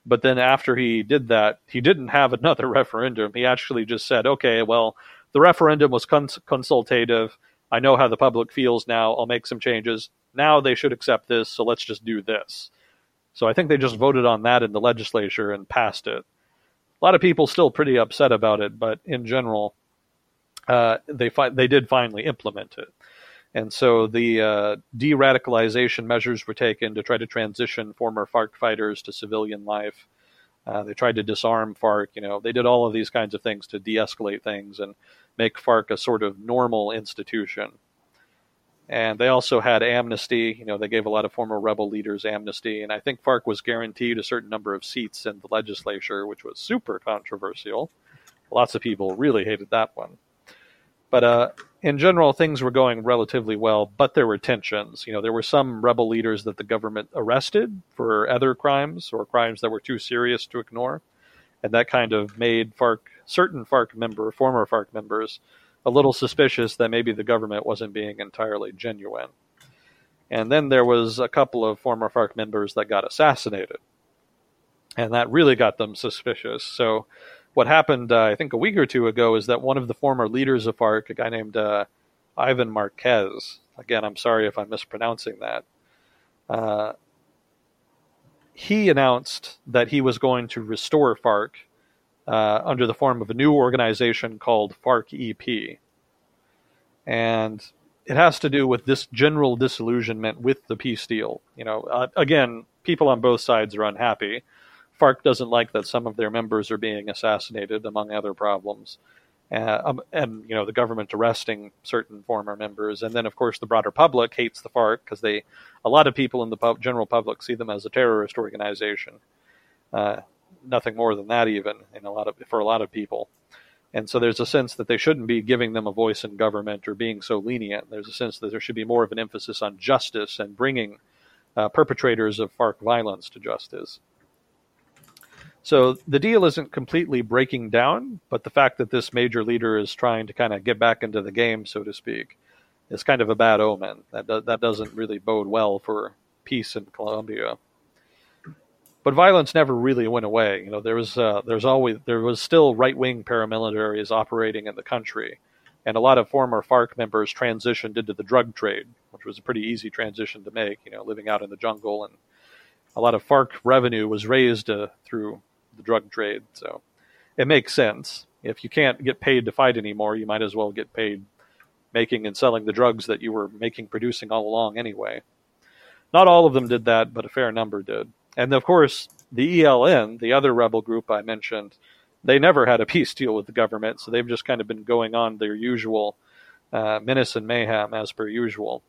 But then after he did that, he didn't have another referendum. He actually just said, okay, well, the referendum was cons- consultative. I know how the public feels now. I'll make some changes. Now they should accept this, so let's just do this. So I think they just voted on that in the legislature and passed it. A lot of people still pretty upset about it, but in general, uh, they fi- they did finally implement it. And so the uh, de radicalization measures were taken to try to transition former FARC fighters to civilian life. Uh, they tried to disarm FARC. You know, they did all of these kinds of things to de escalate things. And make FARC a sort of normal institution. And they also had amnesty. You know, they gave a lot of former rebel leaders amnesty. And I think FARC was guaranteed a certain number of seats in the legislature, which was super controversial. Lots of people really hated that one. But uh, in general, things were going relatively well, but there were tensions. You know, there were some rebel leaders that the government arrested for other crimes or crimes that were too serious to ignore and that kind of made FARC certain FARC member, former FARC members, a little suspicious that maybe the government wasn't being entirely genuine. And then there was a couple of former FARC members that got assassinated, and that really got them suspicious. So, what happened, uh, I think, a week or two ago, is that one of the former leaders of FARC, a guy named uh, Ivan Marquez, again, I'm sorry if I'm mispronouncing that. Uh, he announced that he was going to restore FARC uh, under the form of a new organization called FARC EP. And it has to do with this general disillusionment with the peace deal. You know, uh, again, people on both sides are unhappy. FARC doesn't like that some of their members are being assassinated, among other problems. Uh, um, and you know the government arresting certain former members, and then of course the broader public hates the FARC because they, a lot of people in the general public see them as a terrorist organization. Uh, nothing more than that, even in a lot of for a lot of people. And so there's a sense that they shouldn't be giving them a voice in government or being so lenient. There's a sense that there should be more of an emphasis on justice and bringing uh, perpetrators of FARC violence to justice. So the deal isn't completely breaking down, but the fact that this major leader is trying to kind of get back into the game, so to speak, is kind of a bad omen. That do- that doesn't really bode well for peace in Colombia but violence never really went away. You know, there was uh, there's always there was still right wing paramilitaries operating in the country, and a lot of former FARC members transitioned into the drug trade, which was a pretty easy transition to make. You know, living out in the jungle, and a lot of FARC revenue was raised uh, through the drug trade. So it makes sense. If you can't get paid to fight anymore, you might as well get paid making and selling the drugs that you were making producing all along anyway. Not all of them did that, but a fair number did. And of course, the ELN, the other rebel group I mentioned, they never had a peace deal with the government, so they've just kind of been going on their usual uh, menace and mayhem as per usual.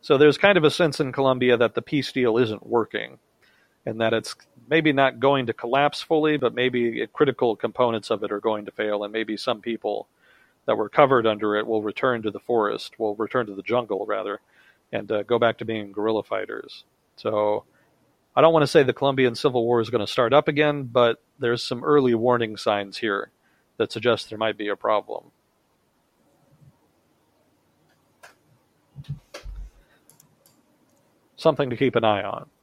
So there's kind of a sense in Colombia that the peace deal isn't working, and that it's maybe not going to collapse fully, but maybe critical components of it are going to fail, and maybe some people that were covered under it will return to the forest, will return to the jungle rather, and uh, go back to being guerrilla fighters. So I don't want to say the Colombian Civil War is going to start up again, but there's some early warning signs here that suggest there might be a problem. Something to keep an eye on,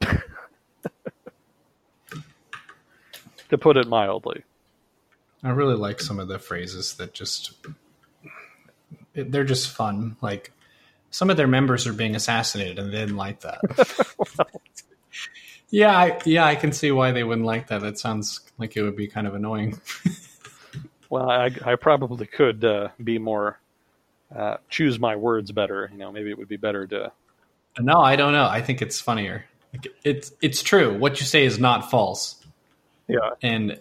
to put it mildly. I really like some of the phrases that just they're just fun. Like some of their members are being assassinated, and they didn't like that. yeah, I, yeah, I can see why they wouldn't like that. That sounds like it would be kind of annoying. well, I, I probably could uh, be more uh, choose my words better. You know, maybe it would be better to. No, I don't know. I think it's funnier. It's it's true. What you say is not false. Yeah, and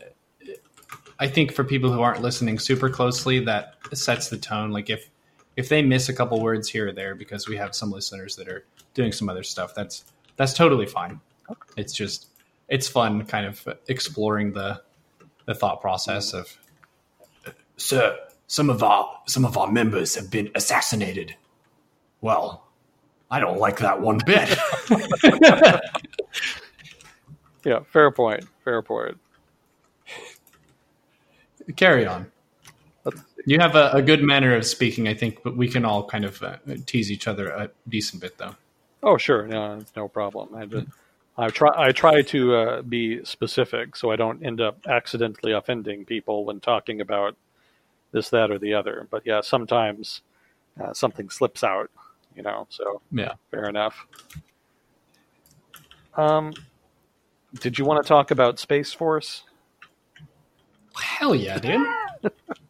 I think for people who aren't listening super closely, that sets the tone. Like if if they miss a couple words here or there because we have some listeners that are doing some other stuff, that's that's totally fine. It's just it's fun kind of exploring the the thought process of Sir, some of our some of our members have been assassinated. Well, I don't like that one bit. yeah, fair point. Fair point. Carry on. You have a, a, good manner of speaking, I think, but we can all kind of uh, tease each other a decent bit, though. Oh, sure, no, no problem. I just, I try, I try to uh, be specific so I don't end up accidentally offending people when talking about this, that, or the other. But yeah, sometimes uh, something slips out, you know. So yeah, fair enough. Um, did you want to talk about Space Force? Hell yeah, dude.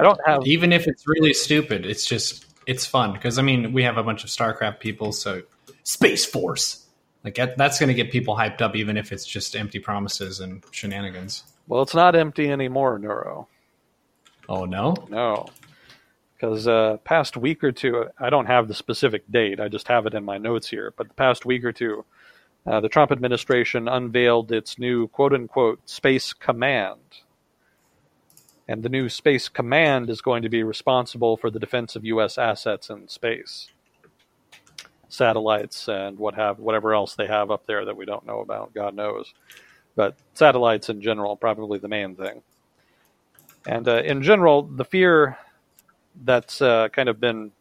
I don't have even if it's really stupid. It's just it's fun because I mean we have a bunch of StarCraft people, so Space Force like that's going to get people hyped up, even if it's just empty promises and shenanigans. Well, it's not empty anymore, Neuro. Oh no, no, because uh, past week or two, I don't have the specific date. I just have it in my notes here. But the past week or two, uh, the Trump administration unveiled its new "quote unquote" space command and the new Space Command is going to be responsible for the defense of U.S. assets in space, satellites, and what have whatever else they have up there that we don't know about. God knows. but satellites in general probably the main thing. And uh, in general, the fear that's uh, kind of been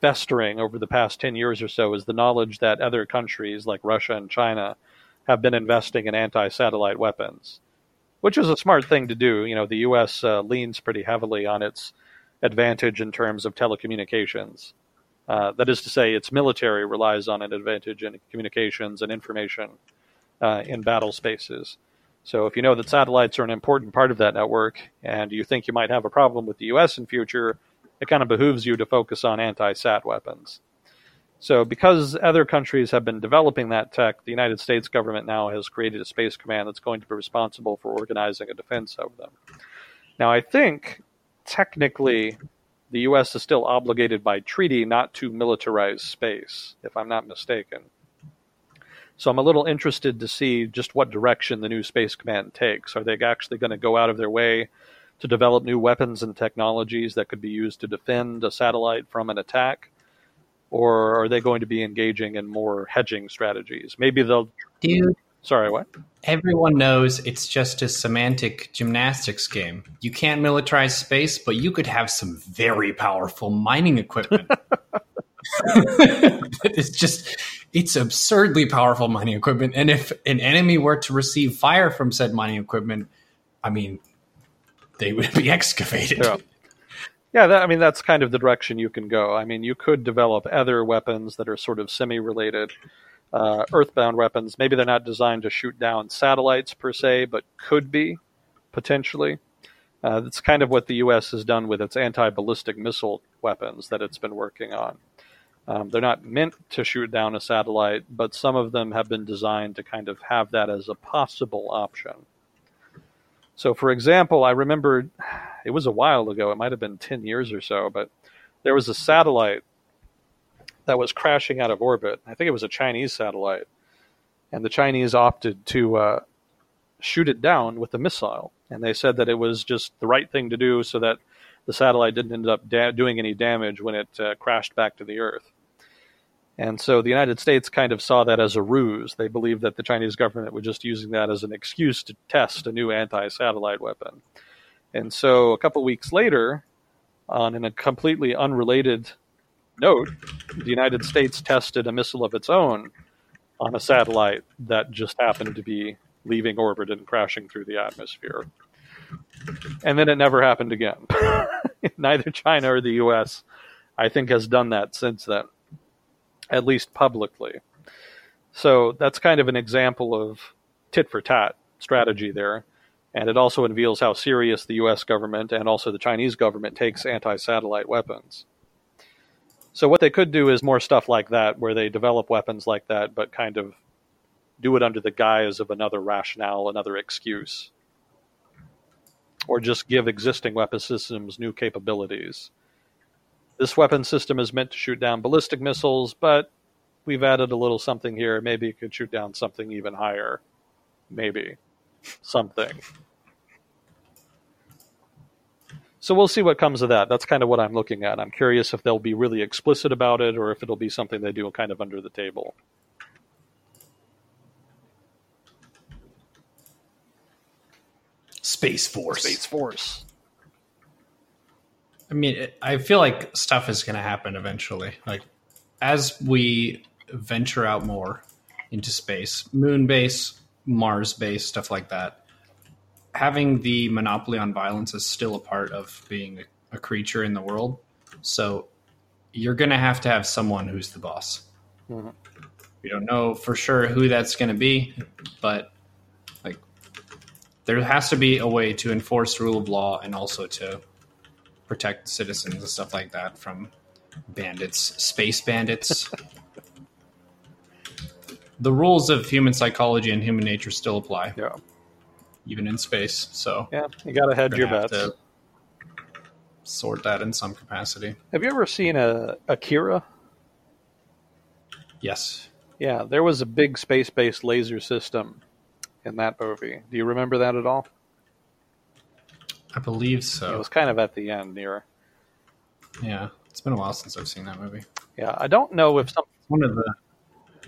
festering over the past 10 years or so is the knowledge that other countries like Russia and China have been investing in anti satellite weapons, which is a smart thing to do. You know, the U.S. Uh, leans pretty heavily on its advantage in terms of telecommunications. Uh, that is to say, its military relies on an advantage in communications and information uh, in battle spaces. So if you know that satellites are an important part of that network and you think you might have a problem with the US in future, it kind of behooves you to focus on anti-sat weapons. So because other countries have been developing that tech, the United States government now has created a space command that's going to be responsible for organizing a defense of them. Now I think technically the US is still obligated by treaty not to militarize space, if I'm not mistaken. So I'm a little interested to see just what direction the new Space Command takes. Are they actually going to go out of their way to develop new weapons and technologies that could be used to defend a satellite from an attack? Or are they going to be engaging in more hedging strategies? Maybe they'll. Dude. Sorry, what? Everyone knows it's just a semantic gymnastics game. You can't militarize space, but you could have some very powerful mining equipment. it's just it's absurdly powerful mining equipment and if an enemy were to receive fire from said mining equipment i mean they would be excavated yeah, yeah that, i mean that's kind of the direction you can go. I mean you could develop other weapons that are sort of semi-related uh, earthbound weapons. Maybe they're not designed to shoot down satellites per se but could be potentially. Uh, that's kind of what the us has done with its anti-ballistic missile weapons that it's been working on. Um, they're not meant to shoot down a satellite, but some of them have been designed to kind of have that as a possible option. So, for example, I remember it was a while ago, it might have been 10 years or so, but there was a satellite that was crashing out of orbit. I think it was a Chinese satellite. And the Chinese opted to uh, shoot it down with a missile. And they said that it was just the right thing to do so that the satellite didn't end up da- doing any damage when it uh, crashed back to the Earth. And so the United States kind of saw that as a ruse. They believed that the Chinese government was just using that as an excuse to test a new anti satellite weapon. And so a couple weeks later, on a completely unrelated note, the United States tested a missile of its own on a satellite that just happened to be leaving orbit and crashing through the atmosphere. And then it never happened again. Neither China or the US, I think, has done that since then at least publicly. So that's kind of an example of tit for tat strategy there. And it also reveals how serious the US government and also the Chinese government takes anti satellite weapons. So, what they could do is more stuff like that, where they develop weapons like that, but kind of do it under the guise of another rationale, another excuse. Or just give existing weapon systems new capabilities. This weapon system is meant to shoot down ballistic missiles, but we've added a little something here. Maybe it could shoot down something even higher. Maybe. Something. So we'll see what comes of that. That's kind of what I'm looking at. I'm curious if they'll be really explicit about it or if it'll be something they do kind of under the table. Space Force. Space Force. I mean, it, I feel like stuff is going to happen eventually. Like as we venture out more into space, moon base, Mars base, stuff like that. Having the monopoly on violence is still a part of being a, a creature in the world. So you're going to have to have someone who's the boss. Mm-hmm. We don't know for sure who that's going to be, but like there has to be a way to enforce rule of law and also to protect citizens and stuff like that from bandits, space bandits. the rules of human psychology and human nature still apply. Yeah. Even in space. So Yeah, you gotta hedge your bets. Sort that in some capacity. Have you ever seen a Akira? Yes. Yeah, there was a big space based laser system in that movie. Do you remember that at all? I believe so. It was kind of at the end near. Yeah, it's been a while since I've seen that movie. Yeah, I don't know if some one of the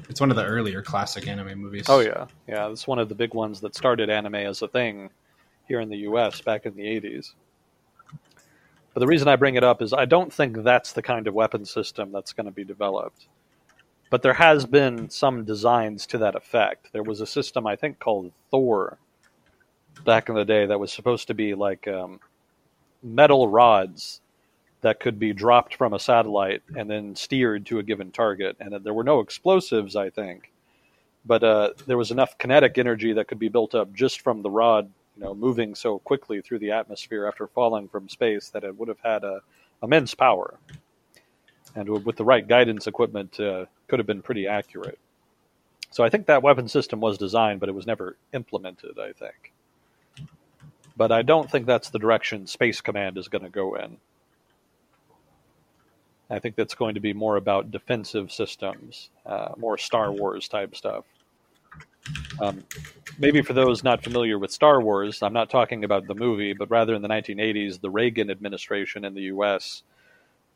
It's one of the earlier classic anime movies. Oh yeah, yeah. It's one of the big ones that started anime as a thing here in the U.S. back in the '80s. But the reason I bring it up is I don't think that's the kind of weapon system that's going to be developed. But there has been some designs to that effect. There was a system I think called Thor back in the day that was supposed to be like um, metal rods that could be dropped from a satellite and then steered to a given target. And there were no explosives, I think, but uh, there was enough kinetic energy that could be built up just from the rod, you know, moving so quickly through the atmosphere after falling from space that it would have had a immense power. And with the right guidance equipment, uh, could have been pretty accurate. So I think that weapon system was designed, but it was never implemented. I think, but I don't think that's the direction Space Command is going to go in. I think that's going to be more about defensive systems, uh, more Star Wars type stuff. Um, maybe for those not familiar with Star Wars, I'm not talking about the movie, but rather in the 1980s, the Reagan administration in the U.S.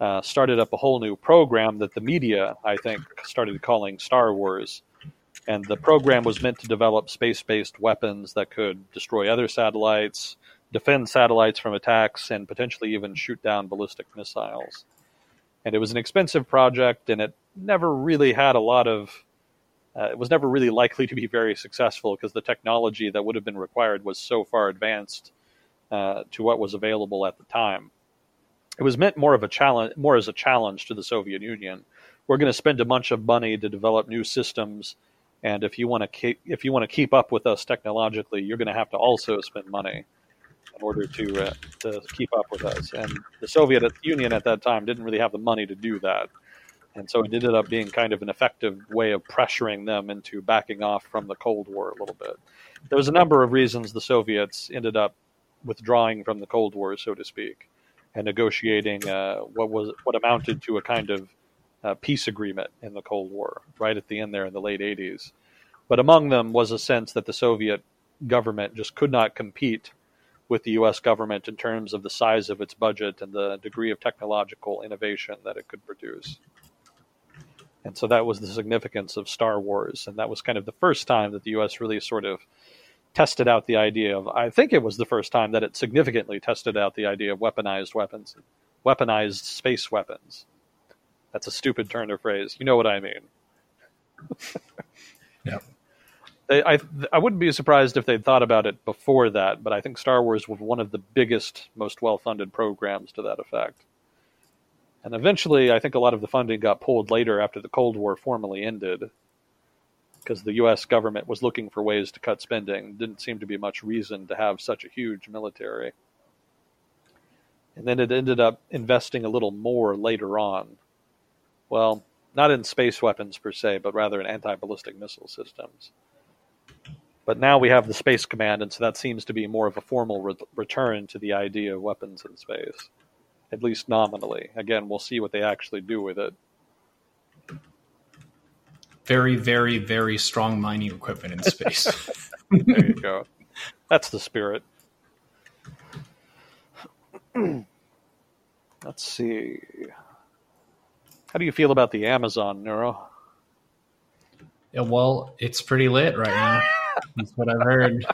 Uh, started up a whole new program that the media, I think, started calling Star Wars. And the program was meant to develop space based weapons that could destroy other satellites, defend satellites from attacks, and potentially even shoot down ballistic missiles and it was an expensive project, and it never really had a lot of. Uh, it was never really likely to be very successful because the technology that would have been required was so far advanced uh, to what was available at the time. It was meant more of a challenge, more as a challenge to the Soviet Union. We're going to spend a bunch of money to develop new systems, and if you want to keep if you want to keep up with us technologically, you're going to have to also spend money in order to uh, to keep up with us. And the Soviet Union at that time didn't really have the money to do that, and so it ended up being kind of an effective way of pressuring them into backing off from the Cold War a little bit. There was a number of reasons the Soviets ended up withdrawing from the Cold War, so to speak, and negotiating uh, what was what amounted to a kind of uh, peace agreement in the Cold War, right at the end there in the late 80s. But among them was a sense that the Soviet government just could not compete with the U.S. government in terms of the size of its budget and the degree of technological innovation that it could produce. And so that was the significance of Star Wars. And that was kind of the first time that the U.S. really sort of tested out the idea of, I think it was the first time that it significantly tested out the idea of weaponized weapons, weaponized space weapons. That's a stupid turn of phrase. You know what I mean. I I wouldn't be surprised if they'd thought about it before that, but I think Star Wars was one of the biggest, most well-funded programs to that effect. And eventually, I think a lot of the funding got pulled later after the Cold War formally ended, because the U.S. government was looking for ways to cut spending. Didn't seem to be much reason to have such a huge military. And then it ended up investing a little more later on. Well, not in space weapons per se, but rather in anti-ballistic missile systems. But now we have the Space Command, and so that seems to be more of a formal re- return to the idea of weapons in space, at least nominally. Again, we'll see what they actually do with it. Very, very, very strong mining equipment in space. there you go. That's the spirit. Let's see. How do you feel about the Amazon, Neuro? Yeah, well, it's pretty lit right now. That's what I've heard.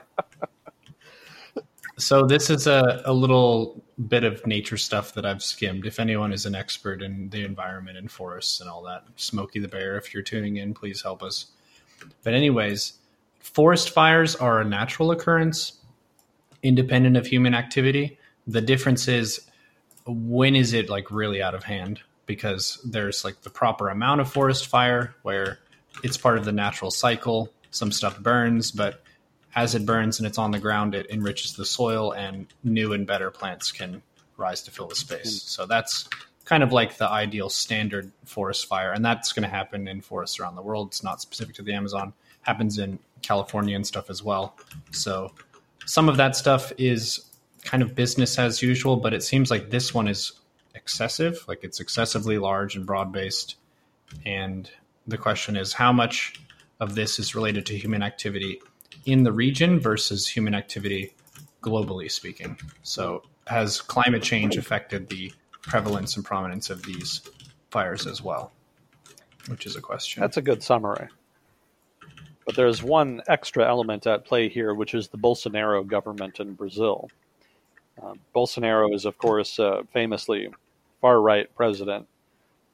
so this is a, a little bit of nature stuff that I've skimmed. If anyone is an expert in the environment and forests and all that, Smokey the Bear, if you're tuning in, please help us. But anyways, forest fires are a natural occurrence, independent of human activity. The difference is when is it like really out of hand? Because there's like the proper amount of forest fire where it's part of the natural cycle some stuff burns, but as it burns and it's on the ground, it enriches the soil and new and better plants can rise to fill the space. Hmm. So that's kind of like the ideal standard forest fire. And that's going to happen in forests around the world. It's not specific to the Amazon, happens in California and stuff as well. So some of that stuff is kind of business as usual, but it seems like this one is excessive. Like it's excessively large and broad based. And the question is how much of this is related to human activity in the region versus human activity globally speaking. So, has climate change affected the prevalence and prominence of these fires as well? which is a question. That's a good summary. But there's one extra element at play here, which is the Bolsonaro government in Brazil. Uh, Bolsonaro is, of course, uh, famously far right president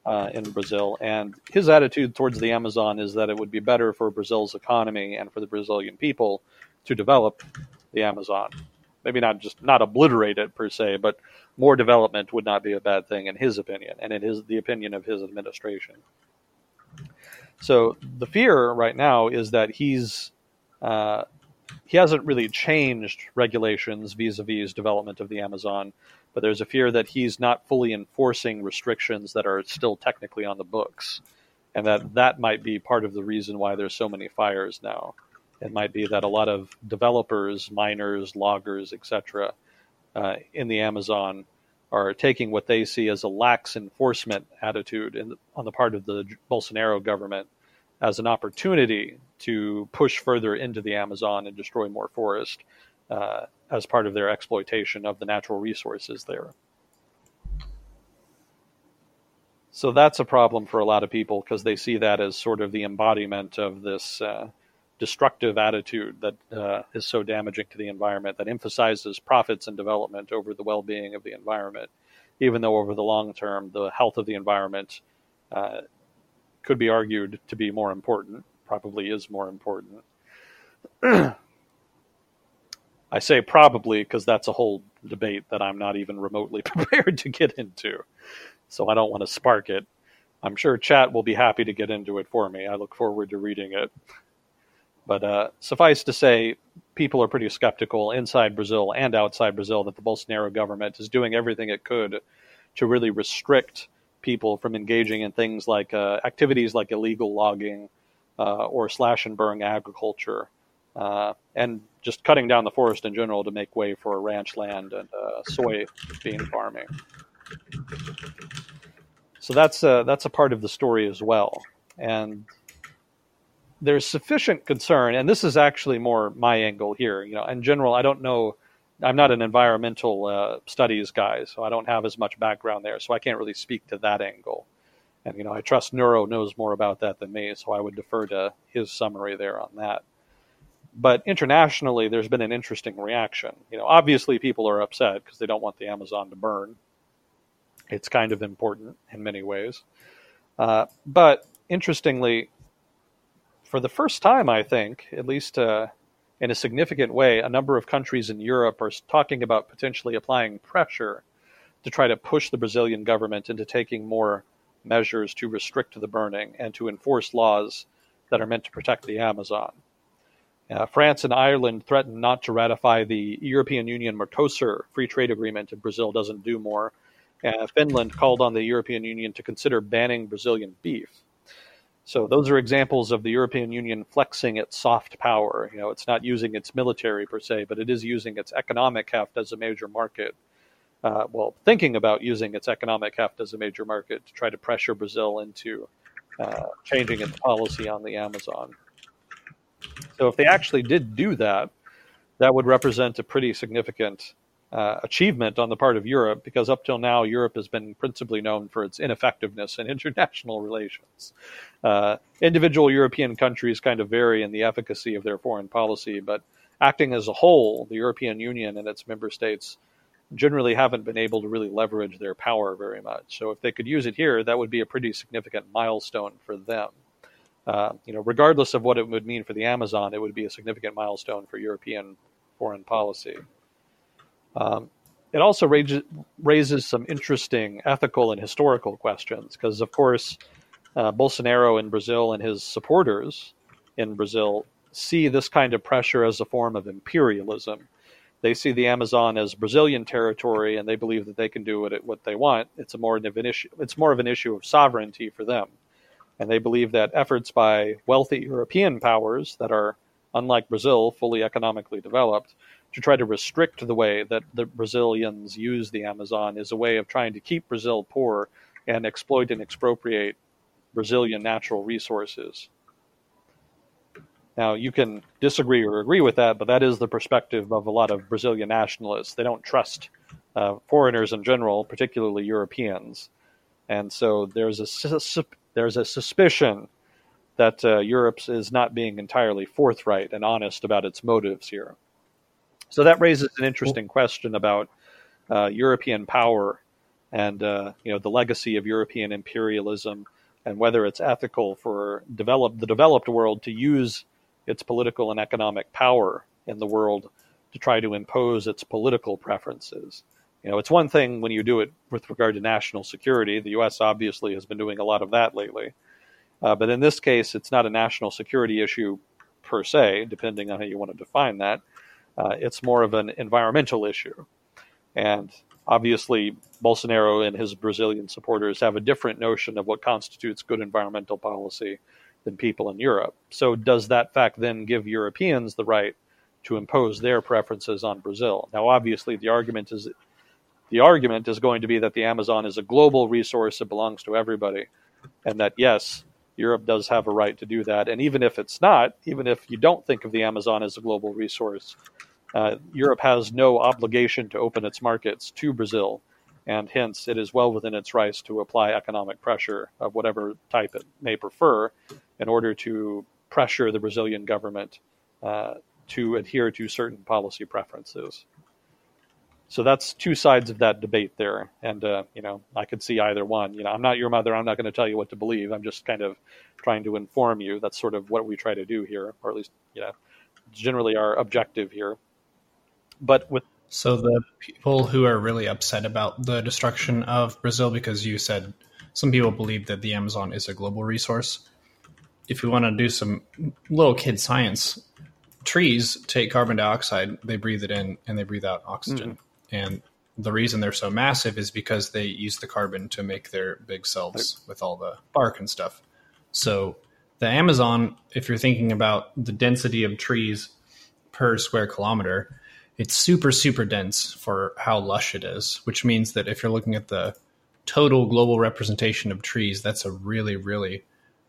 uh, in Brazil, and his attitude towards the Amazon is that it would be better for Brazil's economy and for the Brazilian people to develop the Amazon. Maybe not just not obliterate it per se, but more development would not be a bad thing in his opinion, and it is the opinion of his administration. So the fear right now is that he's uh, he hasn't really changed regulations vis-a-vis development of the Amazon, but there's a fear that he's not fully enforcing restrictions that are still technically on the books, and that that might be part of the reason why there's so many fires now. It might be that a lot of developers, miners, loggers, etc., uh, in the Amazon are taking what they see as a lax enforcement attitude in, on the part of the Bolsonaro government as an opportunity to push further into the Amazon and destroy more forest uh, as part of their exploitation of the natural resources there. So that's a problem for a lot of people because they see that as sort of the embodiment of this uh, destructive attitude that uh, is so damaging to the environment that emphasizes profits and development over the well-being of the environment, even though over the long term the health of the environment uh, could be argued to be more important, probably is more important. I say probably because that's a whole debate that I'm not even remotely prepared to get into. So I don't want to spark it. I'm sure chat will be happy to get into it for me. I look forward to reading it. But uh, suffice to say, people are pretty skeptical inside Brazil and outside Brazil that the Bolsonaro government is doing everything it could to really restrict people from engaging in things like uh, activities like illegal logging uh, or slash and burn agriculture, uh, and just cutting down the forest in general to make way for ranch land and uh, soy bean farming. So that's uh, that's a part of the story as well, and there's sufficient concern, and this is actually more my angle here. You know, in general, I don't know. I'm not an environmental uh, studies guy, so I don't have as much background there, so I can't really speak to that angle. And you know, I trust Neuro knows more about that than me, so I would defer to his summary there on that. But internationally, there's been an interesting reaction. You know, obviously people are upset because they don't want the Amazon to burn. It's kind of important in many ways. Uh, but interestingly, for the first time, I think, at least uh, in a significant way, a number of countries in Europe are talking about potentially applying pressure to try to push the Brazilian government into taking more measures to restrict the burning and to enforce laws that are meant to protect the Amazon. Uh, France and Ireland threatened not to ratify the European Union Mercosur free trade agreement if Brazil doesn't do more. Uh, Finland called on the European Union to consider banning Brazilian beef. So those are examples of the European Union flexing its soft power. You know, it's not using its military per se, but it is using its economic heft as a major market. Uh, well, thinking about using its economic heft as a major market to try to pressure Brazil into uh, changing its policy on the Amazon. So if they actually did do that, that would represent a pretty significant uh, achievement on the part of Europe, because up till now, Europe has been principally known for its ineffectiveness in international relations. Uh, individual European countries kind of vary in the efficacy of their foreign policy, but acting as a whole, the European Union and its member states generally haven't been able to really leverage their power very much. So if they could use it here, that would be a pretty significant milestone for them. Uh, you know, regardless of what it would mean for the Amazon, it would be a significant milestone for European foreign policy. Um, it also raises, raises some interesting ethical and historical questions because, of course, uh, Bolsonaro in Brazil and his supporters in Brazil see this kind of pressure as a form of imperialism. They see the Amazon as Brazilian territory, and they believe that they can do it what they want. It's more of an issue. It's more of an issue of sovereignty for them, and they believe that efforts by wealthy European powers that are, unlike Brazil, fully economically developed, to try to restrict the way that the Brazilians use the Amazon is a way of trying to keep Brazil poor and exploit and expropriate Brazilian natural resources. Now, you can disagree or agree with that, but that is the perspective of a lot of Brazilian nationalists. They don't trust uh, foreigners in general, particularly Europeans. And so there's a, there's a suspicion that uh, Europe is not being entirely forthright and honest about its motives here. So that raises an interesting question about uh, European power and uh, you know the legacy of European imperialism and whether it's ethical for develop, the developed world to use its political and economic power in the world to try to impose its political preferences. You know, it's one thing when you do it with regard to national security. The U.S. obviously has been doing a lot of that lately. Uh, but in this case, it's not a national security issue per se, depending on how you want to define that. Uh, it's more of an environmental issue. And obviously, Bolsonaro and his Brazilian supporters have a different notion of what constitutes good environmental policy than people in Europe. So, does that fact then give Europeans the right to impose their preferences on Brazil? Now, obviously, the argument is the argument is going to be that the Amazon is a global resource; it belongs to everybody, and that yes, Europe does have a right to do that. And even if it's not, even if you don't think of the Amazon as a global resource, uh, Europe has no obligation to open its markets to Brazil, and hence it is well within its rights to apply economic pressure of whatever type it may prefer in order to pressure the Brazilian government uh, to adhere to certain policy preferences so that's two sides of that debate there. And uh, you know i could see either one. You know i'm not your mother. I'm not going to tell you what to believe. I'm just kind of trying to inform you. That's sort of what we try to do here or at least you know generally our objective here. But with so the people who are really upset about the destruction of brazil because you said some people believe that the amazon is a global resource. If you want to do some little kid science trees take carbon dioxide they breathe it in and they breathe out oxygen. Mm-hmm and the reason they're so massive is because they use the carbon to make their big cells with all the bark and stuff. So the Amazon, if you're thinking about the density of trees per square kilometer, it's super super dense for how lush it is, which means that if you're looking at the total global representation of trees, that's a really really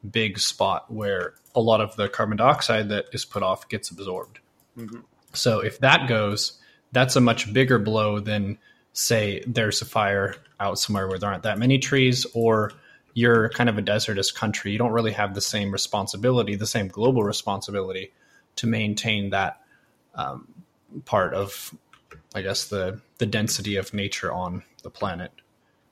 big spot where a lot of the carbon dioxide that is put off gets absorbed. Mm-hmm. So if that goes, that's a much bigger blow than say there's a fire out somewhere where there aren't that many trees or you're kind of a desertous country. You don't really have the same responsibility the same global responsibility to maintain that um, part of i guess the the density of nature on the planet.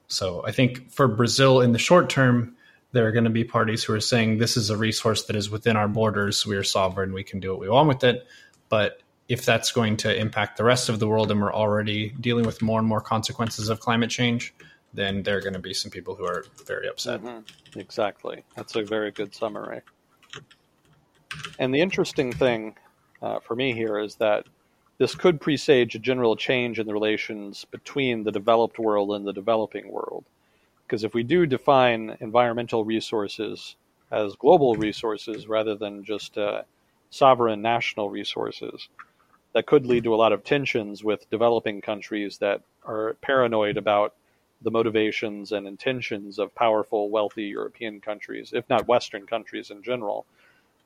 So i think for brazil in the short term there are going to be parties who are saying this is a resource that is within our borders. We are sovereign. We can do what we want with it. But if that's going to impact the rest of the world and we're already dealing with more and more consequences of climate change, then there are going to be some people who are very upset. Mm-hmm. Exactly. That's a very good summary. And the interesting thing uh, for me here is that this could presage a general change in the relations between the developed world and the developing world. Because if we do define environmental resources as global resources rather than just uh, sovereign national resources, that could lead to a lot of tensions with developing countries that are paranoid about the motivations and intentions of powerful, wealthy European countries, if not Western countries in general,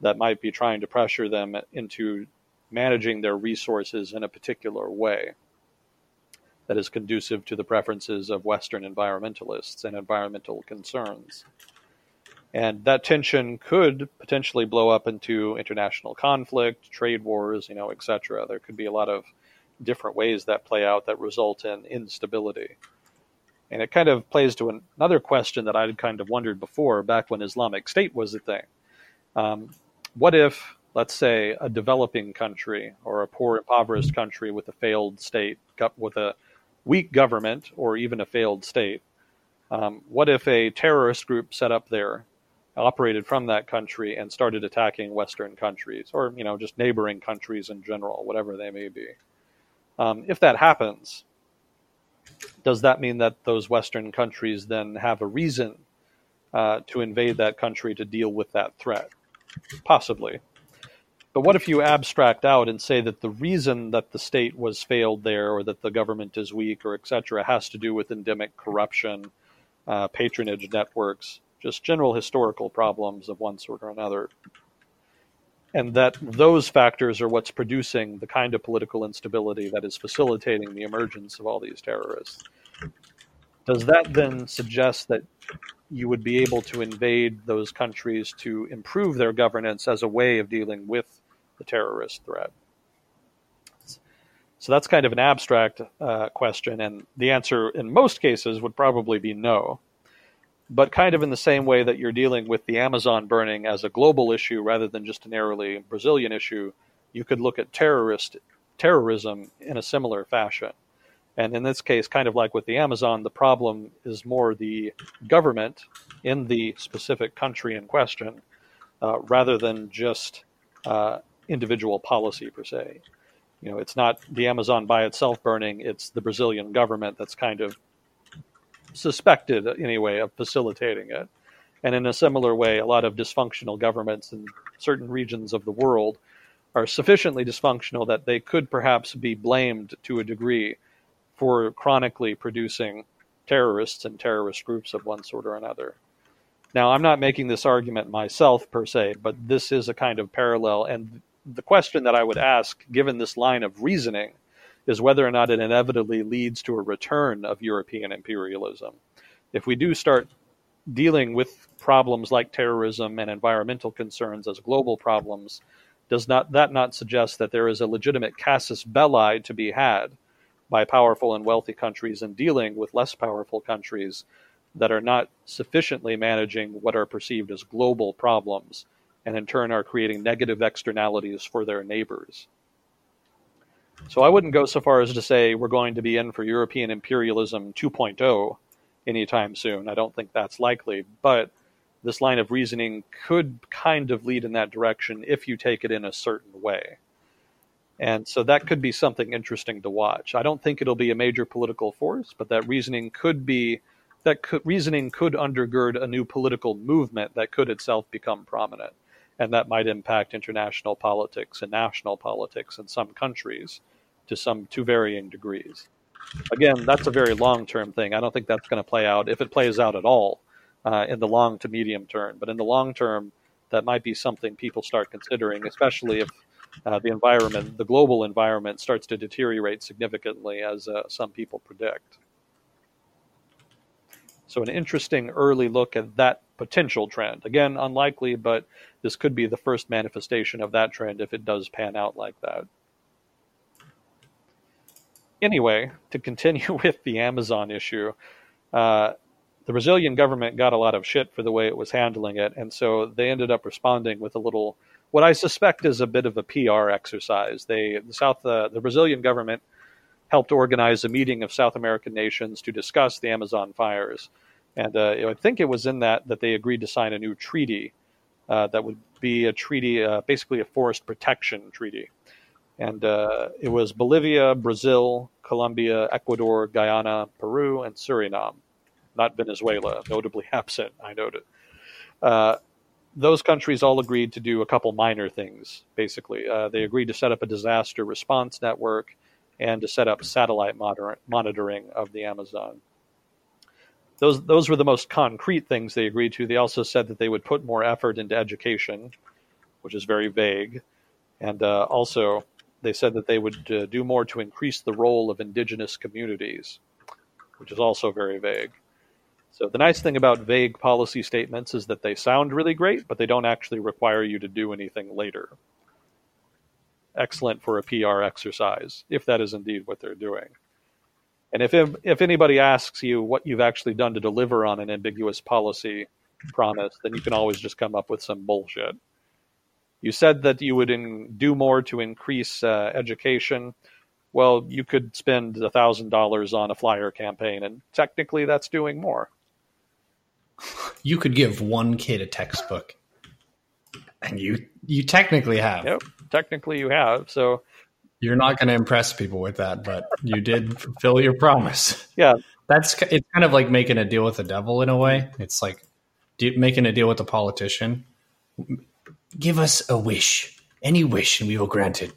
that might be trying to pressure them into managing their resources in a particular way that is conducive to the preferences of Western environmentalists and environmental concerns and that tension could potentially blow up into international conflict, trade wars, you know, etc. There could be a lot of different ways that play out that result in instability. And it kind of plays to an, another question that I'd kind of wondered before, back when Islamic State was a thing. Um, what if, let's say, a developing country or a poor, impoverished country with a failed state, with a weak government, or even a failed state, um, what if a terrorist group set up there operated from that country and started attacking Western countries or you know just neighboring countries in general, whatever they may be. Um, if that happens, does that mean that those Western countries then have a reason uh, to invade that country to deal with that threat? Possibly. But what if you abstract out and say that the reason that the state was failed there or that the government is weak or etc. has to do with endemic corruption, uh, patronage networks, just general historical problems of one sort or another. And that those factors are what's producing the kind of political instability that is facilitating the emergence of all these terrorists. does that then suggest that you would be able to invade those countries to improve their governance as a way of dealing with the terrorist threat? So that's kind of an abstract uh, question, and the answer in most cases would probably be no. But kind of in the same way that you're dealing with the Amazon burning as a global issue rather than just a narrowly Brazilian issue, you could look at terrorist terrorism in a similar fashion. And in this case, kind of like with the Amazon, the problem is more the government in the specific country in question, uh, rather than just uh, individual policy per se. You know, it's not the Amazon by itself burning; it's the Brazilian government that's kind of suspected, uh, anyway, of facilitating it. And in a similar way, a lot of dysfunctional governments in certain regions of the world are sufficiently dysfunctional that they could perhaps be blamed to a degree for chronically producing terrorists and terrorist groups of one sort or another. Now, I'm not making this argument myself per se, but this is a kind of parallel, and the question that I would ask, given this line of reasoning, is whether or not it inevitably leads to a return of European imperialism. If we do start dealing with problems like terrorism and environmental concerns as global problems, does not that not suggest that there is a legitimate casus belli to be had by powerful and wealthy countries in dealing with less powerful countries that are not sufficiently managing what are perceived as global problems and in turn are creating negative externalities for their neighbors. So I wouldn't go so far as to say we're going to be in for European imperialism 2.0 anytime soon. I don't think that's likely, but this line of reasoning could kind of lead in that direction if you take it in a certain way. And so that could be something interesting to watch. I don't think it'll be a major political force, but that reasoning could be that could, reasoning could undergird a new political movement that could itself become prominent and that might impact international politics and national politics in some countries to some to varying degrees. Again, that's a very long term thing. I don't think that's going to play out if it plays out at all uh, in the long to medium term. But in the long term, that might be something people start considering, especially if uh, the environment, the global environment, starts to deteriorate significantly, as uh, some people predict. So, an interesting early look at that potential trend. Again, unlikely, but this could be the first manifestation of that trend if it does pan out like that. Anyway, to continue with the Amazon issue, uh, the Brazilian government got a lot of shit for the way it was handling it, and so they ended up responding with a little, what I suspect is a bit of a PR exercise. They, the South, uh, the Brazilian government helped organize a meeting of South American nations to discuss the Amazon fires, and uh, I think it was in that that they agreed to sign a new treaty uh, that would be a treaty, uh, basically a forest protection treaty. And uh, it was Bolivia, Brazil, Colombia, Ecuador, Guyana, Peru, and Suriname, not Venezuela, notably absent, I noted. Uh, those countries all agreed to do a couple minor things, basically. Uh, they agreed to set up a disaster response network and to set up satellite moder- monitoring of the Amazon those those were the most concrete things they agreed to. They also said that they would put more effort into education, which is very vague, and uh, also they said that they would uh, do more to increase the role of indigenous communities, which is also very vague. So the nice thing about vague policy statements is that they sound really great, but they don't actually require you to do anything later. Excellent for a PR exercise, if that is indeed what they're doing. And if if anybody asks you what you've actually done to deliver on an ambiguous policy promise, then you can always just come up with some bullshit. You said that you would in, do more to increase uh, education. Well, you could spend thousand dollars on a flyer campaign, and technically, that's doing more. You could give one kid a textbook, and you you technically have. Yep, technically you have. So you're not going to impress people with that, but you did fulfill your promise. Yeah, that's it's kind of like making a deal with the devil in a way. It's like making a deal with a politician. Give us a wish, any wish, and we will grant it.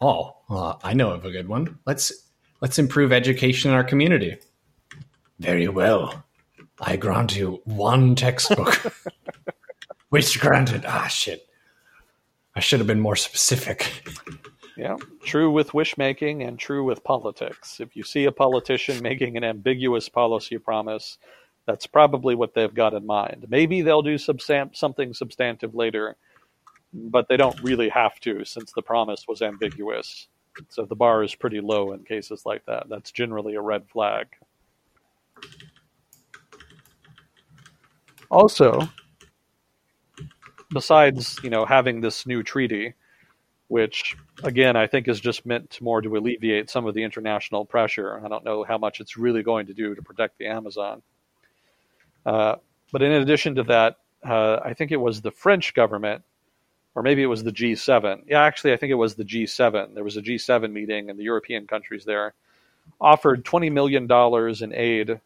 Oh, uh, I know of a good one. Let's let's improve education in our community. Very well. I grant you one textbook. Wish granted. Ah, shit. I should have been more specific. Yeah, true with wish making and true with politics. If you see a politician making an ambiguous policy promise, that's probably what they've got in mind. Maybe they'll do substan- something substantive later, but they don't really have to since the promise was ambiguous. So the bar is pretty low in cases like that. That's generally a red flag. Also, besides, you know, having this new treaty, which again I think is just meant more to alleviate some of the international pressure. I don't know how much it's really going to do to protect the Amazon. Uh, but in addition to that, uh, I think it was the French government, or maybe it was the G7. Yeah, actually, I think it was the G7. There was a G7 meeting, and the European countries there offered $20 million in aid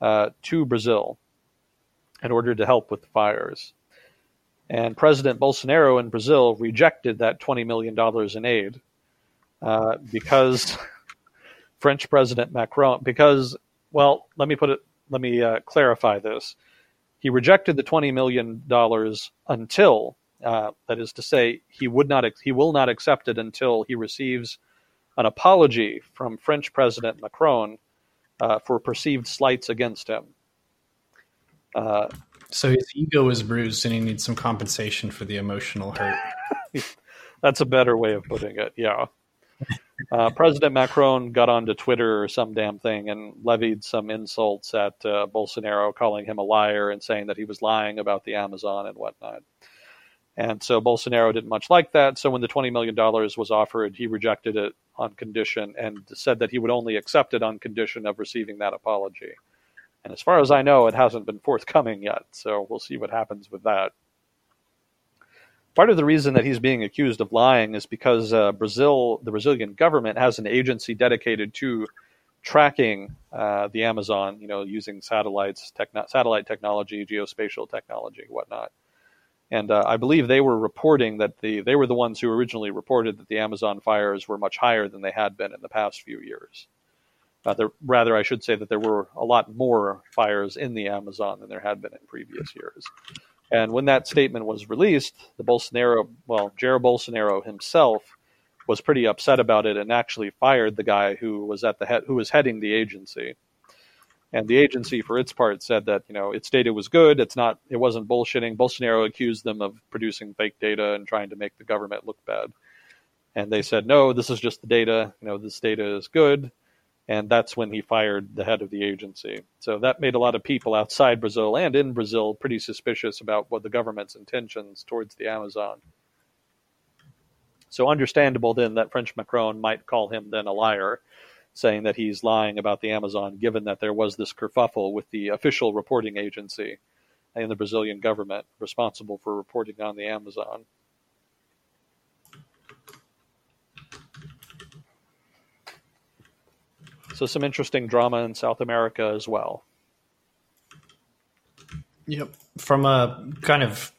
uh, to Brazil in order to help with the fires. And President Bolsonaro in Brazil rejected that $20 million in aid uh, because French President Macron, because, well, let me put it, let me uh, clarify this. He rejected the $20 million until, uh, that is to say, he would not, he will not accept it until he receives an apology from French President Macron uh, for perceived slights against him. Uh, so his ego is bruised and he needs some compensation for the emotional hurt. That's a better way of putting it, yeah. Uh, President Macron got onto Twitter or some damn thing and levied some insults at uh, Bolsonaro, calling him a liar and saying that he was lying about the Amazon and whatnot. And so Bolsonaro didn't much like that. So when the $20 million was offered, he rejected it on condition and said that he would only accept it on condition of receiving that apology. And as far as I know, it hasn't been forthcoming yet. So we'll see what happens with that. Part of the reason that he's being accused of lying is because uh, Brazil, the Brazilian government, has an agency dedicated to tracking uh, the Amazon. You know, using satellites, techno- satellite technology, geospatial technology, whatnot. And uh, I believe they were reporting that the they were the ones who originally reported that the Amazon fires were much higher than they had been in the past few years. Uh, there, rather, I should say that there were a lot more fires in the Amazon than there had been in previous years. And when that statement was released, the Bolsonaro, well, Jair Bolsonaro himself was pretty upset about it and actually fired the guy who was at the head, who was heading the agency. And the agency, for its part, said that you know its data was good. It's not. It wasn't bullshitting. Bolsonaro accused them of producing fake data and trying to make the government look bad. And they said, no, this is just the data. You know, this data is good and that's when he fired the head of the agency. So that made a lot of people outside Brazil and in Brazil pretty suspicious about what the government's intentions towards the Amazon. So understandable then that French Macron might call him then a liar, saying that he's lying about the Amazon, given that there was this kerfuffle with the official reporting agency and the Brazilian government responsible for reporting on the Amazon. So some interesting drama in South America as well. Yep. From a kind of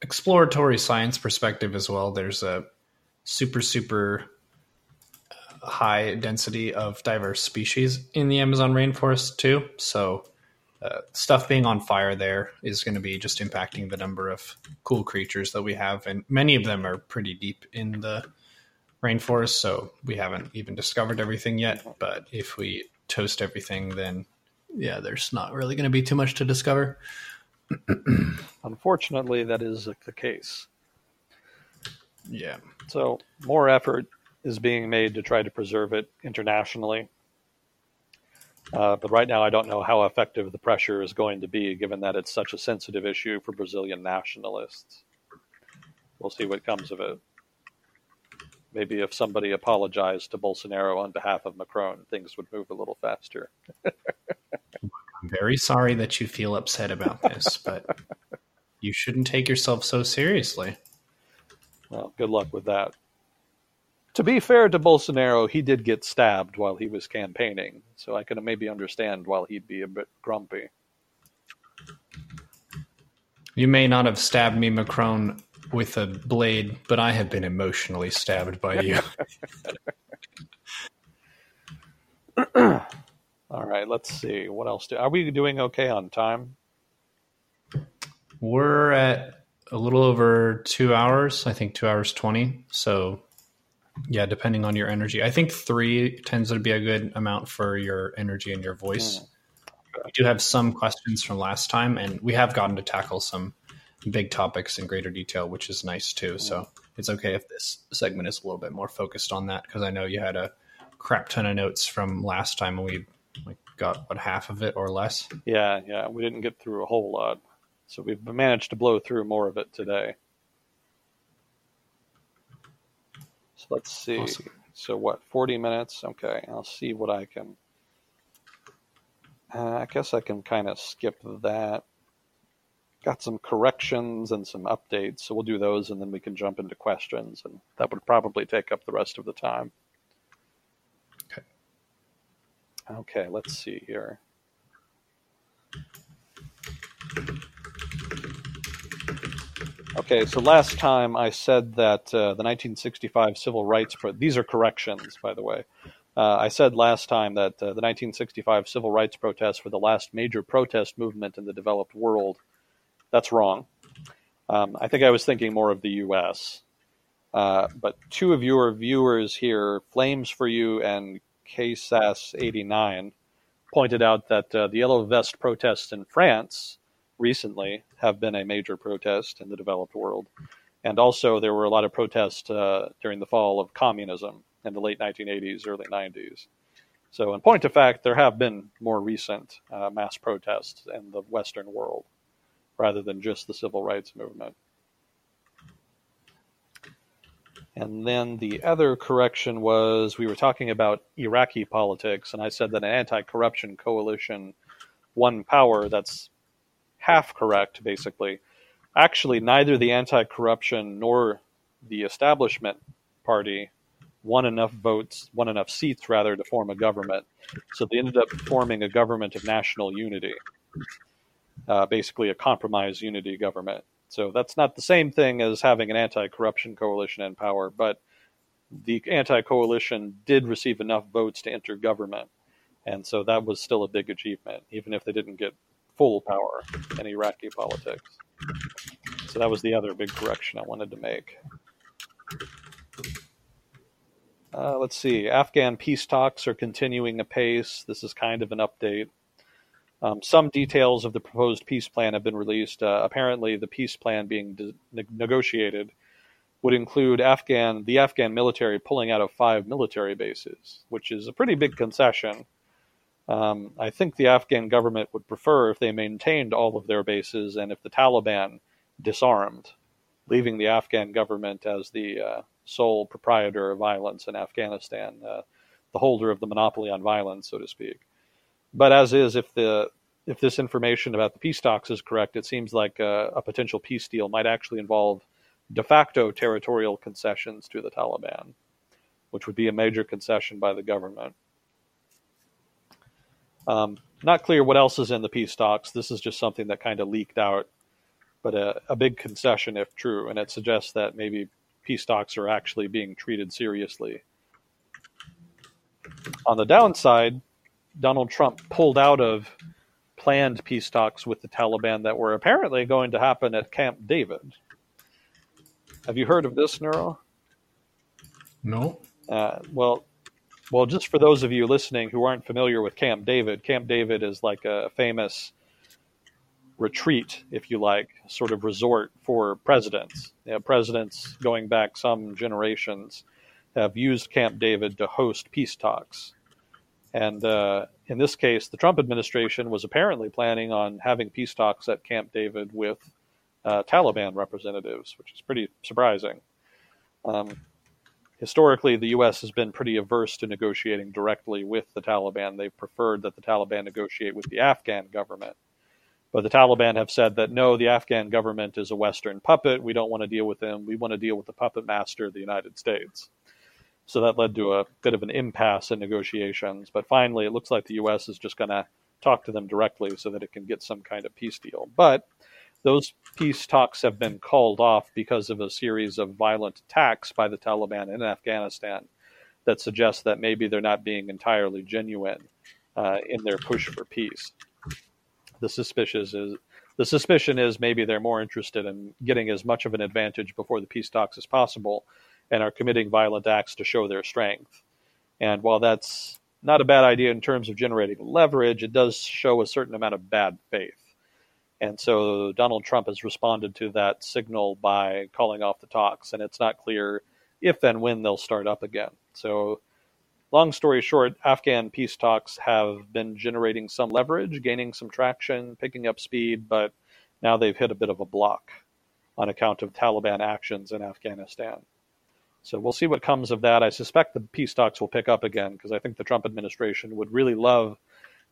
exploratory science perspective as well, there's a super, super high density of diverse species in the Amazon rainforest too. So uh, stuff being on fire there is going to be just impacting the number of cool creatures that we have, and many of them are pretty deep in the rainforest, so we haven't even discovered everything yet. But if we toast everything, then yeah, there's not really going to be too much to discover. Unfortunately, that is the case. Yeah. So more effort is being made to try to preserve it internationally. Uh, but right now, I don't know how effective the pressure is going to be, given that it's such a sensitive issue for Brazilian nationalists. We'll see what comes of it. Maybe if somebody apologized to Bolsonaro on behalf of Macron, things would move a little faster. I'm very sorry that you feel upset about this, but you shouldn't take yourself so seriously. Well, good luck with that. To be fair to Bolsonaro, he did get stabbed while he was campaigning, so I can maybe understand why he'd be a bit grumpy. You may not have stabbed me, Macron, with a blade, but I have been emotionally stabbed by you. All right, let's see. What else do are we doing okay on time? We're at a little over two hours, I think two hours twenty. So Yeah, depending on your energy. I think three tends to be a good amount for your energy and your voice. Hmm. We do have some questions from last time, and we have gotten to tackle some big topics in greater detail, which is nice too. So it's okay if this segment is a little bit more focused on that because I know you had a crap ton of notes from last time, and we like got what half of it or less. Yeah, yeah, we didn't get through a whole lot, so we've managed to blow through more of it today. So let's see. Awesome. So what? Forty minutes. Okay, I'll see what I can. Uh, I guess I can kind of skip that. Got some corrections and some updates, so we'll do those, and then we can jump into questions, and that would probably take up the rest of the time. Okay. Okay, let's see here. Okay, so last time I said that uh, the 1965 civil rights pro- these are corrections, by the way. Uh, I said last time that uh, the 1965 civil rights protests were the last major protest movement in the developed world. That's wrong. Um, I think I was thinking more of the U.S. Uh, but two of your viewers here, Flames for You and KSAS89, pointed out that uh, the Yellow Vest protests in France recently have been a major protest in the developed world. And also, there were a lot of protests uh, during the fall of communism in the late 1980s, early 90s. So, in point of fact, there have been more recent uh, mass protests in the Western world rather than just the civil rights movement. And then the other correction was we were talking about Iraqi politics, and I said that an anti corruption coalition won power. That's half correct, basically. Actually, neither the anti corruption nor the establishment party won enough votes, won enough seats, rather, to form a government. So they ended up forming a government of national unity, uh, basically a compromise unity government. So that's not the same thing as having an anti corruption coalition in power, but the anti coalition did receive enough votes to enter government. And so that was still a big achievement, even if they didn't get full power in Iraqi politics. So that was the other big correction I wanted to make. Uh, let's see. Afghan peace talks are continuing apace. This is kind of an update. Um, some details of the proposed peace plan have been released. Uh, apparently, the peace plan being de- ne- negotiated would include Afghan the Afghan military pulling out of five military bases, which is a pretty big concession. Um, I think the Afghan government would prefer if they maintained all of their bases and if the Taliban disarmed, leaving the Afghan government as the uh, sole proprietor of violence in Afghanistan, uh, the holder of the monopoly on violence, so to speak. But as is, if the if this information about the peace talks is correct, it seems like a, a potential peace deal might actually involve de facto territorial concessions to the Taliban, which would be a major concession by the government. Um, not clear what else is in the peace talks. This is just something that kind of leaked out, but a, a big concession if true, and it suggests that maybe peace talks are actually being treated seriously. On the downside, Donald Trump pulled out of planned peace talks with the Taliban that were apparently going to happen at Camp David. Have you heard of this, Neuro? No. Uh, well, well, just for those of you listening who aren't familiar with Camp David, Camp David is like a famous retreat, if you like, sort of resort for presidents. You know, presidents going back some generations have used Camp David to host peace talks. And uh, in this case, the Trump administration was apparently planning on having peace talks at Camp David with uh, Taliban representatives, which is pretty surprising. Um, historically, the U.S. has been pretty averse to negotiating directly with the Taliban. They've preferred that the Taliban negotiate with the Afghan government. But the Taliban have said that no, the Afghan government is a Western puppet. We don't want to deal with them. We want to deal with the puppet master, the United States. So that led to a bit of an impasse in negotiations. But finally, it looks like the U.S. is just going to talk to them directly so that it can get some kind of peace deal. But those peace talks have been called off because of a series of violent attacks by the Taliban in Afghanistan that suggest that maybe they're not being entirely genuine uh, in their push for peace. The suspicion is the suspicion is maybe they're more interested in getting as much of an advantage before the peace talks as possible, and are committing violent acts to show their strength. And while that's not a bad idea in terms of generating leverage, it does show a certain amount of bad faith. And so Donald Trump has responded to that signal by calling off the talks, and it's not clear if and when they'll start up again. So, long story short, Afghan peace talks have been generating some leverage, gaining some traction, picking up speed, but now they've hit a bit of a block on account of Taliban actions in Afghanistan. So we'll see what comes of that. I suspect the peace talks will pick up again because I think the Trump administration would really love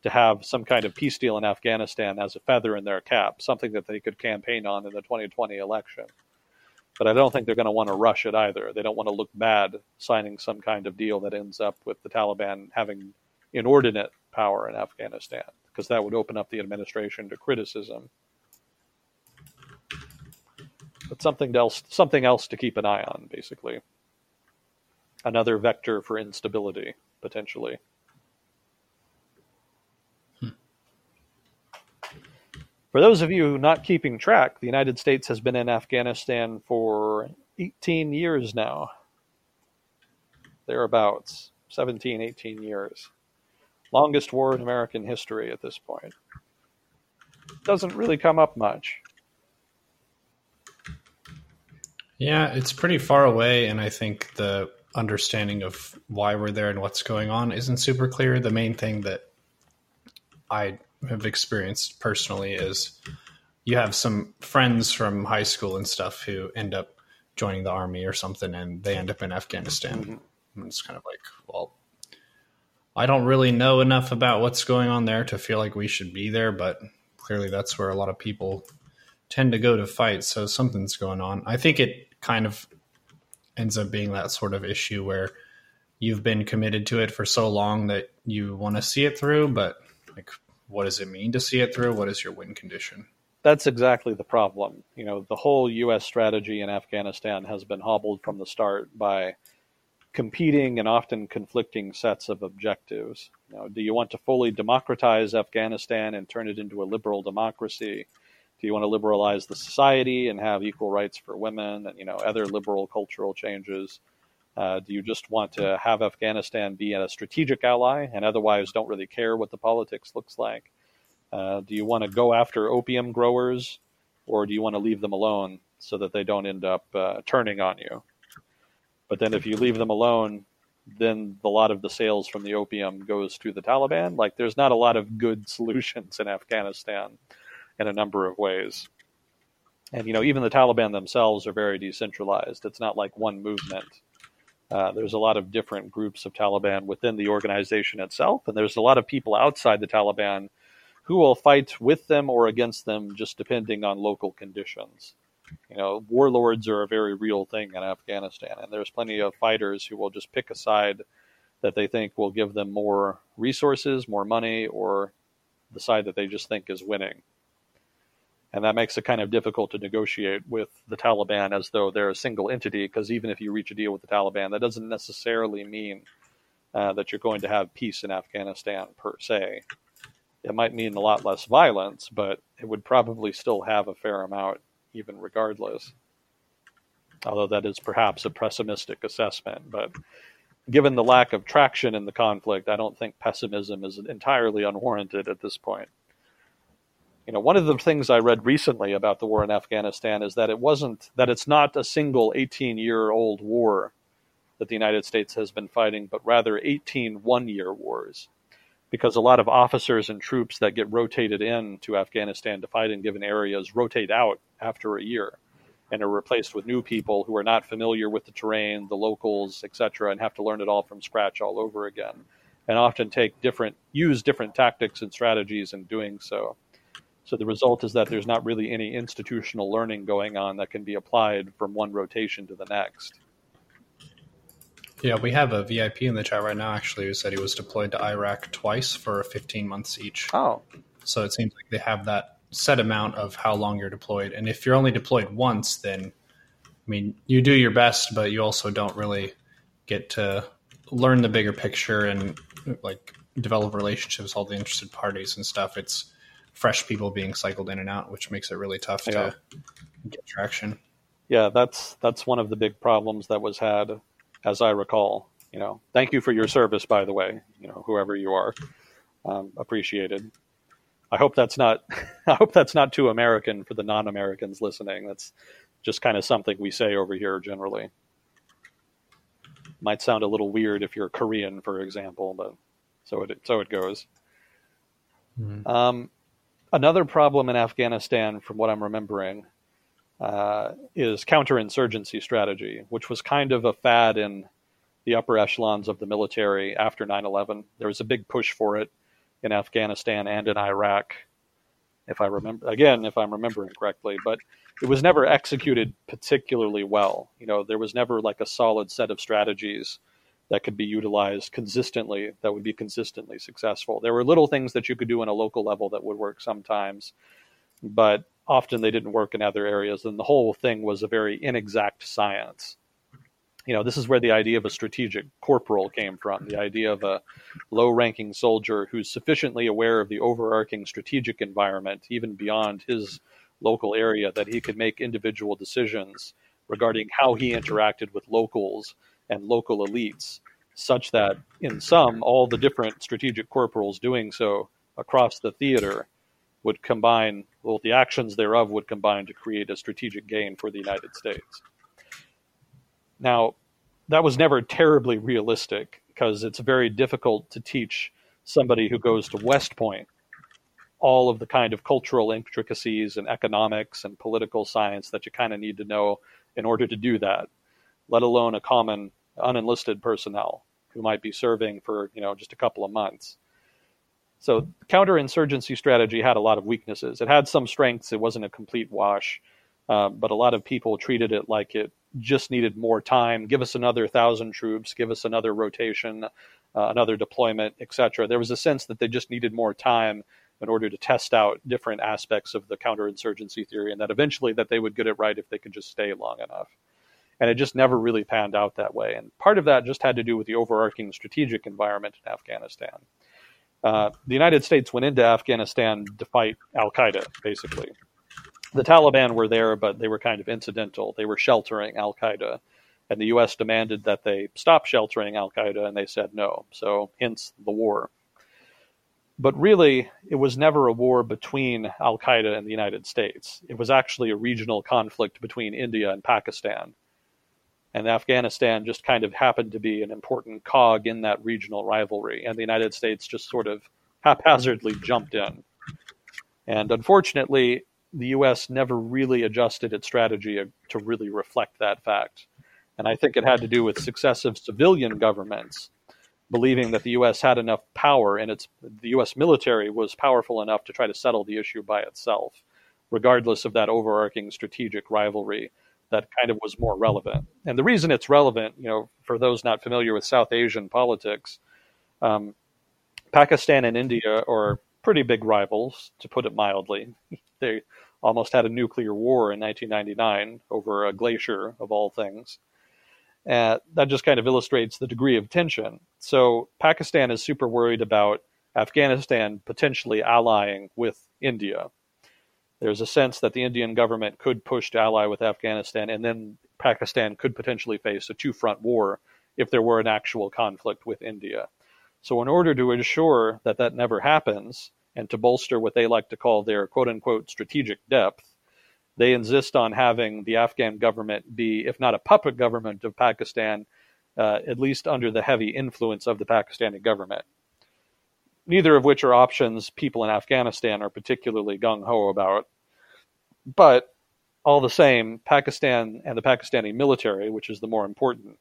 to have some kind of peace deal in Afghanistan as a feather in their cap, something that they could campaign on in the 2020 election. But I don't think they're going to want to rush it either. They don't want to look bad signing some kind of deal that ends up with the Taliban having inordinate power in Afghanistan, because that would open up the administration to criticism. But something else, something else to keep an eye on, basically. Another vector for instability, potentially. For those of you not keeping track, the United States has been in Afghanistan for 18 years now. Thereabouts, 17, 18 years. Longest war in American history at this point. Doesn't really come up much. Yeah, it's pretty far away, and I think the understanding of why we're there and what's going on isn't super clear. The main thing that I have experienced personally is you have some friends from high school and stuff who end up joining the army or something and they end up in Afghanistan. Mm-hmm. And it's kind of like, well, I don't really know enough about what's going on there to feel like we should be there, but clearly that's where a lot of people tend to go to fight. So something's going on. I think it kind of ends up being that sort of issue where you've been committed to it for so long that you want to see it through, but like what does it mean to see it through? What is your win condition? That's exactly the problem. You know, the whole U.S. strategy in Afghanistan has been hobbled from the start by competing and often conflicting sets of objectives. You know, do you want to fully democratize Afghanistan and turn it into a liberal democracy? Do you want to liberalize the society and have equal rights for women and you know other liberal cultural changes? Uh, do you just want to have Afghanistan be a strategic ally and otherwise don't really care what the politics looks like? Uh, do you want to go after opium growers or do you want to leave them alone so that they don't end up uh, turning on you? But then if you leave them alone, then a lot of the sales from the opium goes to the Taliban. Like there's not a lot of good solutions in Afghanistan in a number of ways. And you know, even the Taliban themselves are very decentralized. It's not like one movement uh, there's a lot of different groups of Taliban within the organization itself, and there's a lot of people outside the Taliban who will fight with them or against them, just depending on local conditions. You know, warlords are a very real thing in Afghanistan, and there's plenty of fighters who will just pick a side that they think will give them more resources, more money, or the side that they just think is winning and that makes it kind of difficult to negotiate with the Taliban as though they're a single entity. Because even if you reach a deal with the Taliban, that doesn't necessarily mean uh, that you're going to have peace in Afghanistan per se. It might mean a lot less violence, but it would probably still have a fair amount, even regardless. Although that is perhaps a pessimistic assessment, but given the lack of traction in the conflict, I don't think pessimism is entirely unwarranted at this point. You know, one of the things I read recently about the war in Afghanistan is that it wasn't that it's not a single 18-year-old war that the United States has been fighting, but rather 18 one-year wars. Because a lot of officers and troops that get rotated in to Afghanistan to fight in given areas rotate out after a year and are replaced with new people who are not familiar with the terrain, the locals, etc., and have to learn it all from scratch all over again, and often take different use different tactics and strategies in doing so. So the result is that there's not really any institutional learning going on that can be applied from one rotation to the next. Yeah, we have a VIP in the chat right now actually who said he was deployed to Iraq twice for 15 months each. Oh. So it seems like they have that set amount of how long you're deployed. And if you're only deployed once, then, I mean, you do your best, but you also don't really get to learn the bigger picture and like develop relationships with all the interested parties and stuff. It's fresh people being cycled in and out, which makes it really tough yeah. to get traction. yeah, that's that's one of the big problems that was had, as I recall. You know, thank you for your service, by the way. You know, whoever you are, um, appreciated. I hope that's not I hope that's not too American for the non-Americans listening. That's just kind of something we say over here generally. Might sound a little weird if you're Korean, for example, but so it so it goes. Mm-hmm. Um, another problem in Afghanistan, from what I'm remembering, uh, is counterinsurgency strategy, which was kind of a fad in the upper echelons of the military after 9/11. There was a big push for it in Afghanistan and in Iraq, if I remember again, if I'm remembering correctly. But it was never executed particularly well. You know, there was never like a solid set of strategies that could be utilized consistently that would be consistently successful. There were little things that you could do on a local level that would work sometimes, but often they didn't work in other areas, and the whole thing was a very inexact science you know, this is where the idea of a strategic corporal came from, the idea of a low ranking soldier who's sufficiently aware of the overarching strategic environment, even beyond his local area, that he could make individual decisions regarding how he interacted with locals and local elites, such that in sum, all the different strategic corporals doing so across the theater would combine, well, the actions thereof would combine to create a strategic gain for the United States. Now, that was never terribly realistic because it's very difficult to teach somebody who goes to West Point all of the kind of cultural intricacies and economics and political science that you kind of need to know in order to do that, let alone a common unenlisted personnel who might be serving for you know just a couple of months. So counterinsurgency strategy had a lot of weaknesses. It had some strengths. It wasn't a complete wash, uh, but a lot of people treated it like it just needed more time. Give us another thousand troops. Give us another rotation, uh, another deployment, etc. There was a sense that they just needed more time in order to test out different aspects of the counterinsurgency theory, and that eventually that they would get it right if they could just stay long enough. And it just never really panned out that way. And part of that just had to do with the overarching strategic environment in Afghanistan. Uh, the United States went into Afghanistan to fight Al Qaeda, basically the Taliban were there, but they were kind of incidental. They were sheltering Al Qaeda, and the U.S. demanded that they stop sheltering Al Qaeda, and they said no. So, hence the war. But really, it was never a war between Al Qaeda and the United States. It was actually a regional conflict between India and Pakistan. And Afghanistan just kind of happened to be an important cog in that regional rivalry, and the United States just sort of haphazardly jumped in. And unfortunately, the U.S. never really adjusted its strategy uh, to really reflect that fact. And I think it had to do with successive civilian governments believing that the U.S. had enough power and its the U.S. military was powerful enough to try to settle the issue by itself, regardless of that overarching strategic rivalry that kind of was more relevant. And the reason it's relevant, you know, for those not familiar with South Asian politics, um, Pakistan and India are pretty big rivals, to put it mildly. they almost had a nuclear war in 1999 over a glacier, of all things. That just kind of illustrates the degree of tension. So Pakistan is super worried about Afghanistan potentially allying with India. There's a sense that the Indian government could push to ally with Afghanistan, and then Pakistan could potentially face a two front war if there were an actual conflict with India. So, in order to ensure that that never happens, and to bolster what they like to call their quote unquote strategic depth, they insist on having the Afghan government be, if not a puppet government of Pakistan, uh, at least under the heavy influence of the Pakistani government. Neither of which are options people in Afghanistan are particularly gung ho about. But all the same, Pakistan and the Pakistani military, which is the more important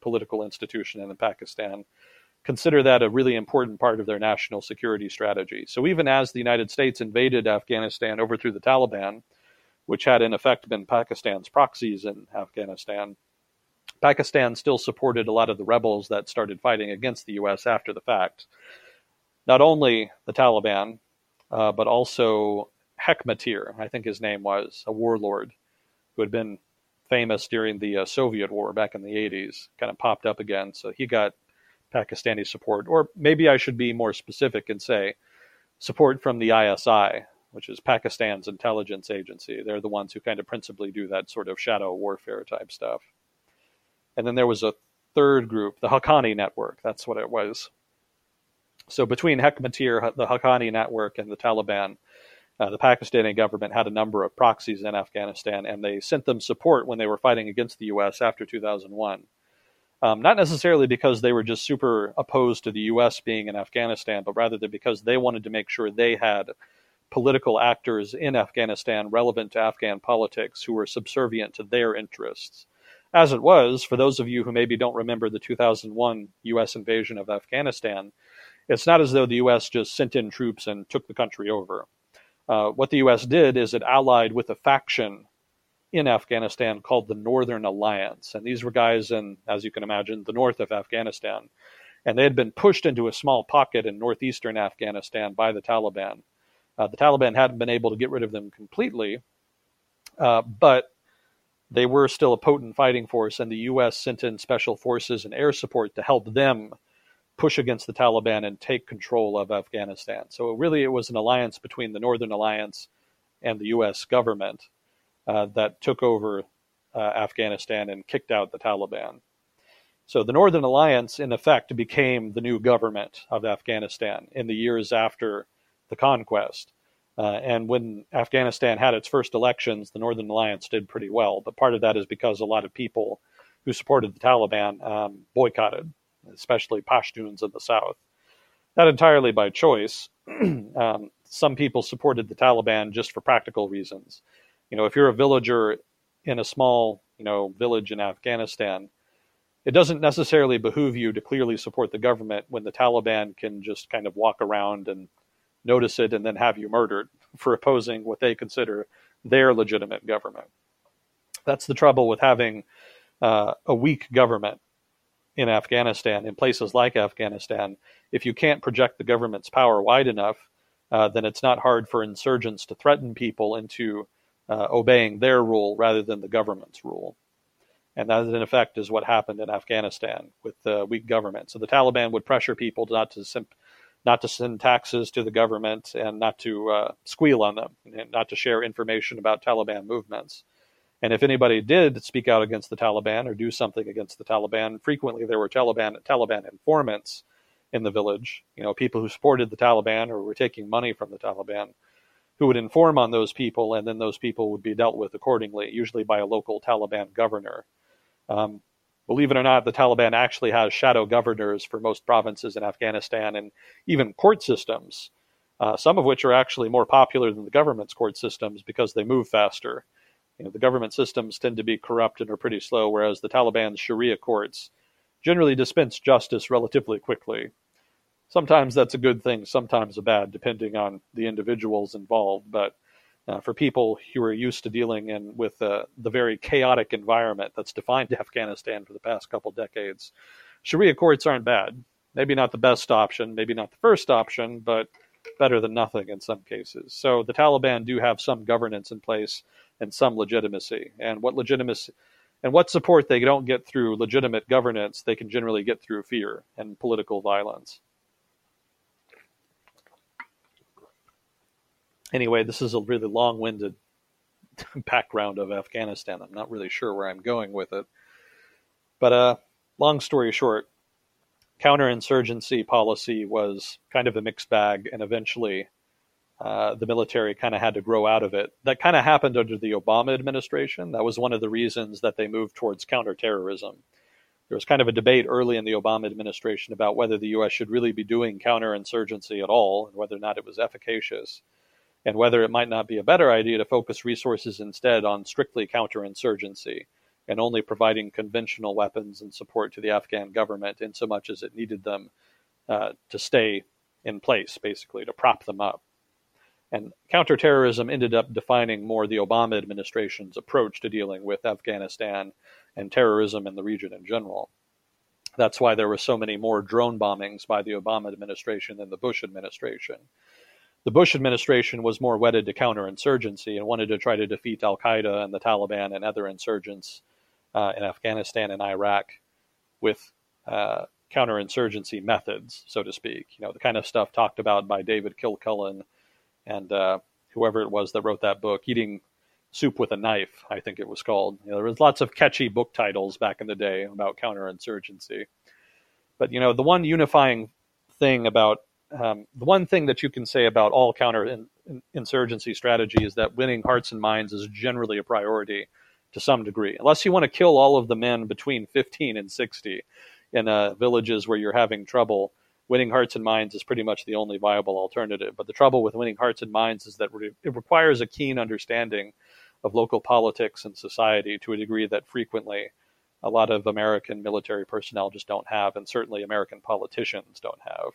political institution in Pakistan, consider that a really important part of their national security strategy. So even as the United States invaded Afghanistan, overthrew the Taliban, which had in effect been Pakistan's proxies in Afghanistan, Pakistan still supported a lot of the rebels that started fighting against the U.S. after the fact. Not only the Taliban, uh, but also Hekmatyar, I think his name was, a warlord who had been famous during the uh, Soviet War back in the 80s, kind of popped up again. So he got Pakistani support, or maybe I should be more specific and say support from the ISI, which is Pakistan's intelligence agency. They're the ones who kind of principally do that sort of shadow warfare type stuff. And then there was a third group, the Haqqani network. That's what it was. So between Hekmatyar, the Haqqani network, and the Taliban, uh, the Pakistani government had a number of proxies in Afghanistan, and they sent them support when they were fighting against the U.S. after 2001. Um, not necessarily because they were just super opposed to the U.S. being in Afghanistan, but rather that because they wanted to make sure they had political actors in Afghanistan relevant to Afghan politics who were subservient to their interests. As it was, for those of you who maybe don't remember the 2001 U.S. invasion of Afghanistan, it's not as though the U.S. just sent in troops and took the country over. Uh, what the U.S. did is it allied with a faction in Afghanistan called the Northern Alliance. And these were guys in, as you can imagine, the north of Afghanistan. And they had been pushed into a small pocket in northeastern Afghanistan by the Taliban. Uh, the Taliban hadn't been able to get rid of them completely, uh, but they were still a potent fighting force, and the U.S. sent in special forces and air support to help them push against the Taliban and take control of Afghanistan. So really, it was an alliance between the Northern Alliance and the U.S. government uh, that took over uh, Afghanistan and kicked out the Taliban. So the Northern Alliance, in effect, became the new government of Afghanistan in the years after the conquest. Uh, and when Afghanistan had its first elections, the Northern Alliance did pretty well. But part of that is because a lot of people who supported the Taliban um, boycotted, especially Pashtuns in the south. Not entirely by choice. um, some people supported the Taliban just for practical reasons. You know, if you're a villager in a small, you know, village in Afghanistan, it doesn't necessarily behoove you to clearly support the government when the Taliban can just kind of walk around and notice it and then have you murdered for opposing what they consider their legitimate government. That's the trouble with having uh, a weak government in Afghanistan, in places like Afghanistan. If you can't project the government's power wide enough, uh, then it's not hard for insurgents to threaten people into uh, obeying their rule rather than the government's rule. And that, in effect, is what happened in Afghanistan with the weak government. So the Taliban would pressure people not to simp- not to send taxes to the government and not to uh, squeal on them, and not to share information about Taliban movements. And if anybody did speak out against the Taliban or do something against the Taliban, frequently there were Taliban Taliban informants in the village. You know, people who supported the Taliban or were taking money from the Taliban who would inform on those people, and then those people would be dealt with accordingly, usually by a local Taliban governor. Um, believe it or not, the Taliban actually has shadow governors for most provinces in Afghanistan and even court systems, uh, some of which are actually more popular than the government's court systems because they move faster. You know, the government systems tend to be corrupt and are pretty slow, whereas the Taliban's Sharia courts generally dispense justice relatively quickly sometimes that's a good thing, sometimes a bad, depending on the individuals involved. But uh, for people who are used to dealing in with uh, the very chaotic environment that's defined Afghanistan for the past couple decades, Sharia courts aren't bad. Maybe not the best option, maybe not the first option, but better than nothing in some cases. So the Taliban do have some governance in place and some legitimacy. And what legitimacy and what support they don't get through legitimate governance, they can generally get through fear and political violence. anyway, this is a really long winded background of Afghanistan. I'm not really sure where I'm going with it. But uh, long story short, counterinsurgency policy was kind of a mixed bag, and eventually uh, the military kind of had to grow out of it. That kind of happened under the Obama administration. That was one of the reasons that they moved towards counterterrorism. There was kind of a debate early in the Obama administration about whether the U.S. should really be doing counterinsurgency at all and whether or not it was efficacious and whether it might not be a better idea to focus resources instead on strictly counterinsurgency and only providing conventional weapons and support to the Afghan government in so much as it needed them uh, to stay in place, basically, to prop them up. And counterterrorism ended up defining more the Obama administration's approach to dealing with Afghanistan and terrorism in the region in general. That's why there were so many more drone bombings by the Obama administration than the Bush administration the Bush administration was more wedded to counterinsurgency and wanted to try to defeat Al Qaeda and the Taliban and other insurgents uh, in Afghanistan and Iraq with uh, counterinsurgency methods, so to speak. You know, the kind of stuff talked about by David Kilcullen and uh, whoever it was that wrote that book, Eating Soup with a Knife, I think it was called. You know, there was lots of catchy book titles back in the day about counterinsurgency. But you know, the one unifying thing about um, the one thing that you can say about all counterinsurgency strategy is that winning hearts and minds is generally a priority to some degree. Unless you want to kill all of the men between 15 and 60 in uh, villages where you're having trouble, winning hearts and minds is pretty much the only viable alternative. But the trouble with winning hearts and minds is that it requires a keen understanding of local politics and society to a degree that frequently a lot of American military personnel just don't have, and certainly American politicians don't have.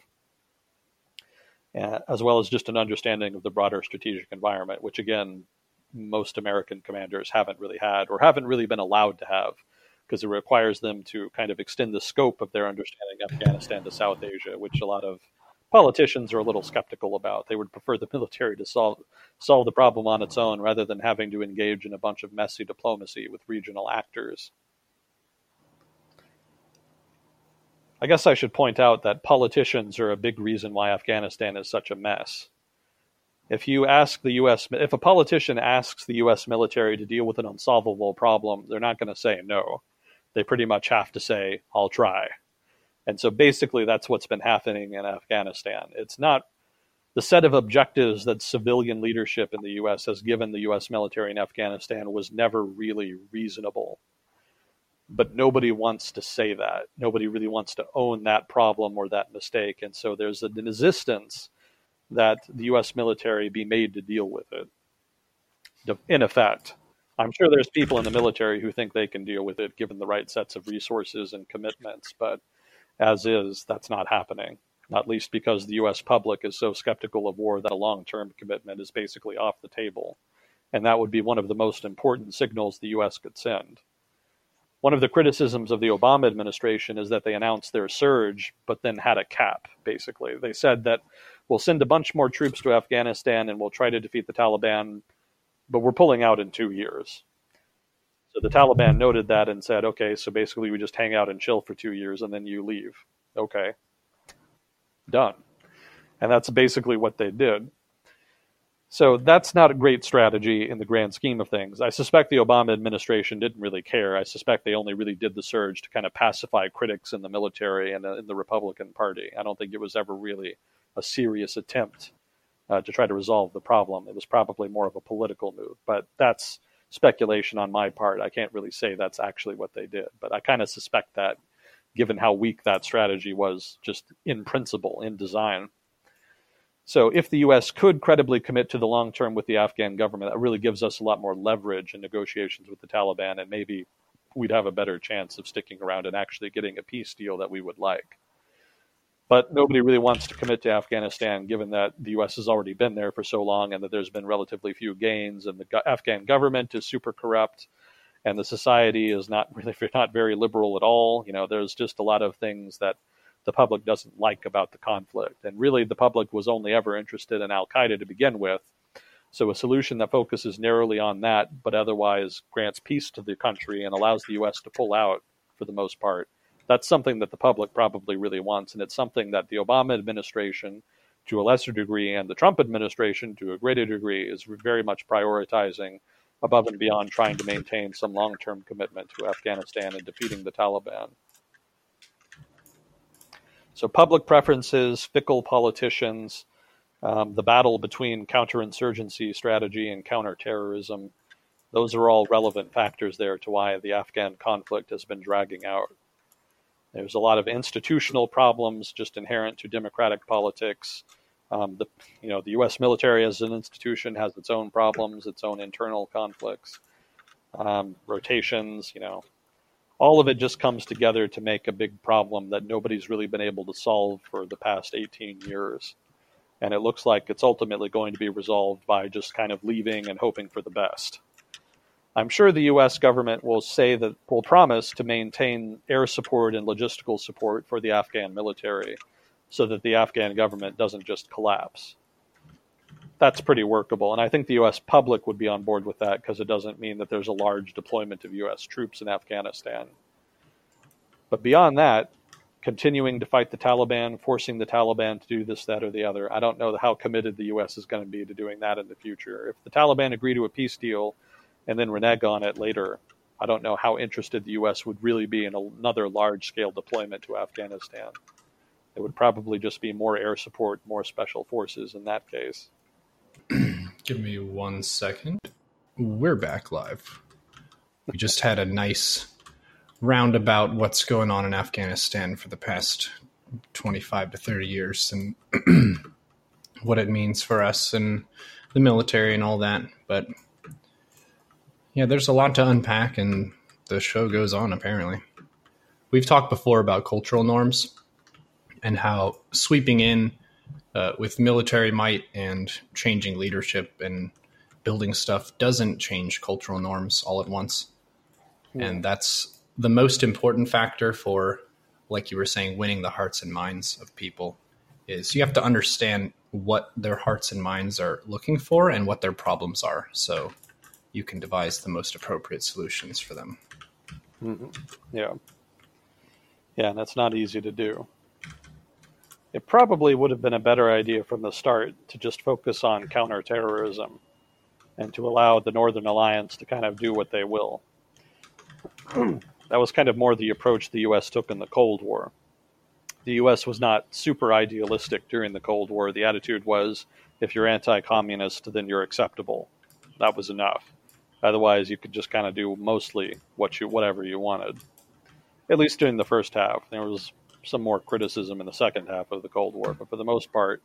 Uh, as well as just an understanding of the broader strategic environment, which again, most American commanders haven't really had or haven't really been allowed to have because it requires them to kind of extend the scope of their understanding of Afghanistan to South Asia, which a lot of politicians are a little skeptical about. They would prefer the military to solve solve the problem on its own rather than having to engage in a bunch of messy diplomacy with regional actors. I guess I should point out that politicians are a big reason why Afghanistan is such a mess. If you ask the US if a politician asks the US military to deal with an unsolvable problem, they're not going to say no. They pretty much have to say, "I'll try." And so basically that's what's been happening in Afghanistan. It's not the set of objectives that civilian leadership in the US has given the US military in Afghanistan was never really reasonable but nobody wants to say that. Nobody really wants to own that problem or that mistake. And so there's a resistance that the U.S. military be made to deal with it. In effect, I'm sure there's people in the military who think they can deal with it given the right sets of resources and commitments, but as is, that's not happening. Not least because the U.S. public is so skeptical of war that a long term commitment is basically off the table. And that would be one of the most important signals the U.S. could send one of the criticisms of the Obama administration is that they announced their surge, but then had a cap, basically. They said that we'll send a bunch more troops to Afghanistan and we'll try to defeat the Taliban, but we're pulling out in two years. So the Taliban noted that and said, okay, so basically we just hang out and chill for two years and then you leave. Okay. Done. And that's basically what they did. So that's not a great strategy in the grand scheme of things. I suspect the Obama administration didn't really care. I suspect they only really did the surge to kind of pacify critics in the military and uh, in the Republican Party. I don't think it was ever really a serious attempt uh, to try to resolve the problem. It was probably more of a political move, but that's speculation on my part. I can't really say that's actually what they did, but I kind of suspect that given how weak that strategy was just in principle, in design. So if the U.S. could credibly commit to the long term with the Afghan government, that really gives us a lot more leverage in negotiations with the Taliban, and maybe we'd have a better chance of sticking around and actually getting a peace deal that we would like. But nobody really wants to commit to Afghanistan, given that the U.S. has already been there for so long, and that there's been relatively few gains, and the Afghan government is super corrupt, and the society is not really not very liberal at all. You know, there's just a lot of things that the public doesn't like about the conflict. And really, the public was only ever interested in Al Qaeda to begin with. So, a solution that focuses narrowly on that, but otherwise grants peace to the country and allows the U.S. to pull out for the most part, that's something that the public probably really wants. And it's something that the Obama administration, to a lesser degree, and the Trump administration, to a greater degree, is very much prioritizing above and beyond trying to maintain some long term commitment to Afghanistan and defeating the Taliban. So public preferences, fickle politicians, um, the battle between counterinsurgency strategy and counterterrorism, those are all relevant factors there to why the Afghan conflict has been dragging out. There's a lot of institutional problems just inherent to democratic politics. Um, the you know the U.S. military as an institution has its own problems, its own internal conflicts, um, rotations. You know, all of it just comes together to make a big problem that nobody's really been able to solve for the past 18 years. And it looks like it's ultimately going to be resolved by just kind of leaving and hoping for the best. I'm sure the U.S. government will say that will promise to maintain air support and logistical support for the Afghan military so that the Afghan government doesn't just collapse that's pretty workable. And I think the U.S. public would be on board with that because it doesn't mean that there's a large deployment of U.S. troops in Afghanistan. But beyond that, continuing to fight the Taliban, forcing the Taliban to do this, that, or the other. I don't know how committed the U.S. is going to be to doing that in the future. If the Taliban agree to a peace deal and then renege on it later, I don't know how interested the U.S. would really be in another large scale deployment to Afghanistan. It would probably just be more air support, more special forces in that case. Give me one second. We're back live. We just had a nice roundabout what's going on in Afghanistan for the past 25 to 30 years and what it means for us and the military and all that. But yeah, there's a lot to unpack, and the show goes on apparently. We've talked before about cultural norms and how sweeping in uh, with military might and changing leadership and building stuff doesn't change cultural norms all at once. Yeah. And that's the most important factor for, like you were saying, winning the hearts and minds of people is you have to understand what their hearts and minds are looking for and what their problems are. So you can devise the most appropriate solutions for them. Mm-hmm. Yeah. Yeah, and that's not easy to do. It probably would have been a better idea from the start to just focus on counterterrorism and to allow the Northern Alliance to kind of do what they will. that was kind of more the approach the U.S. took in the Cold War. The U.S. was not super idealistic during the Cold War. The attitude was, if you're anti-communist, then you're acceptable. That was enough. Otherwise, you could just kind of do mostly what you whatever you wanted. At least during the first half, there was some more criticism in the second half of the Cold War, but for the most part,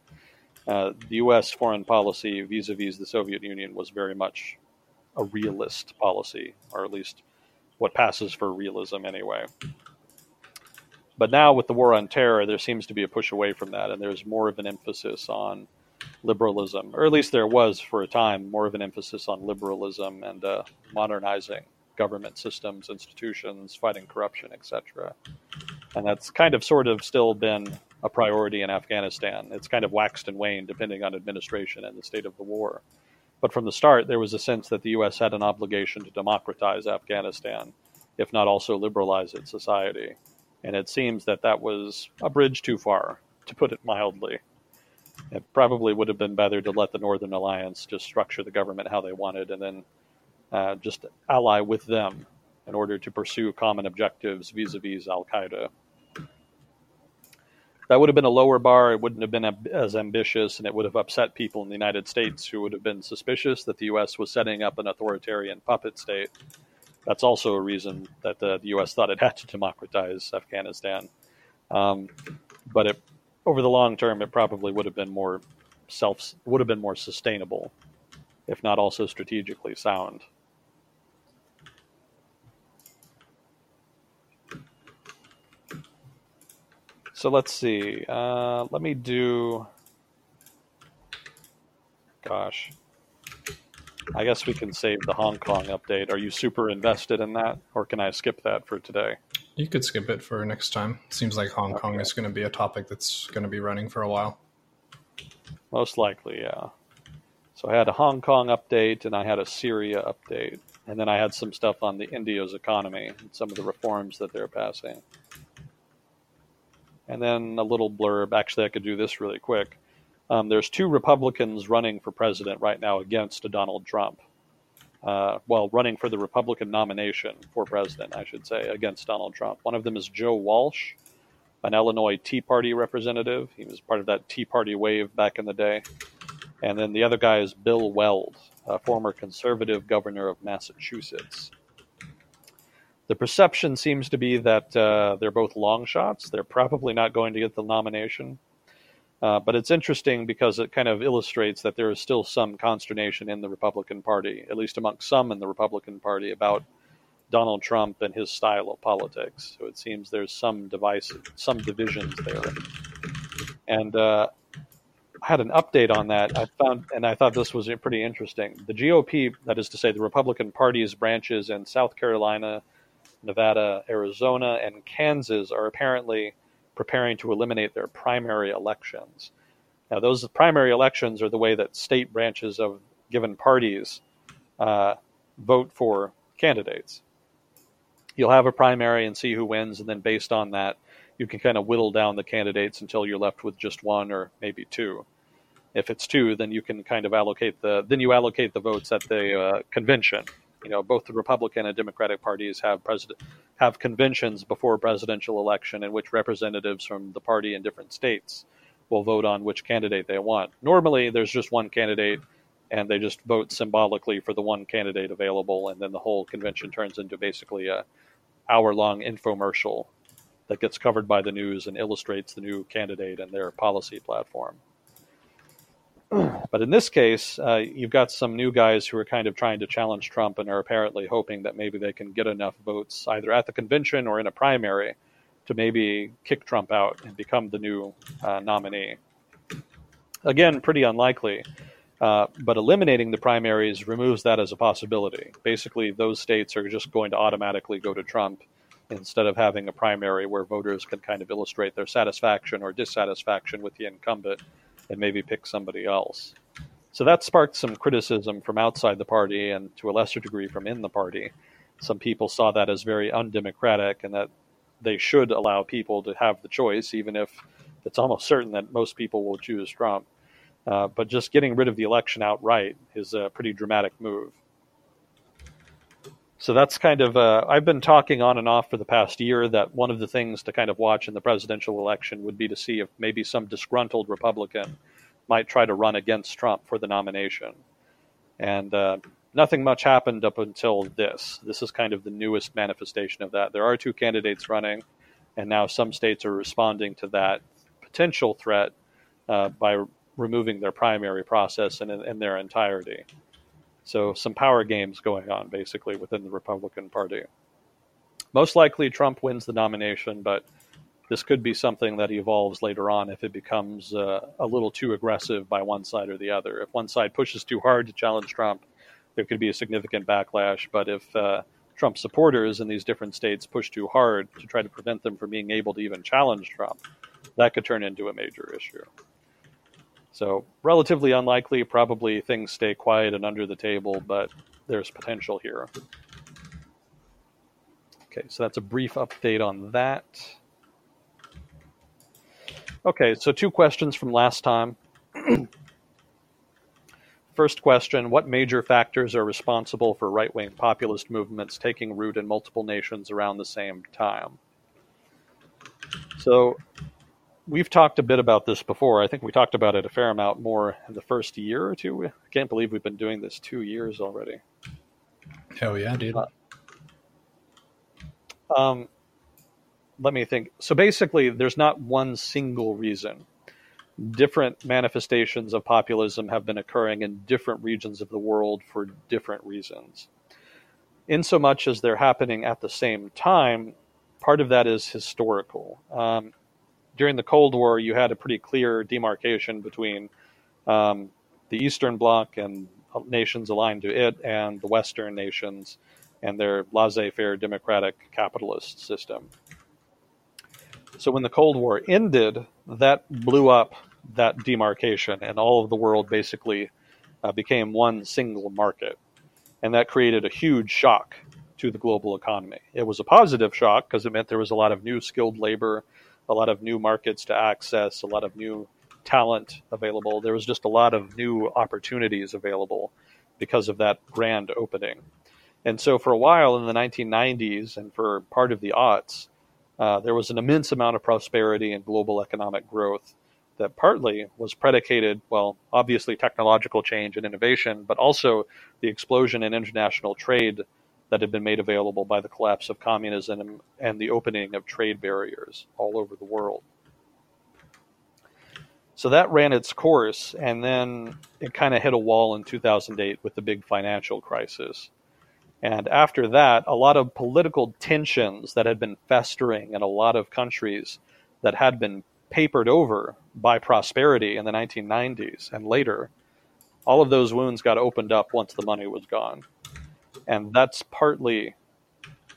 uh, the U.S. foreign policy vis-a-vis the Soviet Union was very much a realist policy, or at least what passes for realism anyway. But now with the war on terror, there seems to be a push away from that, and there's more of an emphasis on liberalism, or at least there was for a time more of an emphasis on liberalism and uh, modernizing government systems, institutions, fighting corruption, etc. And that's kind of sort of still been a priority in Afghanistan. It's kind of waxed and waned depending on administration and the state of the war. But from the start, there was a sense that the U.S. had an obligation to democratize Afghanistan, if not also liberalize its society. And it seems that that was a bridge too far, to put it mildly. It probably would have been better to let the Northern Alliance just structure the government how they wanted and then uh, just ally with them in order to pursue common objectives vis a vis Al Qaeda that would have been a lower bar. It wouldn't have been as ambitious, and it would have upset people in the United States who would have been suspicious that the U.S. was setting up an authoritarian puppet state. That's also a reason that the, the U.S. thought it had to democratize Afghanistan. Um, but it, over the long term, it probably would have been more self would have been more sustainable, if not also strategically sound. So let's see. Uh, let me do. Gosh. I guess we can save the Hong Kong update. Are you super invested in that, or can I skip that for today? You could skip it for next time. Seems like Hong okay. Kong is going to be a topic that's going to be running for a while. Most likely, yeah. So I had a Hong Kong update and I had a Syria update. And then I had some stuff on the India's economy and some of the reforms that they're passing. And then a little blurb. Actually, I could do this really quick. Um, there's two Republicans running for president right now against Donald Trump. Uh, well, running for the Republican nomination for president, I should say, against Donald Trump. One of them is Joe Walsh, an Illinois Tea Party representative. He was part of that Tea Party wave back in the day. And then the other guy is Bill Weld, a former conservative governor of Massachusetts. The perception seems to be that uh, they're both long shots. They're probably not going to get the nomination. Uh, but it's interesting because it kind of illustrates that there is still some consternation in the Republican Party, at least amongst some in the Republican Party, about Donald Trump and his style of politics. So it seems there's some device, some divisions there. And uh, I had an update on that. I found, and I thought this was pretty interesting. The GOP, that is to say, the Republican Party's branches in South Carolina, Nevada, Arizona, and Kansas are apparently preparing to eliminate their primary elections. Now, those primary elections are the way that state branches of given parties uh, vote for candidates. You'll have a primary and see who wins, and then based on that, you can kind of whittle down the candidates until you're left with just one or maybe two. If it's two, then you can kind of allocate the then you allocate the votes at the uh, convention. You know, both the Republican and Democratic parties have president have conventions before a presidential election in which representatives from the party in different states will vote on which candidate they want. Normally, there's just one candidate, and they just vote symbolically for the one candidate available, and then the whole convention turns into basically a hour-long infomercial that gets covered by the news and illustrates the new candidate and their policy platform. But in this case, uh, you've got some new guys who are kind of trying to challenge Trump and are apparently hoping that maybe they can get enough votes either at the convention or in a primary to maybe kick Trump out and become the new uh, nominee. Again, pretty unlikely. Uh, but eliminating the primaries removes that as a possibility. Basically, those states are just going to automatically go to Trump instead of having a primary where voters can kind of illustrate their satisfaction or dissatisfaction with the incumbent and maybe pick somebody else. So that sparked some criticism from outside the party and to a lesser degree from in the party. Some people saw that as very undemocratic and that they should allow people to have the choice, even if it's almost certain that most people will choose Trump. Uh, but just getting rid of the election outright is a pretty dramatic move. So that's kind of, uh, I've been talking on and off for the past year that one of the things to kind of watch in the presidential election would be to see if maybe some disgruntled Republican might try to run against Trump for the nomination. And uh, nothing much happened up until this. This is kind of the newest manifestation of that. There are two candidates running, and now some states are responding to that potential threat uh, by removing their primary process in, in their entirety. So some power games going on basically within the Republican Party. Most likely Trump wins the nomination, but this could be something that evolves later on if it becomes uh, a little too aggressive by one side or the other. If one side pushes too hard to challenge Trump, there could be a significant backlash. But if uh, Trump supporters in these different states push too hard to try to prevent them from being able to even challenge Trump, that could turn into a major issue. So relatively unlikely. Probably things stay quiet and under the table, but there's potential here. Okay, so that's a brief update on that. Okay, so two questions from last time. First question What major factors are responsible for right wing populist movements taking root in multiple nations around the same time? So, we've talked a bit about this before. I think we talked about it a fair amount more in the first year or two. I can't believe we've been doing this two years already. Hell yeah, dude. Uh, um, let me think. So basically, there's not one single reason. Different manifestations of populism have been occurring in different regions of the world for different reasons. In so much as they're happening at the same time, part of that is historical. Um, during the Cold War, you had a pretty clear demarcation between um, the Eastern Bloc and nations aligned to it and the Western nations and their laissez faire democratic capitalist system. So when the Cold War ended, that blew up that demarcation, and all of the world basically uh, became one single market. And that created a huge shock to the global economy. It was a positive shock because it meant there was a lot of new skilled labor a lot of new markets to access, a lot of new talent available. There was just a lot of new opportunities available because of that grand opening. And so, for a while in the 1990s and for part of the aughts, uh, there was an immense amount of prosperity and global economic growth that partly was predicated, well, obviously technological change and innovation, but also the explosion in international trade that had been made available by the collapse of communism and the opening of trade barriers all over the world. So that ran its course, and then it kind of hit a wall in 2008 with the big financial crisis. And after that, a lot of political tensions that had been festering in a lot of countries that had been papered over by prosperity in the 1990s and later, all of those wounds got opened up once the money was gone and that's partly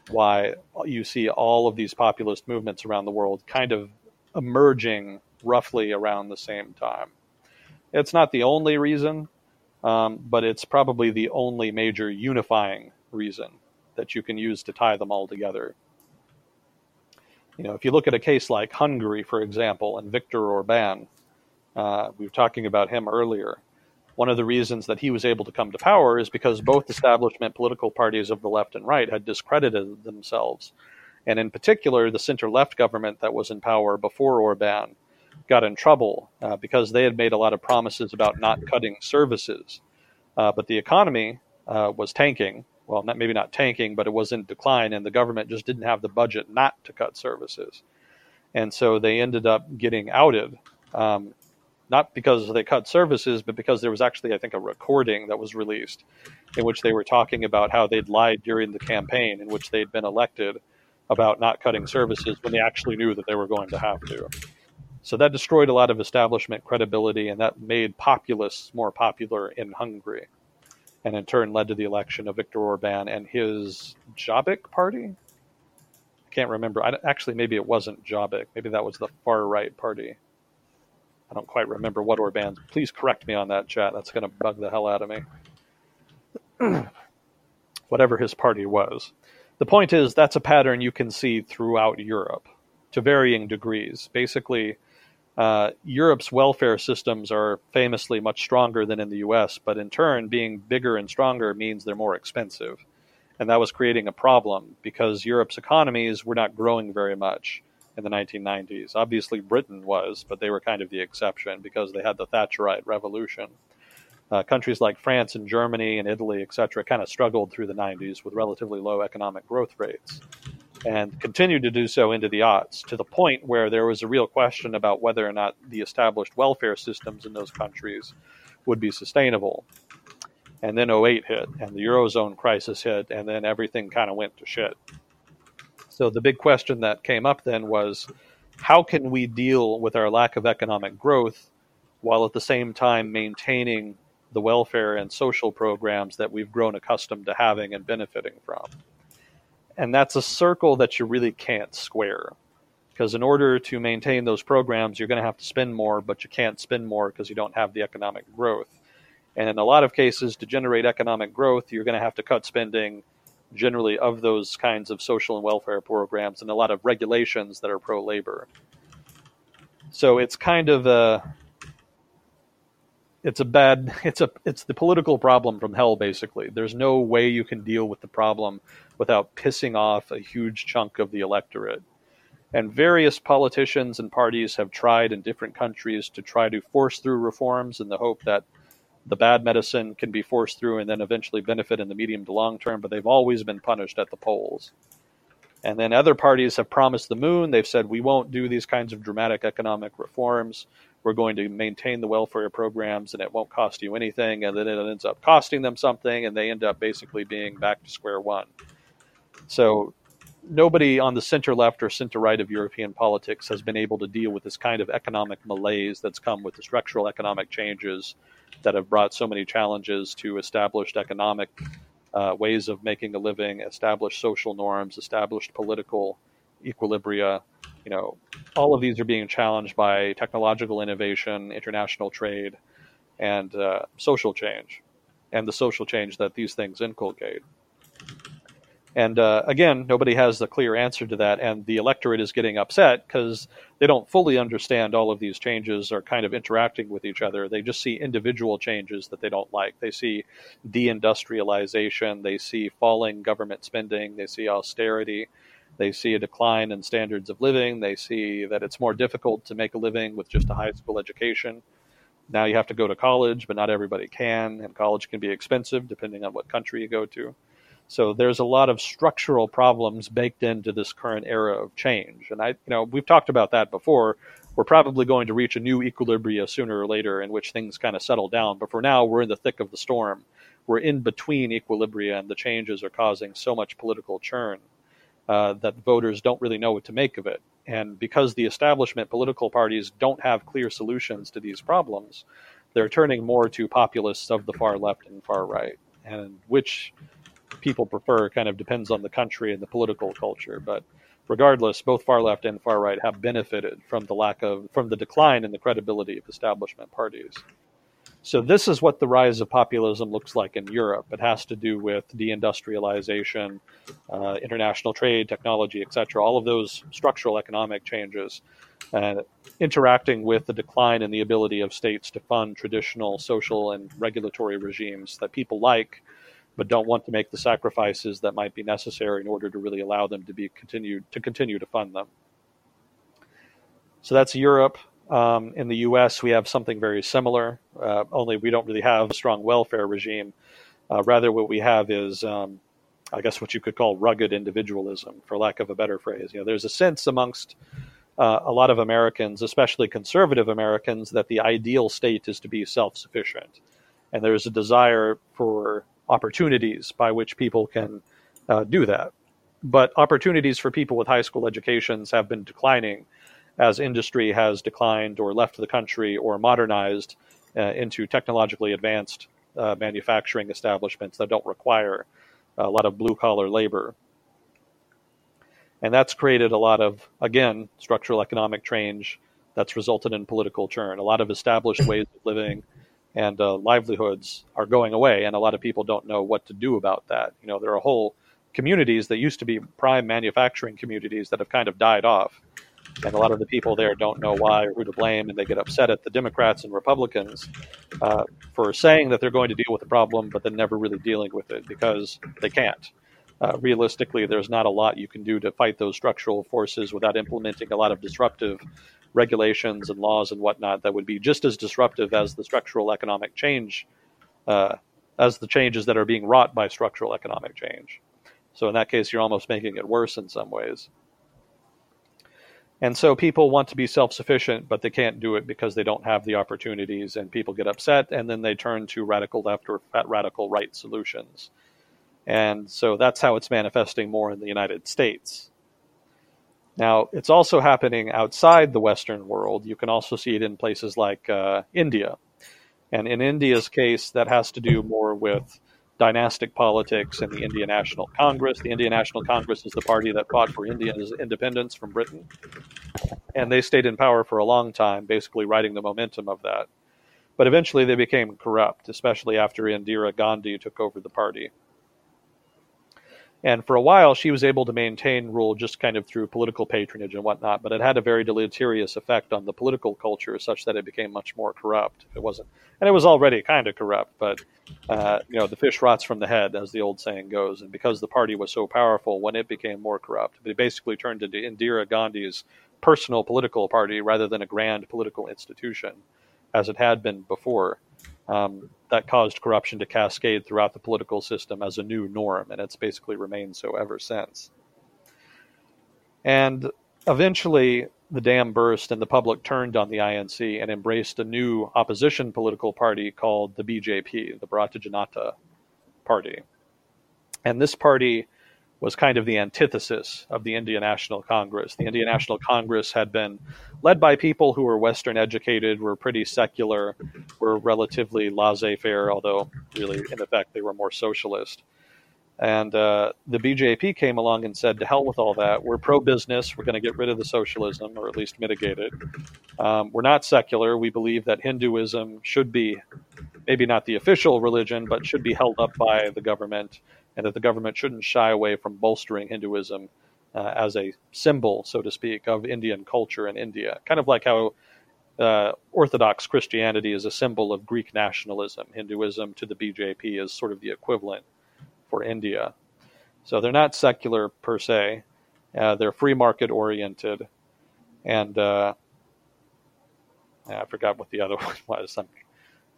why you see all of these populist movements around the world kind of emerging roughly around the same time. It's not the only reason, um, but it's probably the only major unifying reason that you can use to tie them all together. You know, if you look at a case like Hungary, for example, and Viktor Orban, uh, we were talking about him earlier. One of the reasons that he was able to come to power is because both establishment political parties of the left and right had discredited themselves. And in particular, the center left government that was in power before Orban got in trouble uh, because they had made a lot of promises about not cutting services. Uh, but the economy uh, was tanking. Well, not, maybe not tanking, but it was in decline, and the government just didn't have the budget not to cut services. And so they ended up getting outed, um, not because they cut services, but because there was actually, I think, a recording that was released in which they were talking about how they'd lied during the campaign in which they'd been elected about not cutting services when they actually knew that they were going to have to. So that destroyed a lot of establishment credibility, and that made populists more popular in Hungary, and in turn led to the election of Viktor Orban and his Jobbik party. I can't remember. I, actually, maybe it wasn't Jobbik. Maybe that was the far right party. I don't quite remember what Orban. Please correct me on that, chat. That's going to bug the hell out of me. Whatever his party was. The point is, that's a pattern you can see throughout Europe to varying degrees. Basically, uh, Europe's welfare systems are famously much stronger than in the US, but in turn, being bigger and stronger means they're more expensive. And that was creating a problem because Europe's economies were not growing very much in the 1990s. Obviously, Britain was, but they were kind of the exception because they had the Thatcherite revolution. Uh, countries like France and Germany and Italy, etc., kind of struggled through the 90s with relatively low economic growth rates and continued to do so into the aughts to the point where there was a real question about whether or not the established welfare systems in those countries would be sustainable. And then 08 hit, and the Eurozone crisis hit, and then everything kind of went to shit. So the big question that came up then was how can we deal with our lack of economic growth while at the same time maintaining the welfare and social programs that we've grown accustomed to having and benefiting from? and that's a circle that you really can't square because in order to maintain those programs you're going to have to spend more but you can't spend more because you don't have the economic growth and in a lot of cases to generate economic growth you're going to have to cut spending generally of those kinds of social and welfare programs and a lot of regulations that are pro labor so it's kind of a it's a bad it's a it's the political problem from hell basically. There's no way you can deal with the problem without pissing off a huge chunk of the electorate. And various politicians and parties have tried in different countries to try to force through reforms in the hope that the bad medicine can be forced through and then eventually benefit in the medium to long term but they've always been punished at the polls. And then other parties have promised the moon. They've said we won't do these kinds of dramatic economic reforms. We're going to maintain the welfare programs and it won't cost you anything and then it ends up costing them something and they end up basically being back to square one. So nobody on the center left or center right of european politics has been able to deal with this kind of economic malaise that's come with the structural economic changes that have brought so many challenges to established economic uh, ways of making a living established social norms established political equilibria you know, all of these are being challenged by technological innovation, international trade, and uh, social change, and the social change that these things inculcate. And uh, again, nobody has the clear answer to that, and the electorate is getting upset because they don't fully understand all of these changes are kind of interacting with each other. They just see individual changes that they don't like. They see deindustrialization, they see falling government spending, they see austerity, they see a decline in standards of living. They see that it's more difficult to make a living with just a high school education. Now you have to go to college, but not everybody can, and college can be expensive depending on what country you go to. So there's a lot of structural problems baked into this current era of change. And I, you know, we've talked about that before. We're probably going to reach a new equilibria sooner or later in which things kind of settle down. But for now, we're in the thick of the storm. We're in between equilibria, and the changes are causing so much political churn uh, that voters don't really know what to make of it. And because the establishment political parties don't have clear solutions to these problems, they're turning more to populists of the far left and far right. And which people prefer kind of depends on the country and the political culture. But regardless, both far left and far right have benefited from the lack of from the decline in the credibility of establishment parties. So this is what the rise of populism looks like in Europe. It has to do with deindustrialization, uh, international trade, technology, etc. All of those structural economic changes, and interacting with the decline in the ability of states to fund traditional social and regulatory regimes that people like, but don't want to make the sacrifices that might be necessary in order to really allow them to be continued to continue to fund them. So that's Europe. Um, in the U.S., we have something very similar, uh, only we don't really have a strong welfare regime. Uh, rather, what we have is, um, I guess, what you could call rugged individualism, for lack of a better phrase. You know, there's a sense amongst uh, a lot of Americans, especially conservative Americans, that the ideal state is to be self-sufficient, and there's a desire for opportunities by which people can uh, do that. But opportunities for people with high school educations have been declining as industry has declined or left the country or modernized uh, into technologically advanced uh, manufacturing establishments that don't require a lot of blue collar labor. And that's created a lot of, again, structural economic change that's resulted in political churn. A lot of established ways of living and uh, livelihoods are going away, and a lot of people don't know what to do about that. You know, there are whole communities that used to be prime manufacturing communities that have kind of died off and a lot of the people there don't know why or who to blame, and they get upset at the Democrats and Republicans uh, for saying that they're going to deal with the problem, but then never really dealing with it because they can't. Uh, realistically, there's not a lot you can do to fight those structural forces without implementing a lot of disruptive regulations and laws and whatnot that would be just as disruptive as the structural economic change, uh, as the changes that are being wrought by structural economic change. So in that case, you're almost making it worse in some ways. And so people want to be self sufficient, but they can't do it because they don't have the opportunities, and people get upset, and then they turn to radical left or radical right solutions. And so that's how it's manifesting more in the United States. Now, it's also happening outside the Western world. You can also see it in places like uh, India. And in India's case, that has to do more with dynastic politics and the Indian National Congress. The Indian National Congress is the party that fought for India's independence from Britain. And they stayed in power for a long time, basically riding the momentum of that. But eventually they became corrupt, especially after Indira Gandhi took over the party. And for a while, she was able to maintain rule just kind of through political patronage and whatnot, but it had a very deleterious effect on the political culture, such that it became much more corrupt. It wasn't, and it was already kind of corrupt, but uh, you know, the fish rots from the head, as the old saying goes. And because the party was so powerful, when it became more corrupt, it basically turned into Indira Gandhi's personal political party rather than a grand political institution, as it had been before. Um, that caused corruption to cascade throughout the political system as a new norm, and it's basically remained so ever since. And eventually, the dam burst, and the public turned on the INC and embraced a new opposition political party called the BJP, the Bharatiya Janata Party. And this party was kind of the antithesis of the Indian National Congress. The Indian National Congress had been led by people who were Western educated, were pretty secular, were relatively laissez faire, although really, in effect, they were more socialist. And uh, the BJP came along and said, to hell with all that. We're pro business. We're going to get rid of the socialism, or at least mitigate it. Um, we're not secular. We believe that Hinduism should be maybe not the official religion, but should be held up by the government and that the government shouldn't shy away from bolstering Hinduism uh, as a symbol, so to speak, of Indian culture in India. Kind of like how uh, Orthodox Christianity is a symbol of Greek nationalism. Hinduism to the BJP is sort of the equivalent for India. So they're not secular per se. Uh, they're free market oriented, and uh, I forgot what the other one was. I'm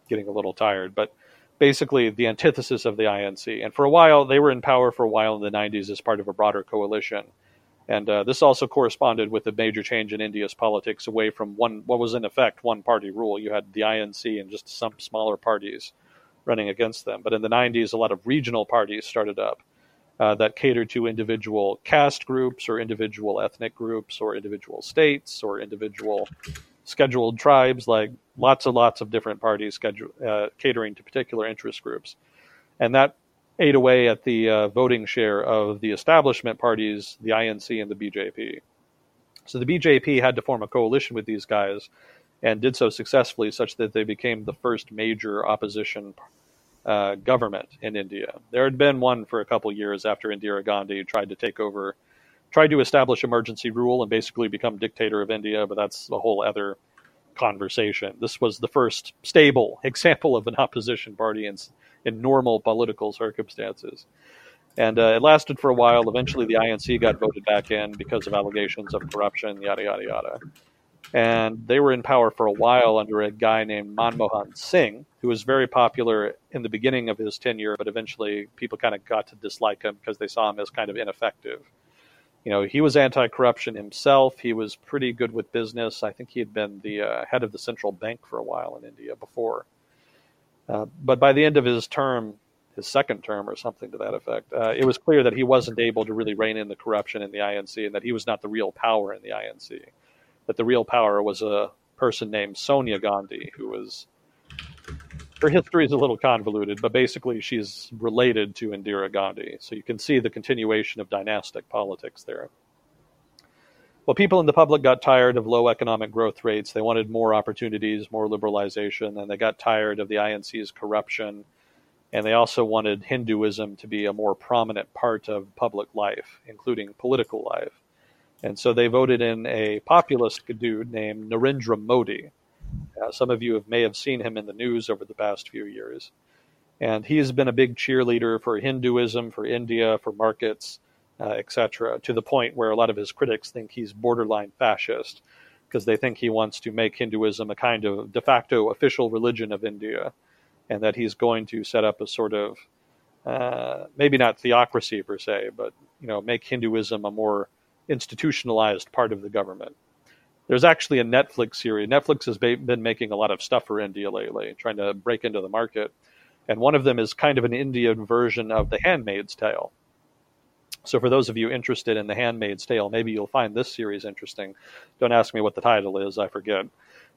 getting a little tired, but basically the antithesis of the INC. And for a while, they were in power for a while in the 90s as part of a broader coalition. And uh, this also corresponded with a major change in India's politics away from one, what was in effect one party rule. You had the INC and just some smaller parties running against them. But in the 90s, a lot of regional parties started up uh, that catered to individual caste groups or individual ethnic groups or individual states or individual scheduled tribes, like lots and lots of different parties schedule, uh, catering to particular interest groups. And that ate away at the uh, voting share of the establishment parties, the INC and the BJP. So the BJP had to form a coalition with these guys and did so successfully, such that they became the first major opposition uh, government in India. There had been one for a couple years after Indira Gandhi tried to take over, tried to establish emergency rule and basically become dictator of India, but that's a whole other conversation. This was the first stable example of an opposition party in, in normal political circumstances. And uh, it lasted for a while. Eventually, the INC got voted back in because of allegations of corruption, yada, yada, yada. And they were in power for a while under a guy named Manmohan Singh, who was very popular in the beginning of his tenure, but eventually people kind of got to dislike him because they saw him as kind of ineffective. You know, he was anti corruption himself. He was pretty good with business. I think he had been the uh, head of the central bank for a while in India before. Uh, but by the end of his term, his second term or something to that effect, uh, it was clear that he wasn't able to really rein in the corruption in the INC and that he was not the real power in the INC. That the real power was a person named Sonia Gandhi, who was. Her history is a little convoluted, but basically she's related to Indira Gandhi. So you can see the continuation of dynastic politics there. Well, people in the public got tired of low economic growth rates. They wanted more opportunities, more liberalization, and they got tired of the INC's corruption and they also wanted Hinduism to be a more prominent part of public life, including political life. And so they voted in a populist dude named Narendra Modi. Uh, some of you have, may have seen him in the news over the past few years. And he has been a big cheerleader for Hinduism, for India, for markets, uh, etc., to the point where a lot of his critics think he's borderline fascist because they think he wants to make Hinduism a kind of de facto official religion of India and that he's going to set up a sort of uh, maybe not theocracy per se, but you know, make Hinduism a more institutionalized part of the government. There's actually a Netflix series. Netflix has been making a lot of stuff for India lately, trying to break into the market, and one of them is kind of an Indian version of The Handmaid's Tale. So, for those of you interested in The Handmaid's Tale, maybe you'll find this series interesting. Don't ask me what the title is; I forget.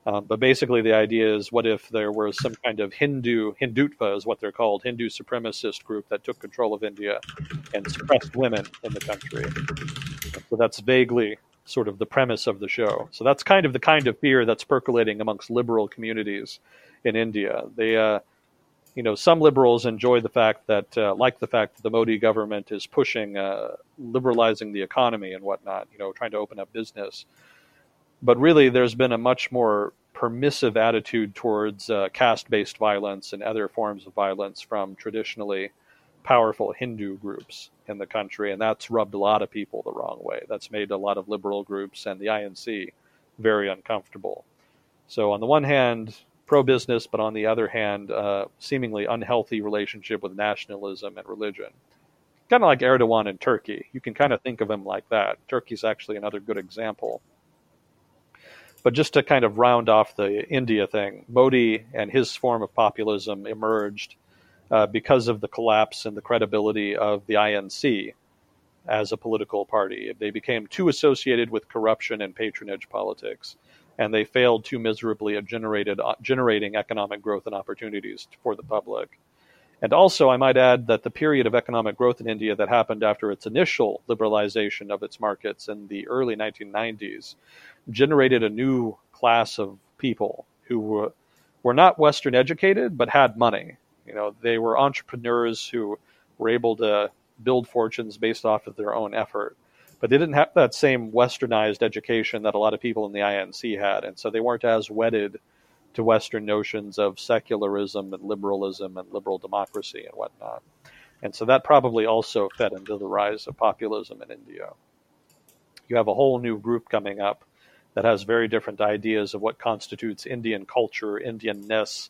Um, but basically, the idea is what if there was some kind of Hindu, Hindutva is what they're called, Hindu supremacist group that took control of India and suppressed women in the country. So that's vaguely sort of the premise of the show. So that's kind of the kind of fear that's percolating amongst liberal communities in India. They, uh, you know, some liberals enjoy the fact that, uh, like the fact that the Modi government is pushing uh, liberalizing the economy and whatnot, you know, trying to open up business but really there's been a much more permissive attitude towards uh, caste-based violence and other forms of violence from traditionally powerful Hindu groups in the country, and that's rubbed a lot of people the wrong way. That's made a lot of liberal groups and the INC very uncomfortable. So on the one hand, pro-business, but on the other hand, uh, seemingly unhealthy relationship with nationalism and religion. Kind of like Erdogan in Turkey. You can kind of think of him like that. Turkey's actually another good example but just to kind of round off the India thing, Modi and his form of populism emerged uh, because of the collapse and the credibility of the INC as a political party. They became too associated with corruption and patronage politics, and they failed too miserably at generated, uh, generating economic growth and opportunities for the public. And also, I might add that the period of economic growth in India that happened after its initial liberalization of its markets in the early 1990s generated a new class of people who were, were not Western educated but had money. You know, they were entrepreneurs who were able to build fortunes based off of their own effort. But they didn't have that same westernized education that a lot of people in the INC had, and so they weren't as wedded to Western notions of secularism and liberalism and liberal democracy and whatnot. And so that probably also fed into the rise of populism in India. You have a whole new group coming up that has very different ideas of what constitutes Indian culture, Indianness,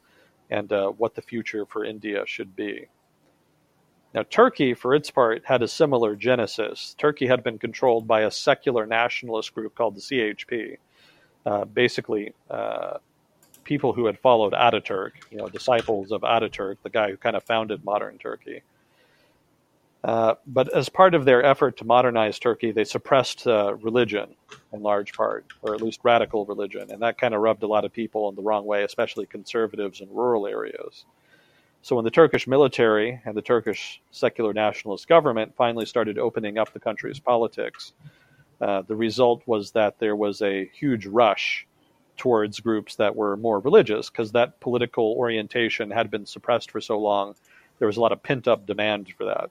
and uh, what the future for India should be. Now, Turkey, for its part, had a similar genesis. Turkey had been controlled by a secular nationalist group called the CHP, uh, basically uh, people who had followed Ataturk, you know, disciples of Ataturk, the guy who kind of founded modern Turkey. Uh, but as part of their effort to modernize Turkey, they suppressed uh, religion in large part, or at least radical religion, and that kind of rubbed a lot of people in the wrong way, especially conservatives in rural areas. So when the Turkish military and the Turkish secular nationalist government finally started opening up the country's politics, uh, the result was that there was a huge rush towards groups that were more religious because that political orientation had been suppressed for so long. There was a lot of pent up demand for that.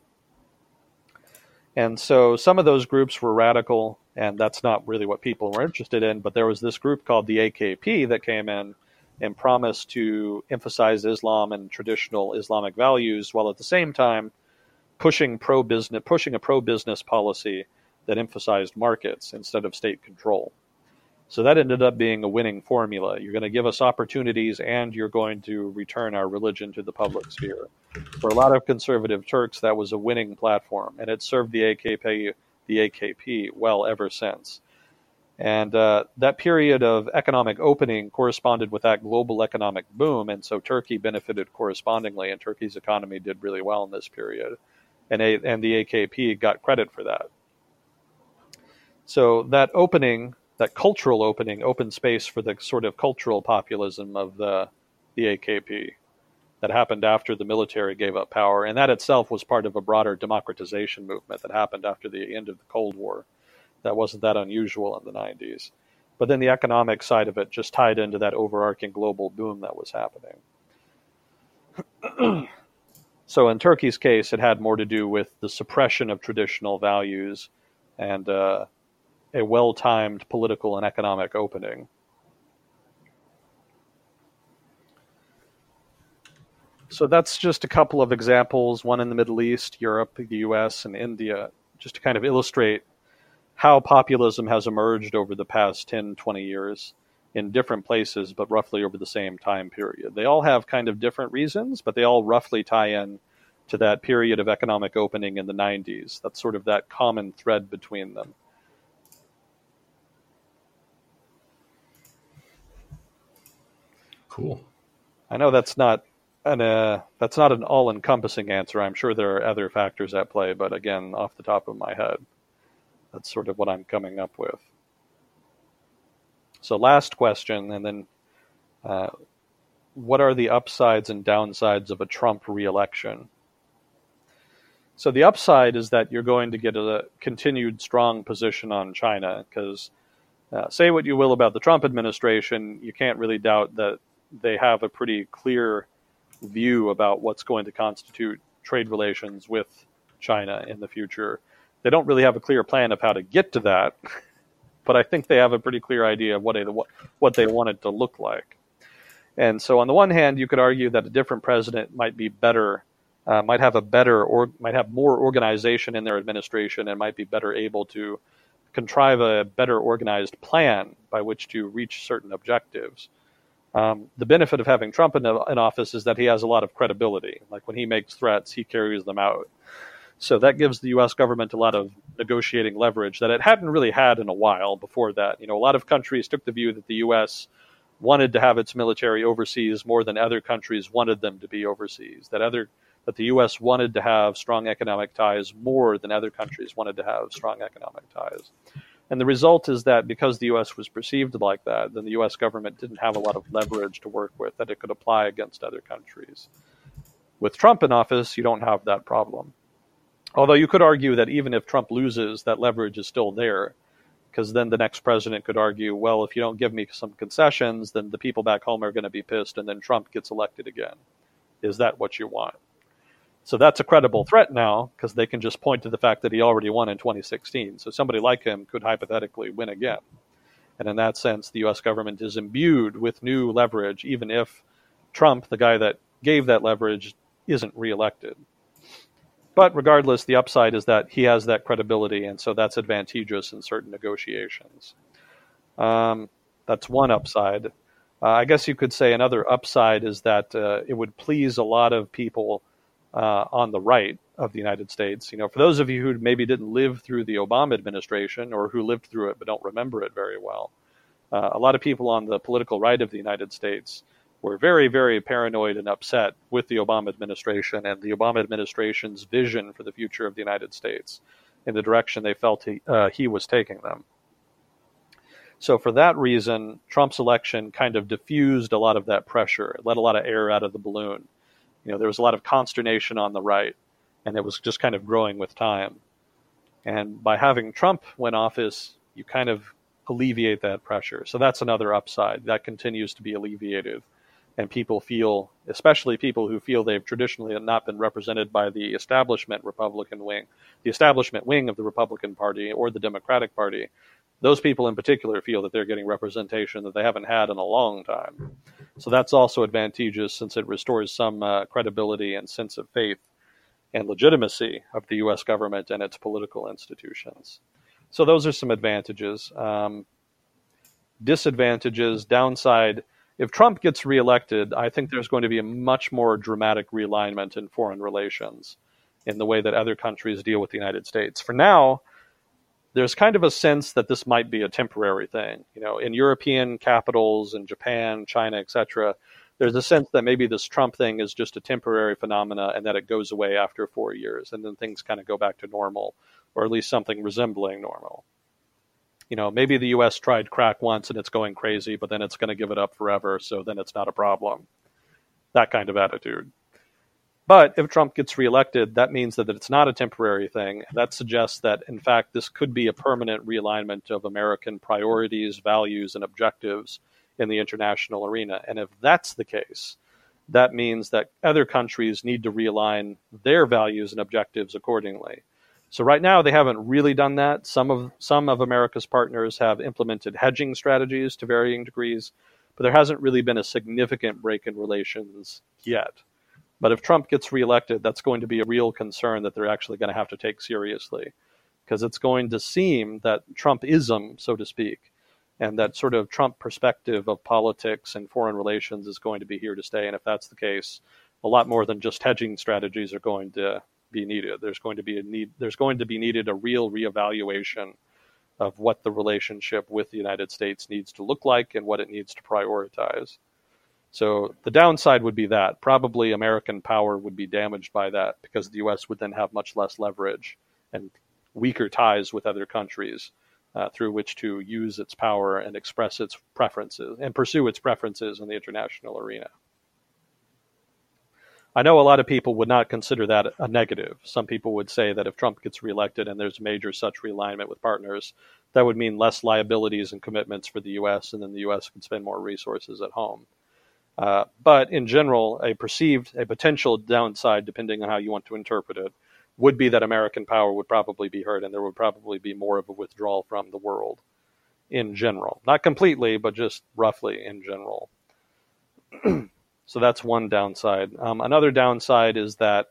And so some of those groups were radical, and that's not really what people were interested in. But there was this group called the AKP that came in and promised to emphasize Islam and traditional Islamic values, while at the same time pushing pro business, pushing a pro business policy that emphasized markets instead of state control. So that ended up being a winning formula. You're going to give us opportunities and you're going to return our religion to the public sphere. For a lot of conservative Turks, that was a winning platform, and it served the AKP, the AKP well ever since. And uh, that period of economic opening corresponded with that global economic boom, and so Turkey benefited correspondingly, and Turkey's economy did really well in this period. And, a, and the AKP got credit for that. So that opening that cultural opening, open space for the sort of cultural populism of the the AKP that happened after the military gave up power, and that itself was part of a broader democratization movement that happened after the end of the Cold War. That wasn't that unusual in the 90s. But then the economic side of it just tied into that overarching global boom that was happening. so in Turkey's case, it had more to do with the suppression of traditional values and uh, a well timed political and economic opening. So that's just a couple of examples, one in the Middle East, Europe, the US, and India, just to kind of illustrate how populism has emerged over the past 10, 20 years in different places, but roughly over the same time period. They all have kind of different reasons, but they all roughly tie in to that period of economic opening in the 90s. That's sort of that common thread between them. Cool. I know that's not an uh, that's not an all-encompassing answer. I'm sure there are other factors at play, but again, off the top of my head, that's sort of what I'm coming up with. So, last question, and then uh, what are the upsides and downsides of a Trump reelection? So, the upside is that you're going to get a continued strong position on China because, uh, say what you will about the Trump administration, you can't really doubt that they have a pretty clear view about what's going to constitute trade relations with China in the future. They don't really have a clear plan of how to get to that, but I think they have a pretty clear idea of what they, what they want it to look like. And so, on the one hand, you could argue that a different president might be better, uh, might have a better, or might have more organization in their administration, and might be better able to contrive a better organized plan by which to reach certain objectives. Um, the benefit of having Trump in, in office is that he has a lot of credibility. Like when he makes threats, he carries them out. So that gives the U.S. government a lot of negotiating leverage that it hadn't really had in a while before that. You know, a lot of countries took the view that the U.S. wanted to have its military overseas more than other countries wanted them to be overseas. That other that the U.S. wanted to have strong economic ties more than other countries wanted to have strong economic ties. And the result is that because the U.S. was perceived like that, then the U.S. government didn't have a lot of leverage to work with that it could apply against other countries. With Trump in office, you don't have that problem. Although you could argue that even if Trump loses, that leverage is still there, because then the next president could argue, well, if you don't give me some concessions, then the people back home are going to be pissed, and then Trump gets elected again. Is that what you want? So that's a credible threat now because they can just point to the fact that he already won in 2016. So somebody like him could hypothetically win again. And in that sense, the US government is imbued with new leverage, even if Trump, the guy that gave that leverage, isn't reelected. But regardless, the upside is that he has that credibility, and so that's advantageous in certain negotiations. Um, that's one upside. Uh, I guess you could say another upside is that uh, it would please a lot of people uh, on the right of the United States. You know, for those of you who maybe didn't live through the Obama administration or who lived through it but don't remember it very well, uh, a lot of people on the political right of the United States were very, very paranoid and upset with the Obama administration and the Obama administration's vision for the future of the United States in the direction they felt he, uh, he was taking them. So, for that reason, Trump's election kind of diffused a lot of that pressure, let a lot of air out of the balloon you know, there was a lot of consternation on the right, and it was just kind of growing with time. And by having Trump win office, you kind of alleviate that pressure. So that's another upside that continues to be alleviated. And people feel, especially people who feel they've traditionally not been represented by the establishment Republican wing, the establishment wing of the Republican Party or the Democratic Party, those people in particular feel that they're getting representation that they haven't had in a long time. So that's also advantageous since it restores some uh, credibility and sense of faith and legitimacy of the U.S. government and its political institutions. So those are some advantages. Um, disadvantages, downside. If Trump gets reelected, I think there's going to be a much more dramatic realignment in foreign relations in the way that other countries deal with the United States. For now, there's kind of a sense that this might be a temporary thing. You know, in European capitals, in Japan, China, etc., there's a sense that maybe this Trump thing is just a temporary phenomena and that it goes away after four years and then things kind of go back to normal or at least something resembling normal. You know, maybe the US tried crack once and it's going crazy, but then it's going to give it up forever, so then it's not a problem. That kind of attitude. But if Trump gets reelected, that means that it's not a temporary thing. That suggests that, in fact, this could be a permanent realignment of American priorities, values, and objectives in the international arena. And if that's the case, that means that other countries need to realign their values and objectives accordingly. So right now they haven't really done that. Some of some of America's partners have implemented hedging strategies to varying degrees, but there hasn't really been a significant break in relations yet. But if Trump gets reelected, that's going to be a real concern that they're actually going to have to take seriously because it's going to seem that Trumpism, so to speak, and that sort of Trump perspective of politics and foreign relations is going to be here to stay. And if that's the case, a lot more than just hedging strategies are going to be needed. There's going to be a need. There's going to be needed a real reevaluation of what the relationship with the United States needs to look like and what it needs to prioritize. So the downside would be that probably American power would be damaged by that because the U.S. would then have much less leverage and weaker ties with other countries uh, through which to use its power and express its preferences and pursue its preferences in the international arena. I know a lot of people would not consider that a negative. Some people would say that if Trump gets reelected and there's major such realignment with partners, that would mean less liabilities and commitments for the U.S., and then the U.S. could spend more resources at home. Uh, but in general, a perceived, a potential downside, depending on how you want to interpret it, would be that American power would probably be hurt and there would probably be more of a withdrawal from the world in general. Not completely, but just roughly in general. So that's one downside. Um, another downside is that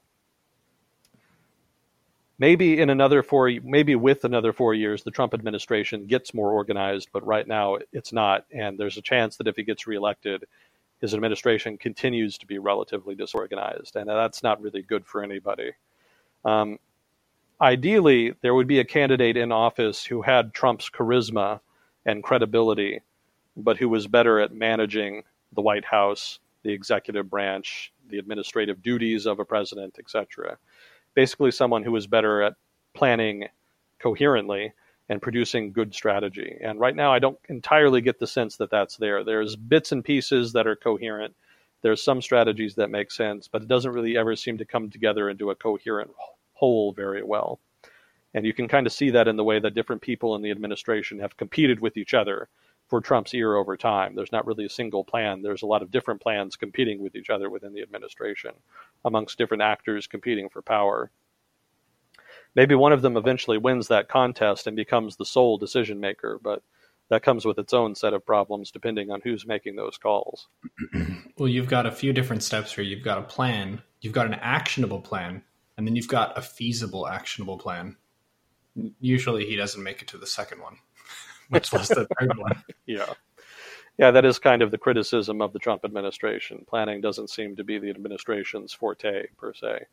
maybe in another four, maybe with another four years, the Trump administration gets more organized, but right now it's not. And there's a chance that if he gets reelected, his administration continues to be relatively disorganized, and that's not really good for anybody. Um, ideally, there would be a candidate in office who had Trump's charisma and credibility, but who was better at managing the White House the executive branch, the administrative duties of a president, etc. Basically, someone who was better at planning coherently and producing good strategy. And right now, I don't entirely get the sense that that's there. There's bits and pieces that are coherent. There's some strategies that make sense, but it doesn't really ever seem to come together into a coherent whole very well. And you can kind of see that in the way that different people in the administration have competed with each other for Trump's ear over time. There's not really a single plan. There's a lot of different plans competing with each other within the administration, amongst different actors competing for power. Maybe one of them eventually wins that contest and becomes the sole decision maker, but that comes with its own set of problems depending on who's making those calls. well, you've got a few different steps here. You've got a plan, you've got an actionable plan, and then you've got a feasible actionable plan. Usually he doesn't make it to the second one much less the third one. Yeah. Yeah, that is kind of the criticism of the Trump administration. Planning doesn't seem to be the administration's forte, per se.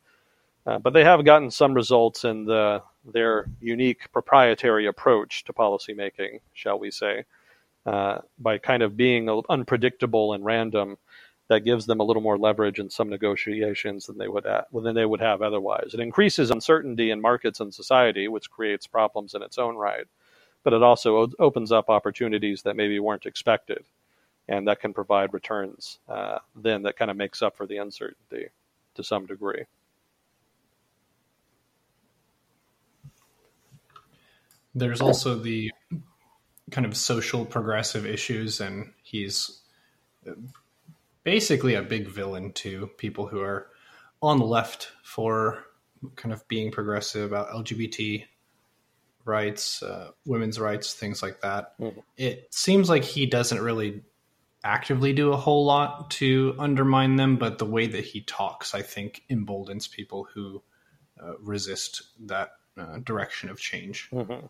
Uh, but they have gotten some results in the, their unique proprietary approach to policymaking, shall we say, uh, by kind of being unpredictable and random. That gives them a little more leverage in some negotiations than they would have, than they would have otherwise. It increases uncertainty in markets and society, which creates problems in its own right but it also opens up opportunities that maybe weren't expected, and that can provide returns uh, then that kind of makes up for the uncertainty to some degree. There's also the kind of social progressive issues, and he's basically a big villain to people who are on the left for kind of being progressive about LGBT rights, uh, women's rights, things like that. Mhm. It seems like he doesn't really actively do a whole lot to undermine them, but the way that he talks, I think, emboldens people who uh, resist that uh, direction of change. Mhm.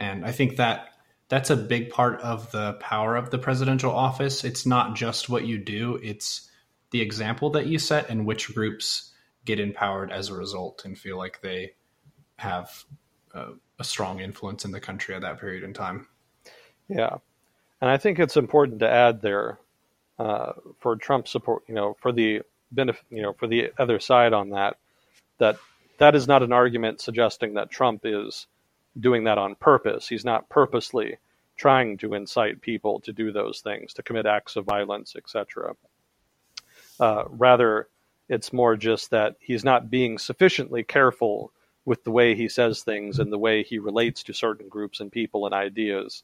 And I think that that's a big part of the power of the presidential office. It's not just what you do, it's the example that you set and which groups get empowered as a result and feel like they have uh, a strong influence in the country at that period in time. Yeah, and I think it's important to add there uh, for Trump support. You know, for the benefit. You know, for the other side on that, that that is not an argument suggesting that Trump is doing that on purpose. He's not purposely trying to incite people to do those things, to commit acts of violence, etc. Uh, rather, it's more just that he's not being sufficiently careful with the way he says things and the way he relates to certain groups and people and ideas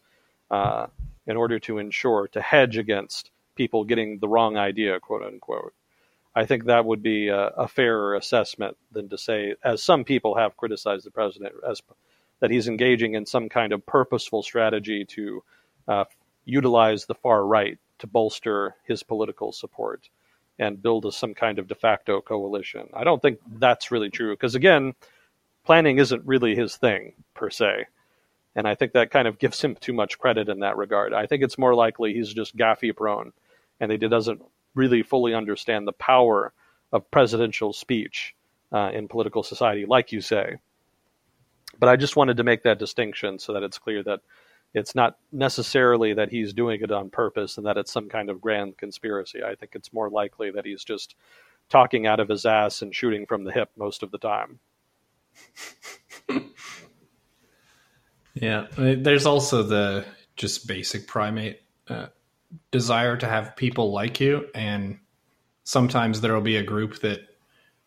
uh, in order to ensure to hedge against people getting the wrong idea, quote unquote. I think that would be a, a fairer assessment than to say, as some people have criticized the president, as that he's engaging in some kind of purposeful strategy to uh, utilize the far right to bolster his political support and build a, some kind of de facto coalition. I don't think that's really true because again, planning isn't really his thing per se. And I think that kind of gives him too much credit in that regard. I think it's more likely he's just gaffy prone and he doesn't really fully understand the power of presidential speech uh, in political society, like you say. But I just wanted to make that distinction so that it's clear that it's not necessarily that he's doing it on purpose and that it's some kind of grand conspiracy. I think it's more likely that he's just talking out of his ass and shooting from the hip most of the time. Yeah, there's also the just basic primate uh, desire to have people like you, and sometimes there will be a group that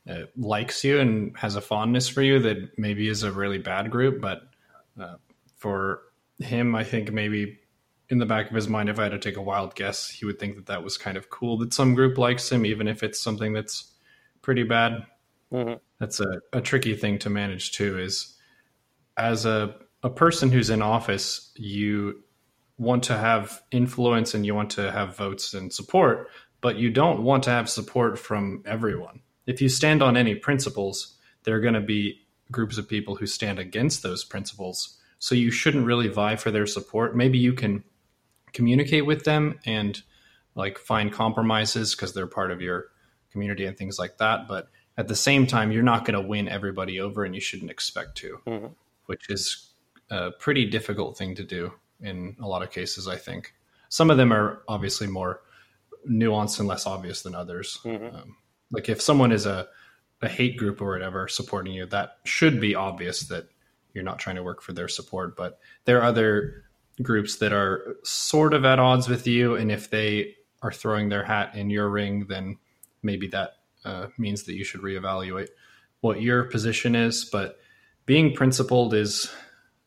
uh, likes you and has a fondness for you that maybe is a really bad group, but uh, for him, I think maybe in the back of his mind, if I had to take a wild guess, he would think that that was kind of cool that some group likes him, even if it's something that's pretty bad. Mm-hmm. That's a, a tricky thing to manage too. Is as a a person who's in office, you want to have influence and you want to have votes and support, but you don't want to have support from everyone. If you stand on any principles, there are going to be groups of people who stand against those principles. So you shouldn't really vie for their support. Maybe you can communicate with them and like find compromises because they're part of your community and things like that. But at the same time, you're not going to win everybody over and you shouldn't expect to, Mm-hmm. which is a pretty difficult thing to do in a lot of cases, I think. Some of them are obviously more nuanced and less obvious than others. Mhm. Um, like if someone is a, a hate group or whatever supporting you, that should be obvious that you're not trying to work for their support. But there are other groups that are sort of at odds with you. And if they are throwing their hat in your ring, then maybe that uh, means that you should reevaluate what your position is. But being principled is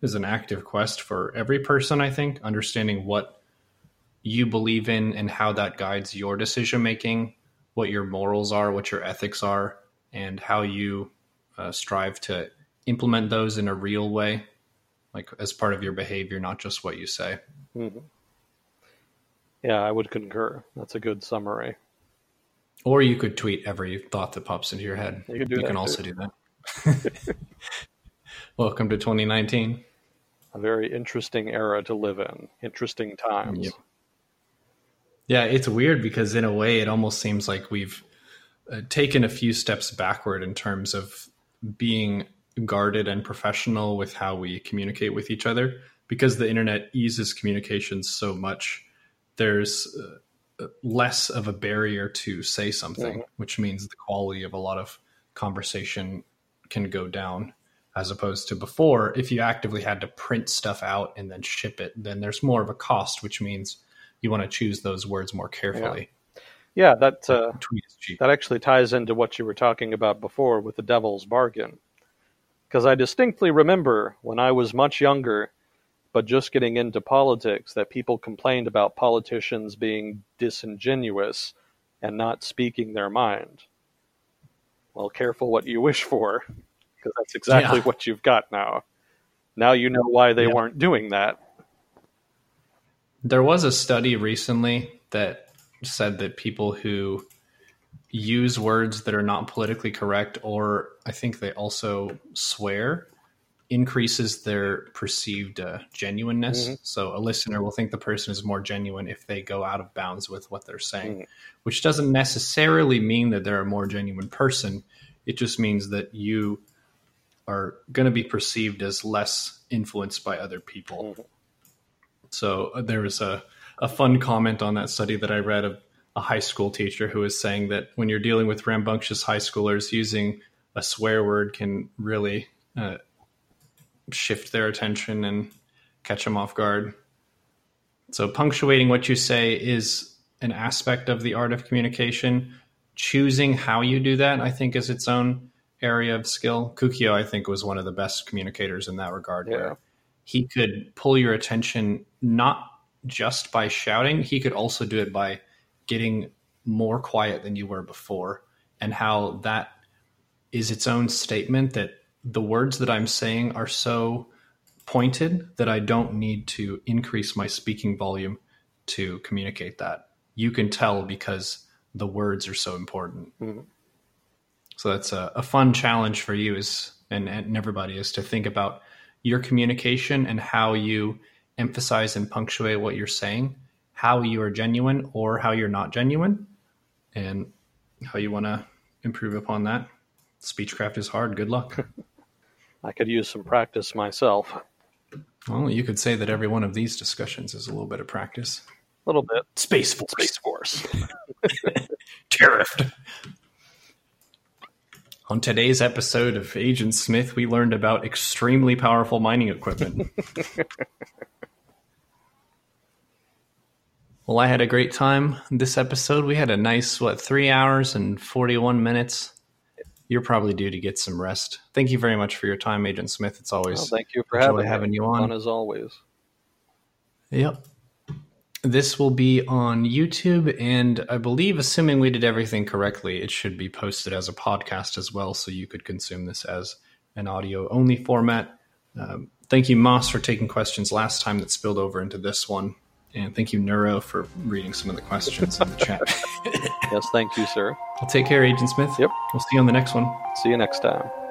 is an active quest for every person, I think, understanding what you believe in and how that guides your decision making, what your morals are, what your ethics are, and how you uh, strive to implement those in a real way, like as part of your behavior, not just what you say. Mm-hmm. Yeah, I would concur. That's a good summary. Or you could tweet every thought that pops into your head. You that can too. also do that. Welcome to 2019. A very interesting era to live in. Interesting times. Yep. Yeah, it's weird because in a way, it almost seems like we've uh, taken a few steps backward in terms of being guarded and professional with how we communicate with each other. Because the internet eases communication so much, there's uh, less of a barrier to say something, Mhm. which means the quality of a lot of conversation can go down. As opposed to before, if you actively had to print stuff out and then ship it, then there's more of a cost, which means you want to choose those words more carefully. Yeah, that uh, Tweet is cheap. that actually ties into what you were talking about before with the devil's bargain. Because I distinctly remember when I was much younger, but just getting into politics that people complained about politicians being disingenuous and not speaking their mind. Well, careful what you wish for, because that's exactly Yeah. what you've got now. Now you know why they Yeah. weren't doing that. There was a study recently that said that people who use words that are not politically correct, or I think they also swear, increases their perceived uh, genuineness. Mhm. So a listener will think the person is more genuine if they go out of bounds with what they're saying, Mhm. which doesn't necessarily mean that they're a more genuine person. It just means that you are going to be perceived as less influenced by other people. Mhm. So uh, there was a, a fun comment on that study that I read of a high school teacher who was saying that when you're dealing with rambunctious high schoolers, using a swear word can really uh, shift their attention and catch them off guard. So punctuating what you say is an aspect of the art of communication. Choosing how you do that, I think, is its own area of skill. Kukio, I think, was one of the best communicators in that regard, Yeah. where he could pull your attention not just by shouting, he could also do it by getting more quiet than you were before, and how that is its own statement that the words that I'm saying are so pointed that I don't need to increase my speaking volume to communicate that. You can tell because the words are so important. Mhm. So that's a, a fun challenge for you is and, and everybody is to think about your communication and how you emphasize and punctuate what you're saying, how you are genuine or how you're not genuine, and how you want to improve upon that. Speechcraft is hard. Good luck. I could use some practice myself. Well, you could say that every one of these discussions is a little bit of practice. A little bit. Space Force. Space Force. Tariffed. On today's episode of Agent Smith, we learned about extremely powerful mining equipment. well, I had a great time this episode. We had a nice, what, three hours and 41 minutes. You're probably due to get some rest. Thank you very much for your time, Agent Smith. It's always Well, thank you for having, having you on. Fun as always. Yep. This will be on YouTube, and I believe, assuming we did everything correctly, it should be posted as a podcast as well, so you could consume this as an audio only format. Um, thank you, Moss, for taking questions last time that spilled over into this one. And thank you, Neuro, for reading some of the questions in the chat. Yes, thank you, sir. I'll take care, Agent Smith. Yep. We'll see you on the next one. See you next time.